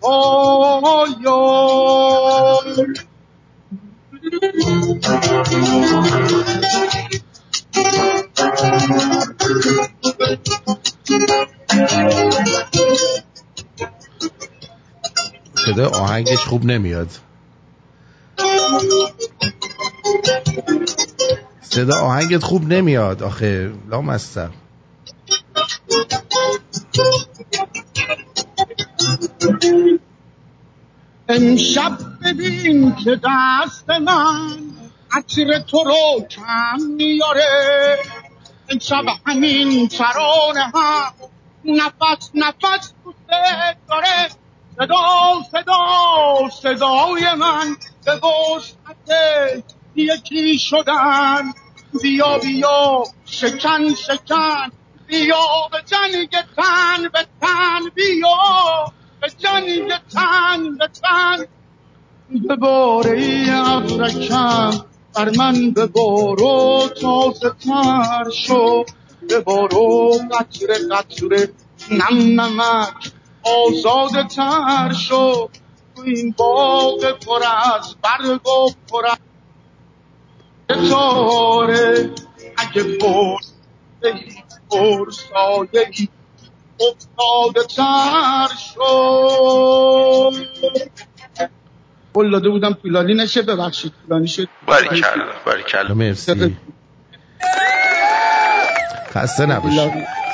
پایان. صدا آهنگش خوب نمیاد. صدا آهنگت خوب نمیاد. آخه لامستر امشب ببین که دست من عطر تو رو کم میاره. امشب همین ترانه هم نفس نفس دل داره. صدا صدا صدای من به وسعت یکی شدن. بیا بیا شکن شکن. بیا به جنگ تن به تن. بیا به جنگ تن به تن. به باره ابرکم بر من به بارو تازه تر شو. به بارو قطر قطر نم نمک. آزاده تر شو. تو این باغ پر از برگ و پر از تاره اگه پر ای پر سایه ای افتاده تر شو قول داده بودم طولانی نشه ببخشید طولانی شد. باریکلا باریکلا مرسی خسته نباش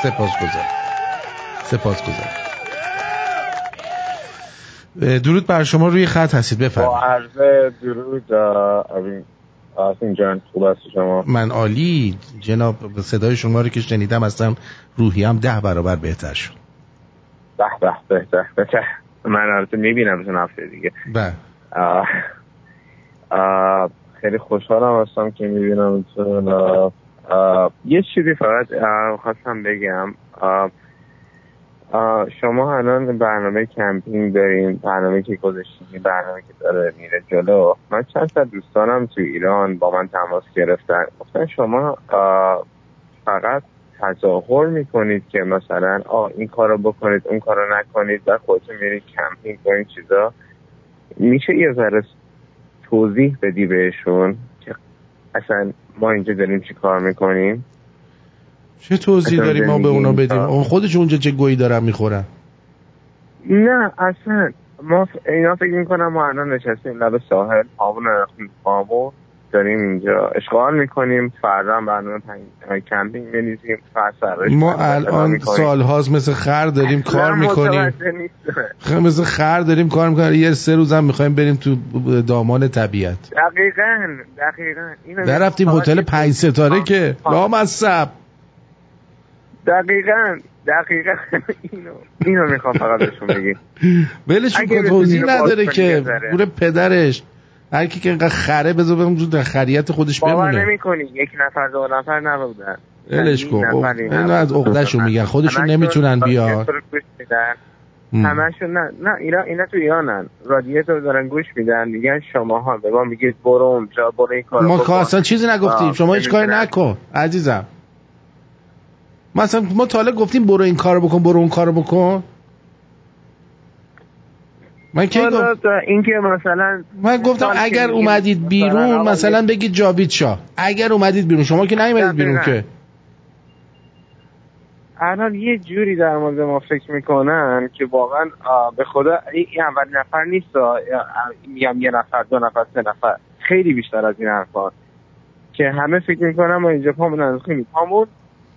سپاس گذار سپاس گذار درود بر شما روی خط هستید با بفرمایید عرض درود آسین جان خوب هستی شما؟ من عالی. جناب صدای شما رو که شنیدم اصلا روحیم ده برابر بهتر شد. به به بهتر بهتر من البته می‌بینم چون هفته دیگه. بله. خیلی خوشحالم هستم که می‌بینم یه چیزی فقط خواستم بگم. آه، شما الان برنامه کمپینگ داریم برنامه که گذاشتیم برنامه که داره میره جلو. من چند تا دوستانم تو ایران با من تماس گرفتن. گفتن شما فقط تظاهر می‌کنید که مثلا آه این کارو بکنید اون کارو نکنید و خودتون میرید کمپینگ و این چیزا. میشه یه ذره توضیح بدی بهشون که اصلا ما اینجا داریم چی کار می‌کنیم؟ چه توضیح داریم ما به اونا بدیم؟ خودش اونجا چه گویی دارن می‌خورن؟ نه اصلا ما. اینا فکر می‌کنم ما الان نشستیم لب ساحل آبون پامون داریم اینجا اشغال می‌کنیم. فردا هم برنامه. کمپینگ میریزیم. فرسرش ما الان سالهاست مثل خر داریم کار می‌کنیم. خ- مثل خر داریم کار می‌کنیم. یه سه روزم می‌خوایم بریم تو دامان طبیعت. دقیقا دقیقا. در رفتیم هتل پنج ستاره که لامصب. دقیقا دقیقا. اینو اینو می‌خوام فقط بهشون بگیم. ولش کن توضیح نداره که. پور پدرش. هر کی که اینقدر خره بذار تو در خریت خودش باور بمونه. نمی‌کنی. یک نفر دو نفر نبودن. ولش کن. چندین خب، نفری اینو. از عقدهشون میگن. خودشون نمی‌تونن بیان. همشون نه نه اینا اینا تو ایرانن. رادیاتور دارن گوش میدن. میگن شما ها به ما میگید برو اونجا برو این کارو ما. که اصلا چیزی نگفتیم. شما هیچ کاری. نکن عزیزم. مثلا ما تا حالا گفتیم برو این کارو بکن برو اون کارو بکن. من کی گفت؟ تا اینکه مثلا من گفتم که اگر اومدید بیرون مثلا بگید جاوید شاه اگر اومدید بیرون شما که نیومدید بیرون. که. الان یه جوری در مورد ما فکر می‌کنن که واقعا به خدا این این اول نفر نیست میگم یه نفر دو نفر سه نفر خیلی بیشتر از این حرفا. که همه فکر می‌کنن ما اینجا پامون انداختیم پامون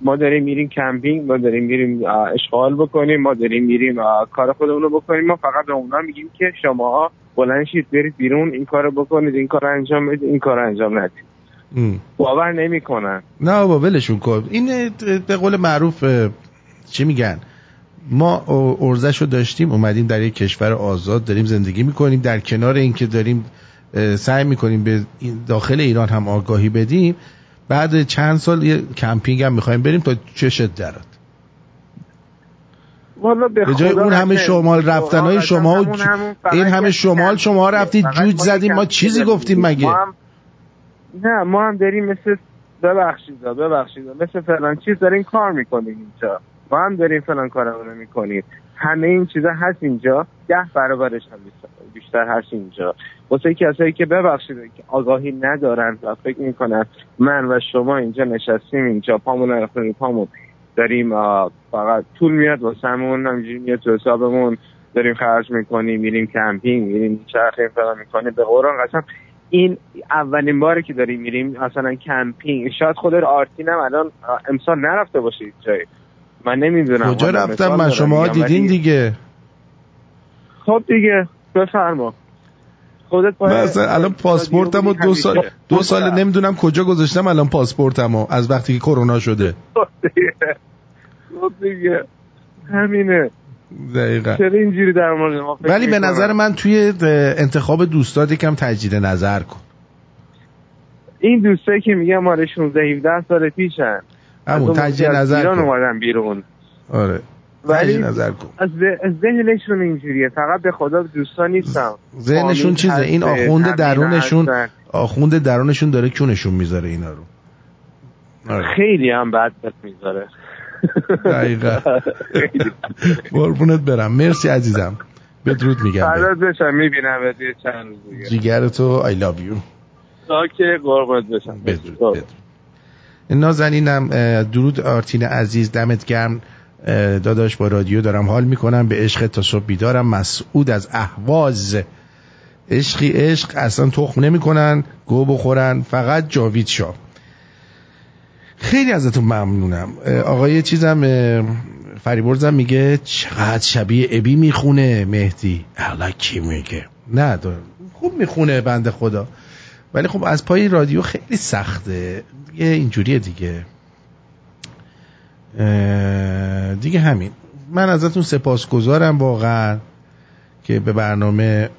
ما داریم میریم کمپینگ ما داریم میریم اشغال بکنیم ما داریم میریم کار خودمون رو بکنیم. ما فقط به اونا میگیم که شما بلند شید برید بیرون این کارو بکنید این کار انجام بدید این کار انجام ندید. باور نمی‌کنن. نه بابا ولشون کن. این به قول معروف چی میگن؟ ما ارزش رو داشتیم اومدیم در یک کشور آزاد داریم زندگی می‌کنیم. در کنار اینکه داریم سعی می‌کنیم به داخل ایران هم آگاهی بدیم بعد چند سال یه کمپینگ هم می‌خوایم بریم تا چشت والا به جای اون همه. شمال رفتنهای واقعا شما ج- این همه شمال شما رفتید جوج زدیم ما چیزی. گفتیم مگه؟ هم- نه ما هم داریم مثل ببخشید ببخشید مثل فلان چیز داریم کار می‌کنیم اینجا. ما هم داریم فلان کارمونو می‌کنیم. همه این چیزا هست اینجا. ده برابرش هم بیشتر- هست اینجا. واسه کسایی که ببخشید که آگاهی ندارن و فکر می‌کنن من و شما اینجا نشستیم اینجا پامون رو پامون داریم فقط طول میاد واسه همون همینجوری میاد تو حسابمون. داریم خرج می‌کنیم میریم کمپینگ میریم چرخه فلان می‌کنیم. به قرآن قسم این اولین باره که داریم میریم مثلا کمپینگ. شاید خود آرتین هم الان امسال نرفته باشه هیچ جایی. من نمی‌دونم کجا رفتم من شما دیدین دیگه. خب دیگه بفرما. خودت اصلا الان پاسپورتم رو دو سال دو سال نمی‌دونم کجا گذاشتم الان پاسپورتم رو از وقتی که کرونا شده. خب دیگه خب همینه. دقیقا. چرا اینجوری در مورد ما فکر ولی به؟ نظر من توی انتخاب دوستات یکم تجدید نظر کن. این دوستایی که میگم مال 16 17 سال پیشن. همون از نظر ایران اومدن بیرون. آره. ولی نظر کن. از ذهنشون اینجوریه. فقط به خدا دوستان نیستم. ذهنشون چیزه؟ این هسته، آخوند همین درونشون. آخوند درونشون داره کونشون می‌ذاره اینا رو. آره. خیلی هم بد می‌ذاره. دقیقا. قربونت برم. مرسی عزیزم. بدرود میگم. بهت. فردا بشم می‌بینم چند روز دیگه. جیگر تو I love you. که قربت بشم بدرود. نازنینم درود آرتین عزیز دمت گرم. داداش با رادیو دارم حال می‌کنم. به عشق تا صبح بیدارم. مسعود از اهواز. عشقی عشق اصلا تخم نمی‌کنن گو بخورن فقط جاوید شاه. خیلی ازتون ممنونم. آقای چیزم فریبرزم میگه چقدر شبیه ابی می‌خونه. مهدی حالا کی میگه. نه. خوب می‌خونه بنده خدا. ولی خب از پای رادیو خیلی سخته. یه اینجوریه دیگه. دیگه همین. من ازتون سپاسگزارم واقعا که به برنامه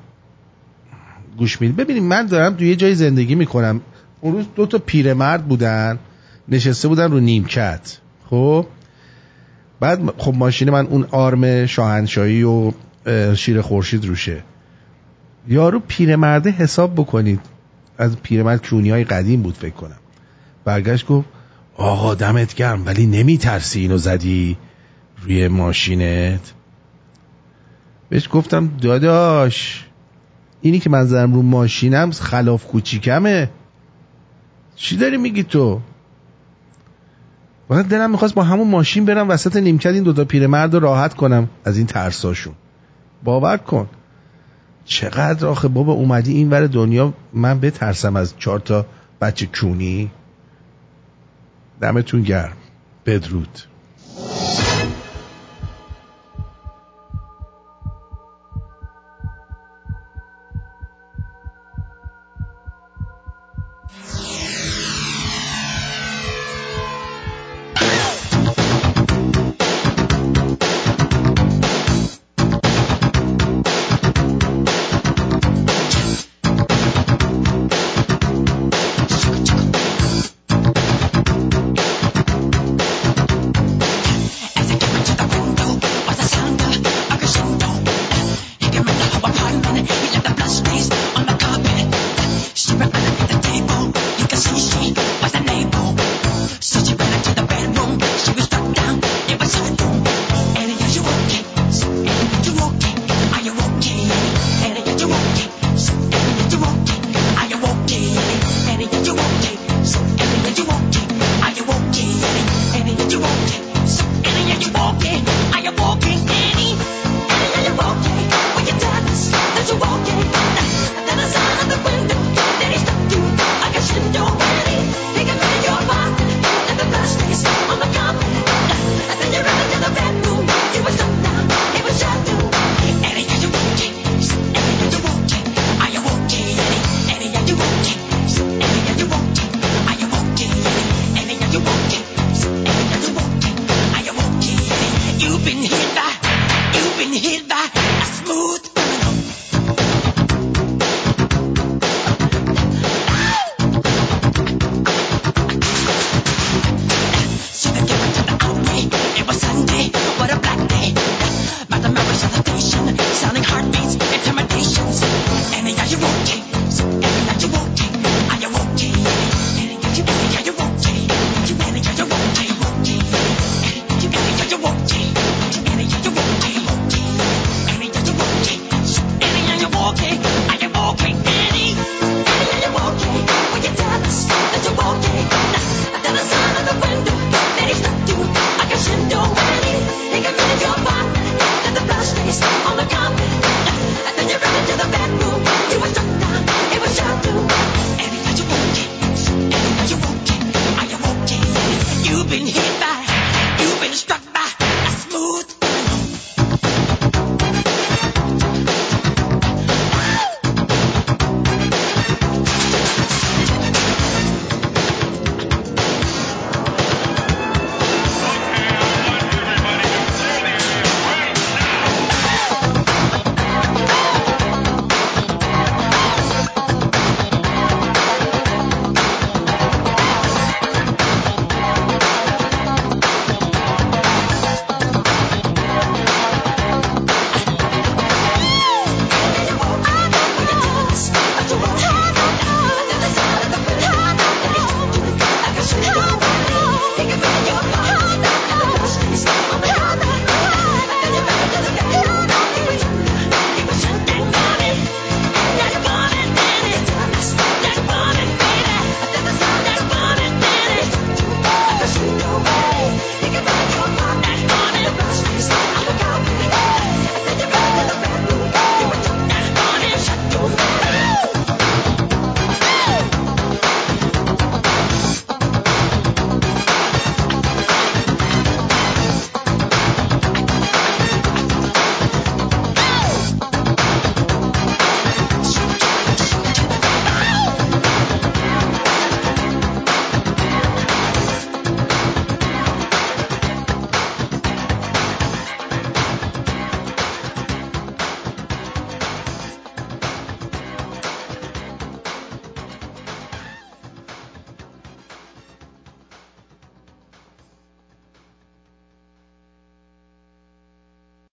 گوش می‌دید. ببینید من دارم توی یه جای زندگی می‌کنم. اون روز دو تا پیرمرد بودن نشسته بودن رو نیمکت. خب؟ بعد خب ماشین من اون آرم شاهنشاهی و شیر خورشید روشه. یارو پیرمرده حساب بکنید. از پیرمرد کونی های قدیم بود فکر کنم. برگشت گفت آقا دمت گرم ولی نمی ترسی اینو زدی روی ماشینت؟ بهش گفتم داداش اینی که من زدم رو ماشینم خلاف کوچیکمه. چی داری میگی تو؟ من دلم می‌خواست با همون ماشین برم وسط نیمکت این دوتا پیرمرد رو راحت کنم از این ترساشون. باور کن. چقدر آخه بابا اومدی این ور دنیا من بترسم از چهار تا بچه کونی دمتون گرم. بدرود.